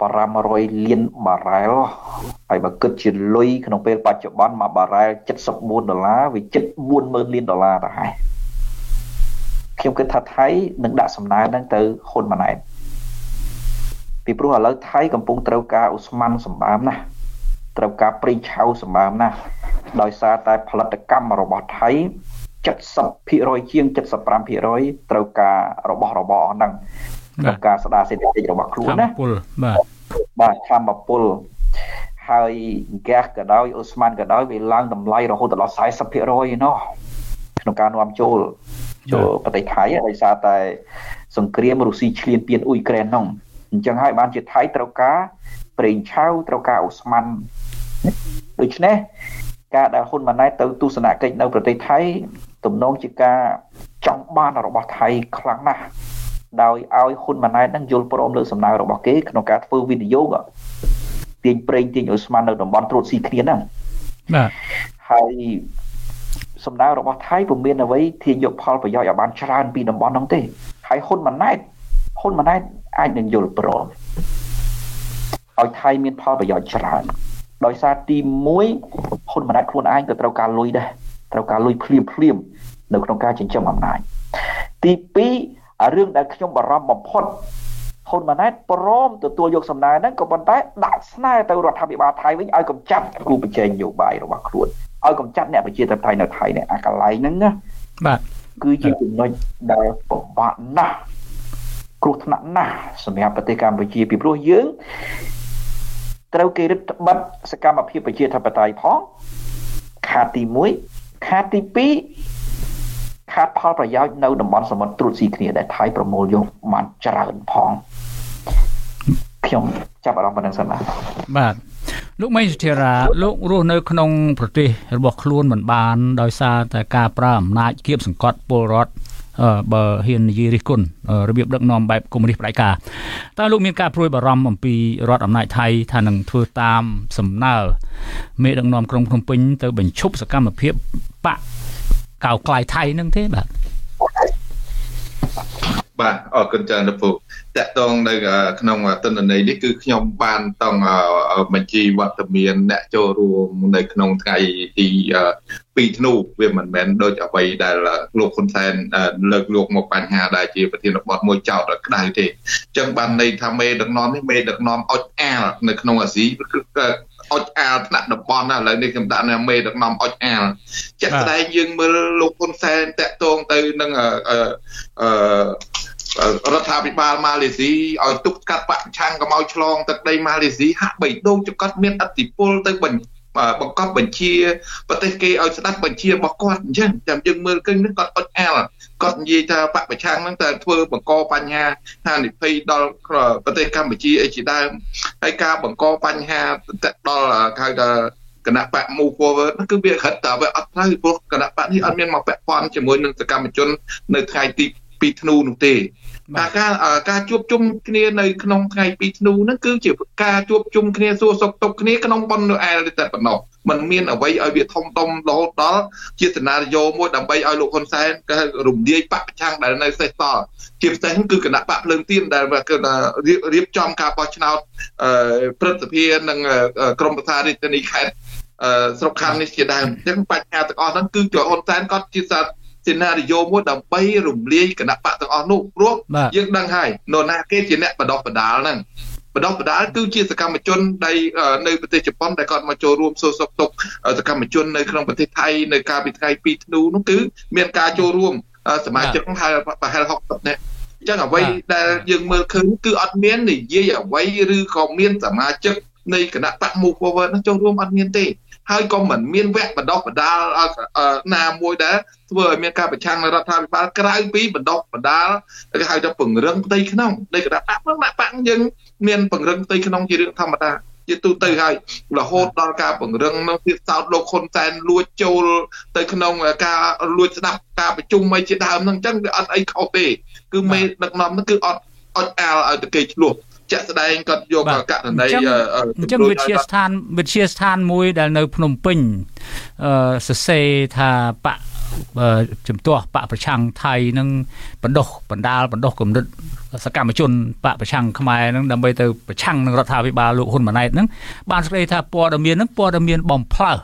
500លានបារ៉ែលហើយបើគិតជាលុយក្នុងពេលបច្ចុប្បន្នមួយបារ៉ែល74ដុល្លារវាជិត40000លានដុល្លារទៅហើយ ខ្ញុំគិតថាថៃនឹងដាក់សំណើនឹងទៅហ៊ុនម៉ាណែតពីព្រោះឥឡូវថៃកំពុងត្រូវការឧស្ម័នសម្បើមណាស់ត្រូវការប្រេងឆៅសម្បើមណាស់ដោយសារតែផលិតកម្មរបស់ថៃ70%ជាង75%ត្រូវការរបស់របរហ្នឹងក្នុងការស្ដារសេដ្ឋកិច្ចរបស់ខ្លួនណាពលបាទបាទធម្មពលហហើយហ្គាសក៏ដោយអូស្មានក៏ដោយវាឡើងតម្លៃរហូតដល់40%ឯណោះក្នុងការនាំចូល ចូលប្រទេសថៃដោយសារតែ សង្គ្រាមរុស្ស៊ីឈ្លានពានអ៊ុយក្រែននោះអញ្ចឹងហើយបានជាថៃត្រូវការប្រេងឆៅត្រូវការអូស្មានដូច្នេះការដែលហ៊ុនម៉ាណែតទៅទស្សនកិច្ចនៅប្រទេសថៃទំនងជាការចង់បានរបស់ថៃខ្លាំងណាស់ដោយឲ្យហ៊ុនម៉ាណែតនឹងយល់ព្រមលើសំណើរបស់គេក្នុងការធ្វើវិនិយោគទាញប្រេងទាញអូស្មាននៅតំបន់ត្រួតស៊ីគ្នាហ្នឹងបាទហើយ សំដៅរបស់ថៃពុំមានអ្វីធាយកផលប្រយោជន៍ឲ្យបានច្រើនពីតំបន់ហ្នឹងទេហើយហ៊ុនម៉ាណែតហ៊ុនម៉ាណែតអាចនឹងយល់ព្រមឲ្យថៃមានផលប្រយោជន៍ច្រើនដោយសារទី1ហ៊ុនម៉ាណែតខ្លួនឯងក៏ត្រូវការលុយដែរត្រូវការលុយភ្លាមភ្លាមនៅក្នុងការចិញ្ចឹមអំណាចទី2រឿងដែលខ្ញុំបារម្ភបំផុតហ៊ុនម៉ាណែតព្រមទទួលយកសំណើហ្នឹងក៏ប៉ុន្តែដាក់ស្នើទៅរដ្ឋាភិបាលថៃវិញឲ្យកម្ចាត់គូប្រជែងនយោបាយរបស់ខ្លួន ឲ្យកម្ចាត់អ្នកប្រជាធិបតេយ្យនៅថៃនេះអាកន្លែងហ្នឹងណាបាទគឺជាចំណុចដែលពិបាកណាស់គ្រោះថ្នាក់ណាស់សម្រាប់ប្រទេសកម្ពុជាពីព្រោះយើងត្រូវគេរឹតបន្តឹងសកម្មភាពប្រជាធិបតេយ្យផងខាតទី1ខាតទី2ខាតផលប្រយោជន៍នៅតំបន់សមុទ្រត្រួតស៊ីគ្នាដែលថៃប្រមូលយកបានច្រើនផងខ្ញុំចាប់អារម្មណ៍ប៉ុណ្្នឹងសិនបាទបាទ លោកមេសុធារាលោករស់នៅក្នុងប្រទេសរបស់ខ្លួនមិនបានដោយសារតែការប្រើអំណាចគៀបសង្កត់ពលរដ្ឋបើហ៊ាននិយាយរិះគន់របៀបដឹកនាំបែបកុម្មុយនីសផ្ដាច់ការតើលោកមានការព្រួយបារម្ភអំពីរដ្ឋអំណាចថៃថានឹងធ្វើតាមសំណើមេដឹកនាំក្រុងភ្នំពេញទៅបញ្ឈប់សកម្មភាពបកកៅក្លាយថៃនឹងទេបាទ បាទអរគុណច្រើនលោកពូតកតងនៅក្នុងទិន្នន័យនេះគឺខ្ញុំបានតង់បញ្ជីវត្តមានអ្នកចូលរួមនៅក្នុងថ្ងៃទី2ធ្នូវាមិនមែនដូចអ្វីដែលលោកហ៊ុនសែនលើកលោកមកបញ្ហាដែលជាប្រធានបទមួយចោតក្តៅទេអញ្ចឹងបានន័យថាមេដឹកនាំនេះមេដឹកនាំអុចអាលនៅក្នុងអាស៊ីគឺអុចអាលថ្នាក់តំបន់ណាឥឡូវនេះខ្ញុំដាក់នៅមេដឹកនាំអុចអាលជាក់ស្ដែងយើងមើលលោកហ៊ុនសែនតាក់ទងទៅនឹងអឺ រដ្ឋាភិបាលម៉ាឡេស៊ីឲ្យទុកកាត់បកឆាំងកុំឲ្យឆ្លងទឹកដីម៉ាឡេស៊ីហាក់បីដូចជាគាត់មានអធិបុលទៅបញ្បង្កប់បញ្ជាប្រទេសគេឲ្យស្ដាប់បញ្ជារបស់គាត់អញ្ចឹងចាំយើងមើលឃើញនឹងគាត់អត់អាលគាត់និយាយថាបកប្រឆាំងហ្នឹងតែធ្វើបង្កបញ្ហាហានិភ័យដល់ប្រទេសកម្ពុជាអីជាដើមហើយការបង្កបញ្ហាដល់ហៅថាគណៈបក move forward គឺវាហិតតែវាអត់ត្រូវព្រោះគណៈបកនេះអត់មានមកពាក់ព័ន្ធជាមួយនឹងសកម្មជននៅថ្ងៃទី2ធ្នូនោះទេ បាទការការជួបជុំគ្នានៅក្នុងថ្ងៃ2ធ្នូហ្នឹងគឺជាការជួបជុំគ្នាសួរសុខទុក្ខគ្នាក្នុងប៉ុននៅអែលតែប៉ុណ្ណោះมันមានអ្វីឲ្យវាធំដុំរហូតដល់ជាសណារីយ៉ូមួយដើម្បីឲ្យលោកហ៊ុនសែនក៏រំលាយបកប្រឆាំងដែលនៅសេសតជាពិសេសគឺគណៈបកភ្លើងទៀនដែលគឺរៀបចំការបោះឆ្នោតព្រឹទ្ធសភានិងក្រមប្រសារាជធានីខេត្តស្រុកខណ្ឌនេះជាដើមអញ្ចឹងបញ្ហាទាំងអស់ហ្នឹងគឺលោកហ៊ុនសែនគាត់ជាសាសេ ណារីយ៉ូមួយដើម្បីរំលាយគណៈបកទាំងអស់នោះព្រោះយើងដឹងហើយនរណាគេជាអ្នកបដោះបដាលហ្នឹងបដោះបដាលគឺជាសកម្មជនដែលនៅប្រទេសជប៉ុនដែលគាត់មកចូលរួមសួរសុខទុក្ខសកម្មជននៅក្នុងប្រទេសថៃនៅកាលពីថ្ងៃ2ធ្នូនោះគឺមានការចូលរួមសមាជិកហៅប្រហែល60នាក់អញ្ចឹងអ្វីដែលយើងមើលឃើញគឺអត់មាននិយាយអ្វីឬក៏មានសមាជិកនៃគណៈបក Move Forward នោះចូលរួមអត់មានទេ ហើយក៏មិនមានវគ្គបណ្ដុះបណ្ដាលណាមួយដែរធ្វើឲ្យមានការប្រឆាំងនឹងរដ្ឋាភិបាលក្រៅពីបណ្ដុះបណ្ដាលគេហៅថាពង្រឹងផ្ទៃក្នុងនៃគណៈបកហ្នឹងបកយើងមានពង្រឹងផ្ទៃក្នុងជារឿងធម្មតាជាទូទៅហើយរហូតដល់ការពង្រឹងនៅទៀតសោតលោកហ៊ុនសែនលួចចូលទៅក្នុងការលួចស្ដាប់ការប្រជុំអីជាដើមហ្នឹងអញ្ចឹងវាអត់អីខុសទេគឺមេដឹកនាំហ្នឹងគឺអត់អត់អាលឲ្យតែគេឆ្លោះ ជាក់ស្ដែងគាត់យកករណីអញ្ចឹងវិទ្យាស្ថានវិទ្យាស្ថានមួយដែលនៅភ្នំពេញអឺសរសេរថាបកជំទាស់បកប្រឆាំងថៃនឹងបណ្ដុះបណ្ដាលបណ្ដុះគំនិតសកម្មជនបកប្រឆាំងខ្មែរនឹងដើម្បីទៅប្រឆាំងនឹងរដ្ឋាភិបាលលោកហ៊ុនម៉ាណែតនឹងបានស្ដីថាព័ត៌មាននឹងព័ត៌មានបំផ្លើស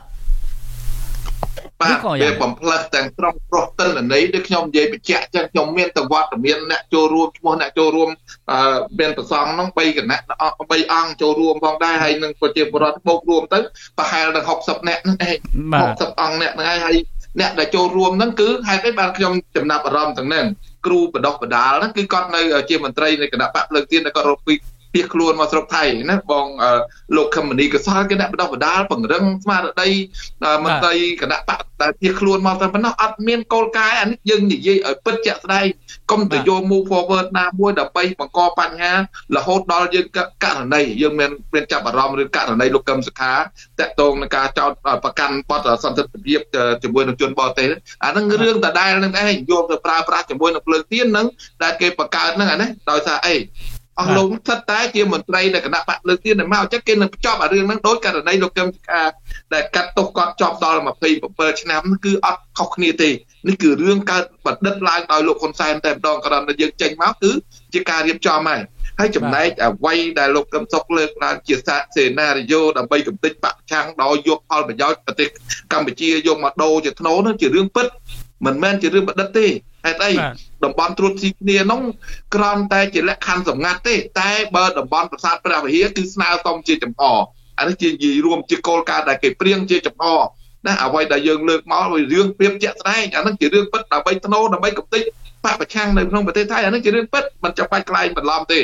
បាទវាបំផ្លើសទាំងត្រង់ប្រុសតិនន័យដូចខ្ញុំនិយាយបញ្ជាក់ចឹងខ្ញុំមានតវត្តមានអ្នកចូលរួមឈ្មោះអ្នកចូលរួមអឺមានប្រសងហ្នឹង3គណៈ3អង្គចូលរួមផងដែរហើយនឹងប្រជាពលរដ្ឋបូករួមទៅប្រហែលដល់60អ្នកហ្នឹងឯង60អង្គអ្នកហ្នឹងហើយអ្នកដែលចូលរួមហ្នឹងគឺហេតុអីបានខ្ញុំចំណាប់អារម្មណ៍ទាំងហ្នឹងគ្រូបដោះបដាលហ្នឹងគឺគាត់នៅជាមន្ត្រីនៃគណៈបកលើកទៀនដែលគាត់រកពីពី ភៀសខ្លួនមកស្រុកថៃណាបងលោកខមនីកសលគេដាក់បដោះបដាលពង្រឹងស្មារតីមន្ត្រីគណៈបកដែលភៀសខ្លួនមកតែប៉ុណ្ណោះអត់មានគោលការណ៍អានេះយើងនិយាយឲ្យពិតជាក់ស្ដែងកុំទៅយក move forward ណាមួយដើម្បីបង្កបញ្ហារហូតដល់យើងករណីយើងមានមានចាប់អារម្មណ៍ឬករណីលោកកឹមសុខាតកតងនឹងការចោទប្រកាន់បទសន្តិភាពជាមួយនឹងជនបរទេសអាហ្នឹងរឿងដដែលនឹងឯងយកទៅប្រើប្រាស់ជាមួយនឹងភ្លើងទៀនហ្នឹងដែលគេបង្កើតហ្នឹងអានេះដោយសារអី អស់លោកស្ថិតតែជាមន្ត្រីនៃគណៈបកលើកទៀនមកអញ្ចឹងគេនឹងចប់អារឿងហ្នឹងដោយករណីលោកកឹមសុខាដែលកាត់ទោសគាត់ជាប់ដល់27ឆ្នាំគឺអត់ខុសគ្នាទេនេះគឺរឿងកើតបណ្ឌិតឡើងដោយលោកហ៊ុនសែនតែម្ដងក្រោយដែលយើងចេញមកគឺជាការរៀបចំហើយហើយចំណែកអ្វីដែលលោកកឹមសុខលើកឡើងជាសាសេណារីយ៉ូដើម្បីកំទេចបកឆាំងដោយយកផលប្រយោជន៍ប្រទេសកម្ពុជាយកមកដូរជាធ្នូនោះជារឿងពិតមិនមែនជារឿងបដិទ្ធទេ ហេតុអីតំបន់ត្រួតស៊ីគ្នានោះក្រំតែជាលក្ខខណ្ឌសម្ងាត់ទេ តែបើតំបន់ប្រាសាទព្រះវិហារគឺស្នើសុំជាចំអអានេះជានិយាយរួមជាគោលការណ៍ដែលគេព្រៀងជាចំអណាអ្វីដែលយើងលើកមកវារឿងព្រៀបជាក់ស្ដែងអានឹងជារឿងពិតដើម្បីធ្នូដើម្បីកំទេចបកប្រឆាំងនៅក្នុងប្រទេសថៃអានឹងជារឿងពិតមិនចាំបាច់ខ្លែងបន្លំទេ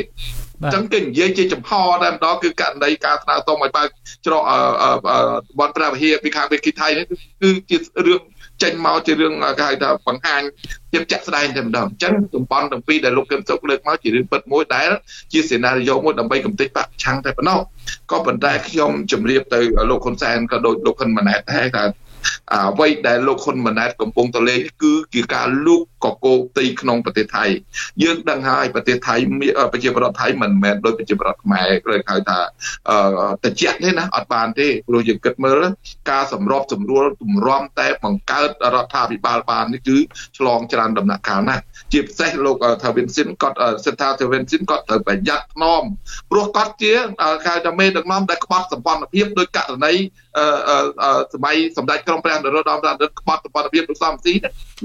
អញ្ចឹងគេនិយាយជាចំហតែម្ដងគឺករណីការស្នើសុំឲ្យបើកច្រកបនព្រះវិហារពីខាងវិគីថៃនេះគឺជារឿង ចេញមកជារឿងគេហៅថាបង្ហាញភាពចាក់ស្ដែងតែម្ដងអញ្ចឹងតំបន់ទាំងពីរដែលលោកកឹមសុខលើកមកជារឿងពិតមួយដែលជាសេណារីយ៉ូមួយដើម្បីកំទេចបកឆាំងតែប៉ុណ្ណោះក៏ប៉ុន្តែខ្ញុំជម្រាបទៅលោកហ៊ុនសែនក៏ដូចលោកហ៊ុនម៉ាណែតដែរថា អ្វីដែលលោកហ៊ុនម៉ាណែតកំពុងតលេងគឺជាការលូកកកោទីក្នុងប្រទេសថៃយើងដឹងហើយប្រទេសថៃប្រជាប្រដ្ឋថៃមិនមែនដូចប្រជាប្រដ្ឋខ្មែរគេហៅថាតិចទេណាអត់បានទេព្រោះយើងគិតមើលការសម្របសម្រួលទម្រាំតែបង្កើតរដ្ឋាភិបាលបាននេះគឺឆ្លងច្រើនដំណាក់កាលណាស់ជាពិសេសលោកថាវិនស៊ីនគាត់សិដ្ឋាថាវិនស៊ីនគាត់ត្រូវប្រយ័ត្នថ្នមព្រោះគាត់ជាគេហៅថាមេដឹកនាំដែលក្បត់សម្ព័ន្ធភាពដោយករណី សម័យសម្ដេចក្រុងព្រះនរោត្តមរដ្ឋក្បត់សម្ព័ន្ធភាពលោកសំស៊ី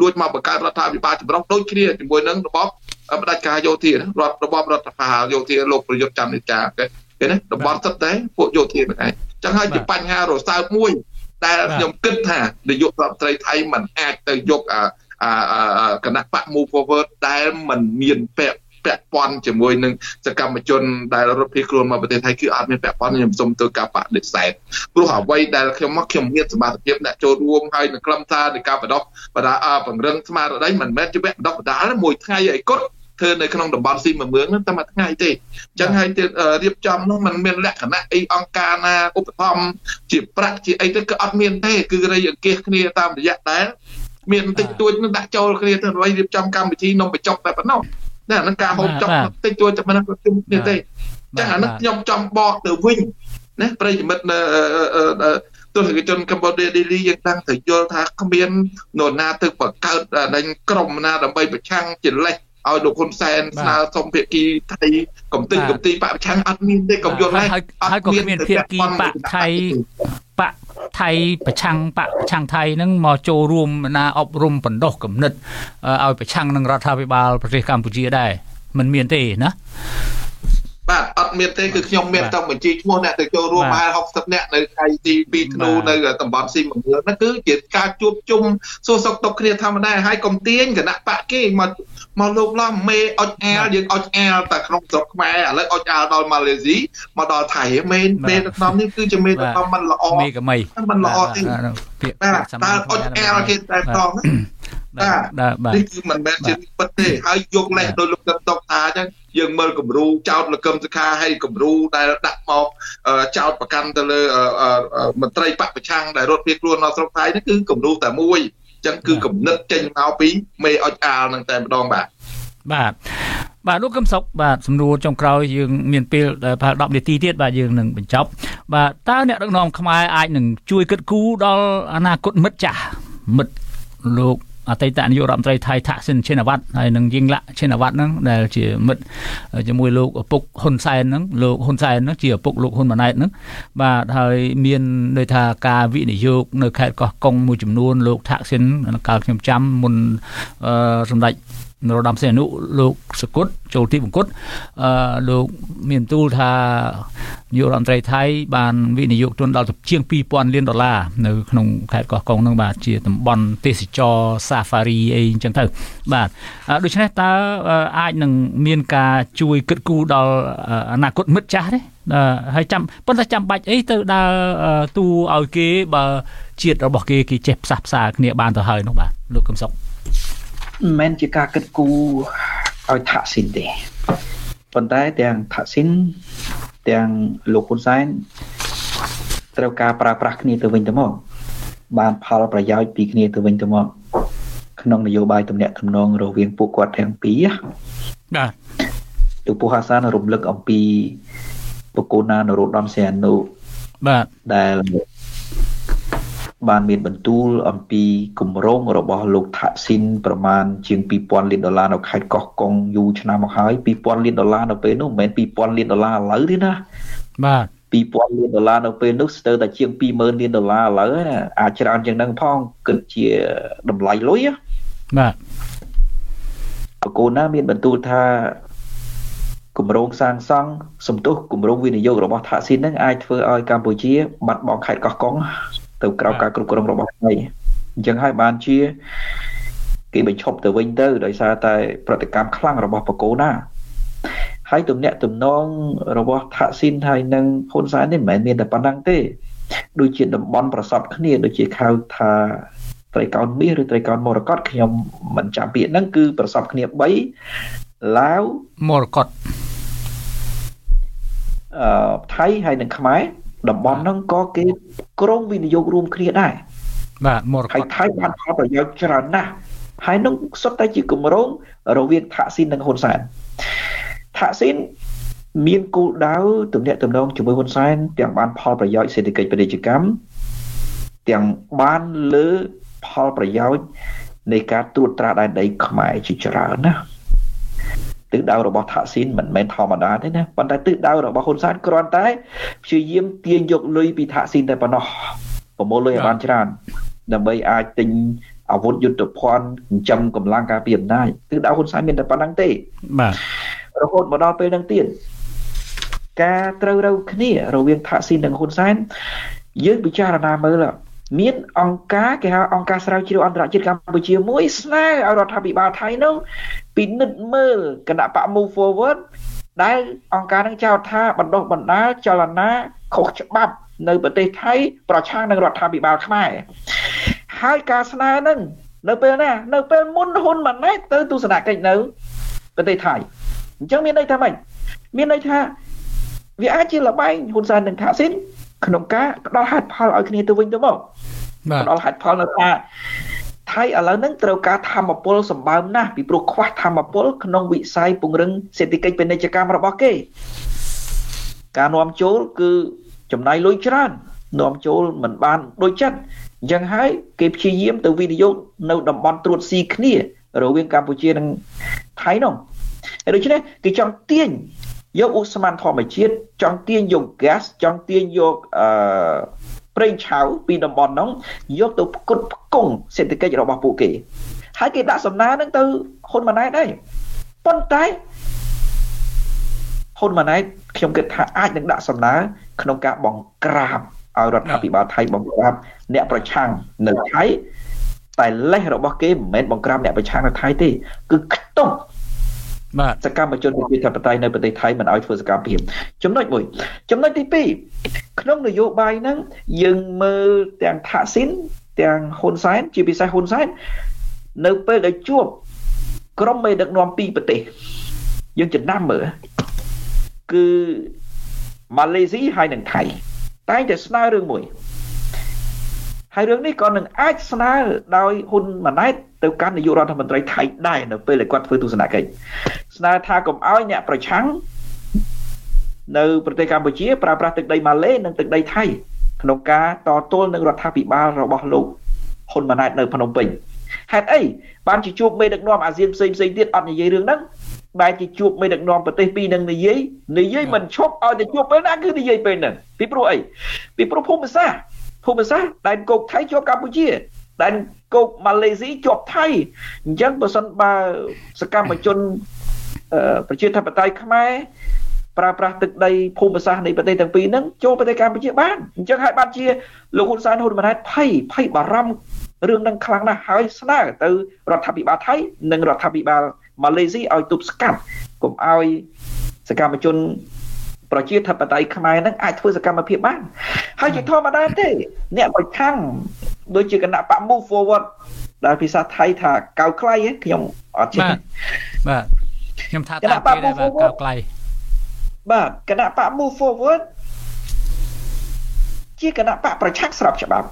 លួចមកបង្កើតរដ្ឋាភិបាលចម្រុះដូចគ្នាជាមួយនឹងរបបផ្ដាច់ការយោធារដ្ឋរបបរដ្ឋបហាយោធាលោកប្រយុទ្ធចាំនិចាគេឃើញទេតំបន់ទឹកតែពួកយោធាហ្នឹងឯងចឹងហើយជាបញ្ហារសើបមួយដែលខ្ញុំគិតថានាយករដ្ឋមន្ត្រីថៃមិនអាចទៅយកអាគណៈបក Move Forward ដែលមិនមានពាក់ ពាក់ព័ន្ធជាមួយនឹងសកម្មជនដែលរត់ភៀសខ្លួនមកប្រទេសថៃគឺអត់មានពាក់ព័ន្ធខ្ញុំសូមធ្វើការបដិសេធព្រោះអ្វីដែលខ្ញុំមកខ្ញុំមានសមត្ថភាពអ្នកចូលរួមហើយនឹងក្រុមសារនៃការបដោះបដាពង្រឹងស្មារតីមិនមែនជាវគ្គបដោះបដាលមួយថ្ងៃឲ្យគាត់ធ្វើនៅក្នុងតំបន់ស៊ីមមឿងហ្នឹងតែមួយថ្ងៃទេអញ្ចឹងហើយរៀបចំនោះมันមានលក្ខណៈអីអង្គការណាឧបត្ថម្ភជាប្រាក់ជាអីទៅគឺអត់មានទេគឺរៃអង្គាសគ្នាតាមរយៈដែលមានតិចតួចនឹងដាក់ចូលគ្នាទៅរៀបចំកម្មវិធីនំបញ្ចុកតែប៉ុណ្ណោះ តែអានឹងការហូបចុកតិចតួចតែប៉ុណ្ណោះក៏ជុំគ្នាទេចឹងអានឹងខ្ញុំចង់បកទៅវិញណាប្រិយមិត្តនៅទស្សនិកជនកម្ពុជាឌីលីយើងតាំងទៅយល់ថាគ្មាននរណាទៅបង្កើតដេញក្រុមណាដើម្បីប្រឆាំងជាលេសឲ្យលោកហ៊ុនសែនស្នើសុំភាគីថៃកំទិញកំទីបកប្រឆាំងអត់មានទេកុំយល់ហើយហើយក៏គ្មានភាគីបកថៃបក ថៃប្រឆាំងបកប្រឆាំងថៃនឹងមកចូលរួមណាអប់រំបណ្ដុះគំនិតឲ្យប្រឆាំងនឹងរដ្ឋាភិបាលប្រទេសកម្ពុជាដែរមិនមានទេណា បាទអត់មានទេគឺខ្ញុំមានតែបញ្ជីឈ្មោះអ្នកទៅចូលរួមប្រហែល60នាក់នៅថ្ងៃទី2ធ្នូនៅតំបន់ស៊ីមងឿនហ្នឹងគឺជាការជួបជុំសួរសុខទុក្ខគ្នាធម្មតាហើយកុំទាញគណៈបកគេមកមកលោកឡំមេអុចអាលយើងអុចអាលតែក្នុងស្រុកខ្មែរឥឡូវអុចអាលដល់ម៉ាឡេស៊ីមកដល់ថៃមេមេដឹកនាំនេះគឺជាមេដឹកនាំមិនល្អមេកមីមិនល្អទេពាក្យតែអុចអាលគេតែតង បាទបាទនេះគឺមិនមែនជាពិតទេហើយយកលេសដោយលោកកឹមតុកថាអញ្ចឹងយើងមើលគំរូចោតលោកកឹមសុខាហើយគំរូដែលដាក់មកចោតប្រកាន់ទៅលើមន្ត្រីបពប្រឆាំងដែលរត់ភៀសខ្លួនមកស្រុកថៃនេះគឺគំរូតែមួយអញ្ចឹងគឺគំនិតចេញមកពីមេអុចអាលនឹងតែម្ដងបាទបាទបាទលោកកឹមសុខបាទសំណួរចុងក្រោយយើងមានពេលប្រហែល10នាទីទៀតបាទយើងនឹងបញ្ចប់បាទតើអ្នកដឹកនាំខ្មែរអាចនឹងជួយគិតគូរដល់អនាគតមិត្តចាស់មិត្តលោក អតីតនាយករដ្ឋមន្ត្រីថៃថាក់សិនឈិនវត្តហើយនឹងយីងឡាក់ឈិនវត្តហ្នឹងដែលជាមិត្តជាមួយលោកឪពុកហ៊ុនសែនហ្នឹងលោកហ៊ុនសែនហ្នឹងជាឪពុកលោកហ៊ុនម៉ាណែតហ្នឹងបាទហើយមានដូចថាការវិនិយោគនៅខេត្តកោះកុងមួយចំនួនលោកថាក់សិនកាលខ្ញុំចាំមុនសម្ដេច នរោត្តមសីហនុលោកសកុតចូលទីបង្គត់អឺលោកមានទូលថានាយករដ្ឋមន្ត្រីថៃបានវិនិយោគទុនដល់ជាង2000លានដុល្លារនៅក្នុងខេត្តកោះកុងនឹងបាទជាតំបន់ទេសចរ Safari អីអញ្ចឹងទៅបាទដូច្នេះតើអាចនឹងមានការជួយគិតគូរដល់អនាគតមិត្តចាស់ទេហើយចាំប៉ុន្តែចាំបាច់អីទៅដើរទូឲ្យគេបើជាតិរបស់គេគេចេះផ្សះផ្សាគ្នាបានទៅហើយនោះបាទលោកកឹមសុខ មិនមែនជាការគិតគូរឲ្យថាក់ស៊ីនទេប៉ុន្តែទាំងថាក់ស៊ីនទាំងលោកហ៊ុនសែនត្រូវការប្រើប្រាស់គ្នាទៅវិញទៅមកបានផលប្រយោជន៍ពីគ្នាទៅវិញទៅមកក្នុងនយោបាយទំនាក់ទំនងរវាងពួកគាត់ទាំងពីរបាទលោកពូហាសានរំលឹកអំពីបកូណានរោត្តមសីហនុបាទដែល បានមានបន្ទូលអំពីគម្រោងរបស់លោកថាក់ស៊ីនប្រមាណជាង2000លានដុល្លារនៅខេត្តកោះកុងយូរឆ្នាំមកហើយ2000លានដុល្លារនៅពេលនោះមិនមែន2000លានដុល្លារឥឡូវទេណាបាទ2000លានដុល្លារនៅពេលនោះស្ទើរតែជាង20000លានដុល្លារឥឡូវណាអាចច្រើនជាងហ្នឹងផងគិតជាតម្លៃលុយបាទបកូនណាមានបន្ទូលថាគម្រោងសាងសង់សំទុះគម្រោងវិនិយោគរបស់ថាក់ស៊ីននឹងអាចធ្វើឲ្យកម្ពុជាបាត់បង់ខេត្តកោះកុង ទៅក្រៅការគ្រប់គ្រងរបស់ថ្មីអញ្ចឹងហើយបានជាគេបញ្ឈប់ទៅវិញទៅដោយសារតែប្រតិកម្មខ្លាំងរបស់បកូណាហើយទំនាក់ទំនងរបស់ថាក់ស៊ីនហើយនឹងហ៊ុនសែននេះមិនមែនមានតែប៉ុណ្ណឹងទេដូចជាតំបន់ប្រសពគ្នាដូចជាខៅថាត្រីកោណមាសឬត្រីកោណមរកតខ្ញុំមិនចាំពាក្យហ្នឹងគឺប្រសពគ្នា3ឡាវមរកតអឺថៃហើយនិងខ្មែរ តំបន់ហ្នឹងក៏គេក្រុងវិនិយោគរួមគ្នាដែរបាទមរកតហើយថៃបានផលប្រយោជន៍ច្រើនណាស់ហើយនឹងសុទ្ធតែជាគម្រោងរវាងថាក់ស៊ីននិងហ៊ុនសែនថាក់ស៊ីនមានគោលដៅទំនាក់ទំនងជាមួយហ៊ុនសែនទាំងបានផលប្រយោជន៍សេដ្ឋកិច្ចពាណិជ្ជកម្មទាំងបានលើផលប្រយោជន៍នៃការត្រួតត្រាដែនដីខ្មែរជាច្រើនណា ទិសដៅរបស់ថាក់ស៊ីនមិនមែនធម្មតាទេណាប៉ុន្តែទិសដៅរបស់ហ៊ុនសែនគ្រាន់តែព្យាយាមទាញយកលុយពីថាក់ស៊ីនតែប៉ុណ្ណោះប្រមូលលុយឲ្យបានច្រើនដើម្បីអាចទិញអាវុធយុទ្ធភ័ណ្ឌចិញ្ចឹមកម្លាំងការពារអំណាចទិសដៅហ៊ុនសែនមានតែប៉ុណ្្នឹងទេបាទរហូតមកដល់ពេលហ្នឹងទៀតការត្រូវរូវគ្នារវាងថាក់ស៊ីននិងហ៊ុនសែនយើងពិចារណាមើលមានអង្គការគេហៅអង្គការស្រាវជ្រាវអន្តរជាតិកម្ពុជាមួយស្នើឲ្យរដ្ឋាភិបាលថៃនោះ ពិនិត្យមើលគណៈបក Move Forward ដែលអង្គការនឹងចោទថាបណ្ដោះបណ្ដាលចលនាខុសច្បាប់ នៅប្រទេសថៃប្រឆាំងនឹងរដ្ឋាភិបាលខ្មែរហើយការស្នើនឹងនៅពេលណានៅពេលមុនហ៊ុនម៉ាណែតទៅទស្សនកិច្ចនៅប្រទេសថៃអញ្ចឹងមានន័យថាម៉េចមានន័យថាវាអាចជាលបែងហ៊ុនសែននិងថាស៊ីនក្នុងការផ្ដល់ហេតុផលឲ្យគ្នាទៅវិញទៅមកផ្ដល់ហេតុផលនៅថា ថៃឥឡូវហ្នឹងត្រូវការធម្មពលសម្បើមណាស់ពីព្រោះខ្វះធម្មពលក្នុងវិស័យពង្រឹងសេដ្ឋកិច្ចពាណិជ្ជកម្មរបស់គេ ការនាំចូលគឺចំណាយលុយច្រើននាំចូលមិនបានដូចចិត្តអញ្ចឹងហើយគេព្យាយាមទៅវិនិយោគនៅតំបន់ត្រួតស៊ីគ្នារវាងកម្ពុជានិងថៃនោះហើយដូច្នេះគេចង់ទាញយកឧស្ម័នធម្មជាតិចង់ទាញយក gas ចង់ទាញយកអឺ ប្រេងឆៅពីតំបន់នោះយកទៅផ្គត់ផ្គង់សេដ្ឋកិច្ចរបស់ពួកគេហើយគេដាក់សំណើនឹងទៅហ៊ុនម៉ាណែតដែរប៉ុន្តែហ៊ុនម៉ាណែតខ្ញុំគិតថាអាចនឹងដាក់សំណើក្នុងការបង្ក្រាបឲ្យរដ្ឋាភិបាលថៃបង្ក្រាបអ្នកប្រឆាំងនៅថៃតែលេសរបស់គេមិនមែនបង្ក្រាបអ្នកប្រឆាំងនៅថៃទេគឺខ្ទប់ បាទសកម្មជនប្រជាធិបតេយ្យនៅប្រទេសថៃមិនឲ្យធ្វើសកម្មភាពចំណុចមួយចំណុចទី2ក្នុងនយោបាយហ្នឹងយើងមើលទាំងថាក់ស៊ីនទាំងហ៊ុនសែនជាពិសេសហ៊ុនសែននៅពេលដែលជួបក្រុមមេដឹកនាំពីរប្រទេសយើងចំណាំមើលគឺម៉ាឡេស៊ីហើយនិងថៃតែងតែស្នើរឿងមួយ ហើយរឿងនេះក៏នឹងអាចស្នើដោយហ៊ុនម៉ាណែតទៅកាន់នាយករដ្ឋមន្ត្រីថៃដែរនៅពេលដែលគាត់ធ្វើទស្សនកិច្ចស្នើថាកុំឲ្យអ្នកប្រឆាំងនៅប្រទេសកម្ពុជាប្រើប្រាស់ទឹកដីម៉ាឡេនិងទឹកដីថៃក្នុងការតទល់នឹងរដ្ឋាភិបាលរបស់លោកហ៊ុនម៉ាណែតនៅភ្នំពេញហេតុអីបានជាជួបមេដឹកនាំអាស៊ានផ្សេងផ្សេងទៀតអត់និយាយរឿងហ្នឹងបែរជាជួបមេដឹកនាំប្រទេសពីរនឹងនិយាយនិយាយមិនឈប់ឲ្យតែជួបពេលណាគឺនិយាយពេលហ្នឹងពីព្រោះអីពីព្រោះភូមិសាស្ត្រ ភូមិសាស្ត្រដែនគោកថៃជាប់កម្ពុជាដែនគោកម៉ាឡេស៊ីជាប់ថៃអញ្ចឹងបើសិនបើសកម្មជនប្រជាធិបតេយ្យខ្មែរប្រើប្រាស់ទឹកដីភូមិសាស្ត្រនៃប្រទេសទាំងពីរហ្នឹងចូលប្រទេសកម្ពុជាបានអញ្ចឹងហើយបានជាលោកហ៊ុនសែនហ៊ុនម៉ាណែតភ័យភ័យបារម្ភរឿងហ្នឹងខ្លាំងណាស់ហើយស្នើទៅរដ្ឋាភិបាលថៃនិងរដ្ឋាភិបាលម៉ាឡេស៊ីឲ្យទប់ស្កាត់កុំឲ្យសកម្មជន ប្រជាធិបតេយ្យខ្មែរហ្នឹងអាចធ្វើសកម្មភាពបានហើយជាធម្មតាទេ អ្នកប្រឆាំងដូចជាគណៈបក Move Forward ដែលភាសាថៃថាកៅខ្លៃខ្ញុំអត់ចេះបាទបាទខ្ញុំថាតាមគេដែរបាទកៅខ្លៃបាទគណៈបក Move Forward ជាគណៈបកប្រឆាំងស្របច្បាប់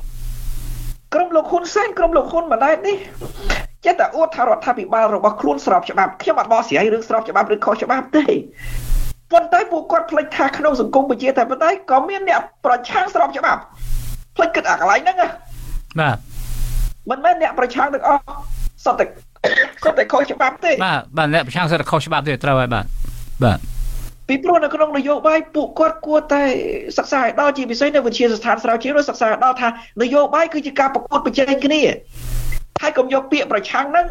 ក្រុមលោកហ៊ុនសែនក្រុមលោកហ៊ុនម៉ាណែតនេះចេះតែអួតថារដ្ឋាភិបាលរបស់ខ្លួនស្របច្បាប់ខ្ញុំអត់បោះស្រាយរឿងស្របច្បាប់ឬខុសច្បាប់ទេ ប៉ុន្តែពួកគាត់ភ្លេចថាក្នុងសង្គមប្រជាធិបតេយ្យក៏មានអ្នកប្រឆាំងស្របច្បាប់ភ្លេចគិតអាកន្លែងហ្នឹងបាទមិនមែនអ្នកប្រឆាំងទាំងអស់សុទ្ធតែសុទ្ធតែខុសច្បាប់ទេបាទបាទអ្នកប្រឆាំងសុទ្ធតែខុសច្បាប់ទេត្រូវហើយបាទបាទពីព្រោះនៅក្នុងនយោបាយពួកគាត់គួរតែសិក្សាឲ្យដល់ជាពិសេសនៅវិទ្យាស្ថានស្រាវជ្រាវសិក្សាឲ្យដល់ថានយោបាយគឺជាការប្រកួតប្រជែងគ្នាហើយកុំយកពាក្យប្រឆាំងហ្នឹង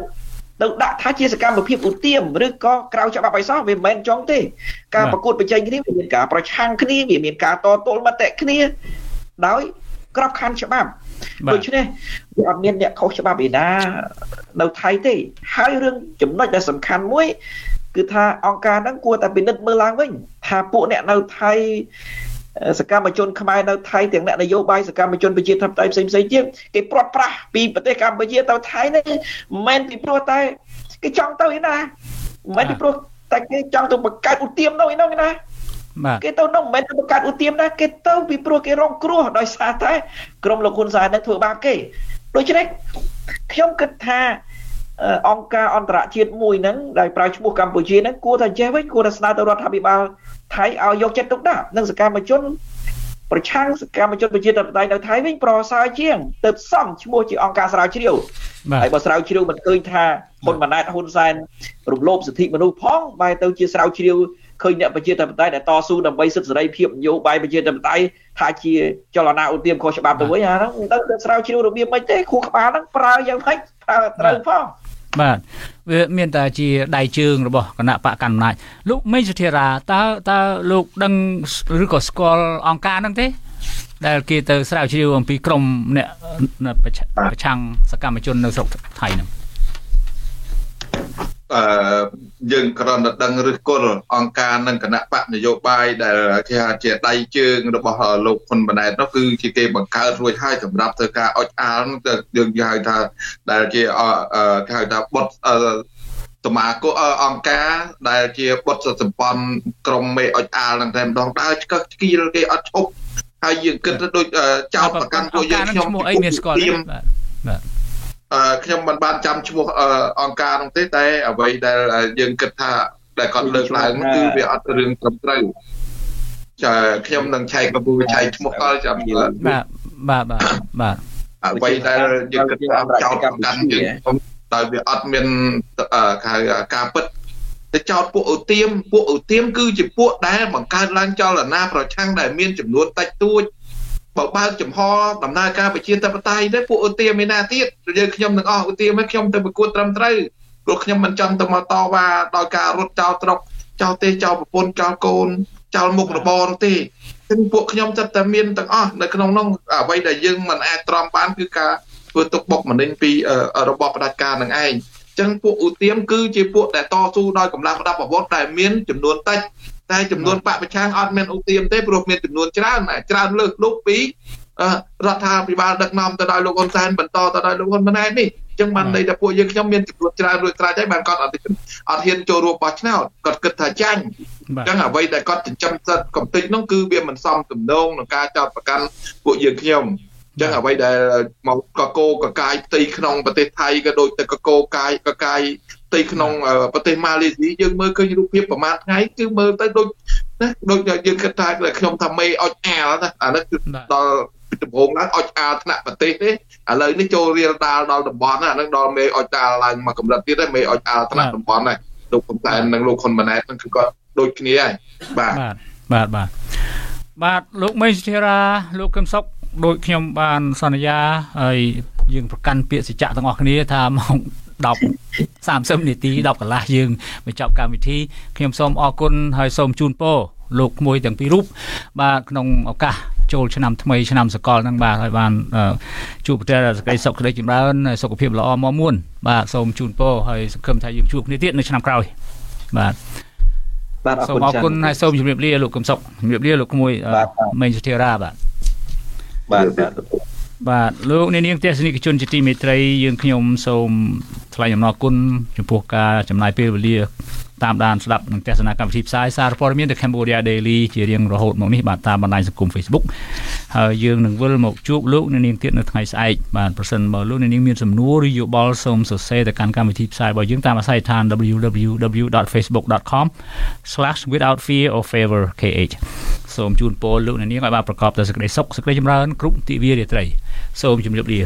ទៅដាក់ថាជាសកម្មភាពឧទាមឬក៏ក្រៅច្បាប់អីសោះវាមិនមែនចង់ទេការប្រកួតប្រជែងគ្នាវាមានការប្រឆាំងគ្នាវាមានការតទល់មតិគ្នាដោយក្របខ័ណ្ឌច្បាប់ដូច្នេះវាអត់មានអ្នកខុសច្បាប់ឯណានៅថៃទេ ហើយរឿងចំណុចដែលសំខាន់មួយគឺថាអង្គការហ្នឹងគួរតែពិនិត្យមើលឡើងវិញថាពួកអ្នកនៅថៃ សកម្មជនខ្មែរនៅថៃទាំងអ្នកនយោបាយសកម្មជនប្រជាធិបតេយ្យផ្សេងផ្សេងទៀតគេព្រាត់ប្រាសពីប្រទេសកម្ពុជាទៅថៃនេះមិនមែនពីព្រោះតែគេចង់ទៅឯណាមិនមែនពីព្រោះតែគេចង់ទៅបង្កើតឧទាមនោះឯនោះណាបាទគេទៅនោះមិនមែនទៅបង្កើតឧទាមណាគេទៅពីព្រោះគេរងគ្រោះដោយសារតែក្រុមលោកហ៊ុនសែននឹងធ្វើបាបគេដូច្នេះខ្ញុំគិតថាអង្គការអន្តរជាតិមួយហ្នឹងដែលប្រើឈ្មោះកម្ពុជាហ្នឹងគួរតែចេះវិញគួរតែស្នើទៅរដ្ឋាភិបាល ថៃឲ្យយកចិត្តទុកដាក់និងសកម្មជនប្រឆាំងសកម្មជនប្រជាធិបតេយ្យនៅថៃវិញប្រសើរជាងទៅសំឈ្មោះជាអង្គការស្រាវជ្រាវហើយបើស្រាវជ្រាវមិនឃើញថាហ៊ុនម៉ាណែតហ៊ុនសែនរំលោភសិទ្ធិមនុស្សផងបែរទៅជាស្រាវជ្រាវឃើញអ្នកប្រជាធិបតេយ្យដែលតស៊ូដើម្បីសិទ្ធិសេរីភាពនយោបាយប្រជាធិបតេយ្យថាជាចលនាឧទាមខុសច្បាប់ទៅវិញអាហ្នឹងមិនដឹងស្រាវជ្រាវរបៀបម៉េចទេខួរក្បាលហ្នឹងប្រើយ៉ាងម៉េចប្រើត្រូវផង បាទវាមានតែជាដៃជើងរបស់គណៈបកកណ្ដាលអំណាចលោកមេសុធារាតើតើលោកដឹងឬក៏ស្គាល់អង្គការហ្នឹងទេដែលគេទៅស្រាវជ្រាវអំពីក្រមអ្នកប្រឆាំងសកម្មជននៅស្រុកថៃហ្នឹង អឺយើងគ្រាន់តែដឹងឫសគល់អង្គការនិងគណៈបកនយោបាយដែលគេថាជាដៃជើងរបស់លោកហ៊ុនម៉ាណែតនោះគឺជាគេបង្កើតរួចហើយសម្រាប់ធ្វើការអុចអាលយើងហៅថាដែលជាគេហៅថាបុតសមាគមអង្គការដែលជាបុតសម្ព័ន្ធក្រុមមេអុចអាលនឹងតែម្ដងដើរឆ្កឹះឆ្កៀលគេអត់ឈប់ហើយយើងគិតទៅដូចចោតប្រកាន់ពួកយើងខ្ញុំអីមានស្គាល់បាទបាទ ខ្ញុំមិនបានចាំឈ្មោះអង្គការនោះទេតែអ្វីដែលយើងគិតថាដែលគាត់លើកឡើងគឺវាអត់រឿងត្រឹមត្រូវចាខ្ញុំនឹងឆែកកំពុងឆែកឈ្មោះគាត់ចាំបាទបាទបាទបាទអ្វីដែលយើងគិតថាចោតកាន់យើងតែវាអត់មានការពិតទៅចោតពួកអូទៀមពួកអូទៀមគឺជាពួកដែលបង្កើតឡើងចលនាប្រឆាំងដែលមានចំនួនតិចតួច បើបើកចំហដំណើរការប្រជាធិបតេយ្យទៅពួកឧទាមានណាទៀតយើងខ្ញុំទាំងអស់ឧទាមកខ្ញុំទៅប្រកួតត្រឹមត្រូវព្រោះខ្ញុំមិនចង់ទៅមកតវ៉ាដោយការរត់ចោលត្រុកចោលទេចោលប្រពន្ធចោលកូនចោលមុខរបរនោះទេគឺពួកខ្ញុំចិត្តតែមានទាំងអស់នៅក្នុងនោះអ្វីដែលយើងមិនអាចទ្រាំបានគឺការធ្វើទុកបុកម្នេញពីរបបផ្ដាច់ការនឹងឯងចឹងពួកឧទាមគឺជាពួកដែលតស៊ូដោយកម្លាំងប្រដាប់អាវុធដែលមានចំនួនតិច តែចំនួនបពប្រឆាំងអត់មានឧទាមទេព្រោះមានចំនួនច្រើនច្រើនលើសលុបពីរដ្ឋាភិបាលដឹកនាំទៅដោយលោកហ៊ុនសែនបន្តទៅដោយលោកហ៊ុនម៉ាណែតនេះអញ្ចឹងបានន័យថាពួកយើងខ្ញុំមានចំនួនច្រើនរួចស្រេចហើយបានគាត់អត់អត់ហ៊ានចូលរួមបោះឆ្នោតគាត់គិតថាចាញ់អញ្ចឹងអ្វីដែលគាត់ចិញ្ចឹមសិទ្ធិកំតិចនោះគឺវាមិនសមទំនងនឹងការចោទប្រកាន់ពួកយើងខ្ញុំអញ្ចឹងអ្វីដែលមកកកោកកាយផ្ទៃក្នុងប្រទេសថៃក៏ដូចទៅកកោកាយកកាយផ្ទៃក្នុងប្រទេសម៉ាឡេស៊ីយើងមើលឃើញរូបភាពប្រហែលថ្ងៃគឺមើលទៅដូចណាដូចយើងគិតថាខ្ញុំថាមេអុចអាលណាអានេះគឺដល់ដំបូងឡើងអុចអាលថ្នាក់ប្រទេសទេឥឡូវនេះចូលរៀលដាលដល់តំបន់អានឹងដល់មេអុចដាលឡើងមកកម្រិតទៀតហើយមេអុចអាលថ្នាក់តំបន់ហើយលោកកំតែននិងលោកខុនម៉ាណែតនឹងគឺគាត់ដូចគ្នាហើយបាទបាទបាទបាទលោកមេសុធារាលោកកឹមសុខដូចខ្ញុំបានសន្យាហើយយើងប្រកាន់ពាក្យសច្ចៈទាំងអស់គ្នាថាម៉ោង 10 30នាទី10កន្លះយើងបញ្ចប់កម្មវិធីខ្ញុំសូមអរគុណហើយសូមជូនពរលោកក្មួយទាំងពីររូបបាទក្នុងឱកាសចូលឆ្នាំថ្មីឆ្នាំសកលហ្នឹងបាទហើយបានជួបប្រទះសេចក្តីសុខក្តីចម្រើនសុខភាពល្អមកមួនបាទសូមជូនពរហើយសង្ឃឹមថាយើងជួបគ្នាទៀតនៅឆ្នាំក្រោយបាទបាទសូមអរគុណហើយសូមជម្រាបលាលោកកឹមសុខជម្រាបលាលោកក្មួយមេងសុធារាបាទបាទបាទ បាទលោកអ្នកនាងទេសនិកជនជាទីមេត្រីយើងខ្ញុំសូមថ្លែងអំណរគុណចំពោះការចំណាយពេលវេលា តាមដានស្ដាប់នឹងទស្សនាកម្មវិធីផ្សាយសារព័ត៌មាន The Cambodia Daily ជារៀងរហូតមកនេះបាទតាមបណ្ដាញសង្គម Facebook ហើយយើងនឹងវិលមកជួបលោកអ្នកនាងទៀតនៅថ្ងៃស្អែកបាទប្រសិនបើលោកអ្នកនាងមានសំណួរឬយោបល់សូមសរសេរទៅកាន់កម្មវិធីផ្សាយរបស់យើងតាមអាស័យដ្ឋាន www.facebook.com/withoutfearorfavorkh សូមជូនពរលោកអ្នកនាងឲ្យបានប្រកបដោយសេចក្តីសុខសេចក្តីចម្រើនគ្រប់ទិវារាត្រីសូមជម្រាបលា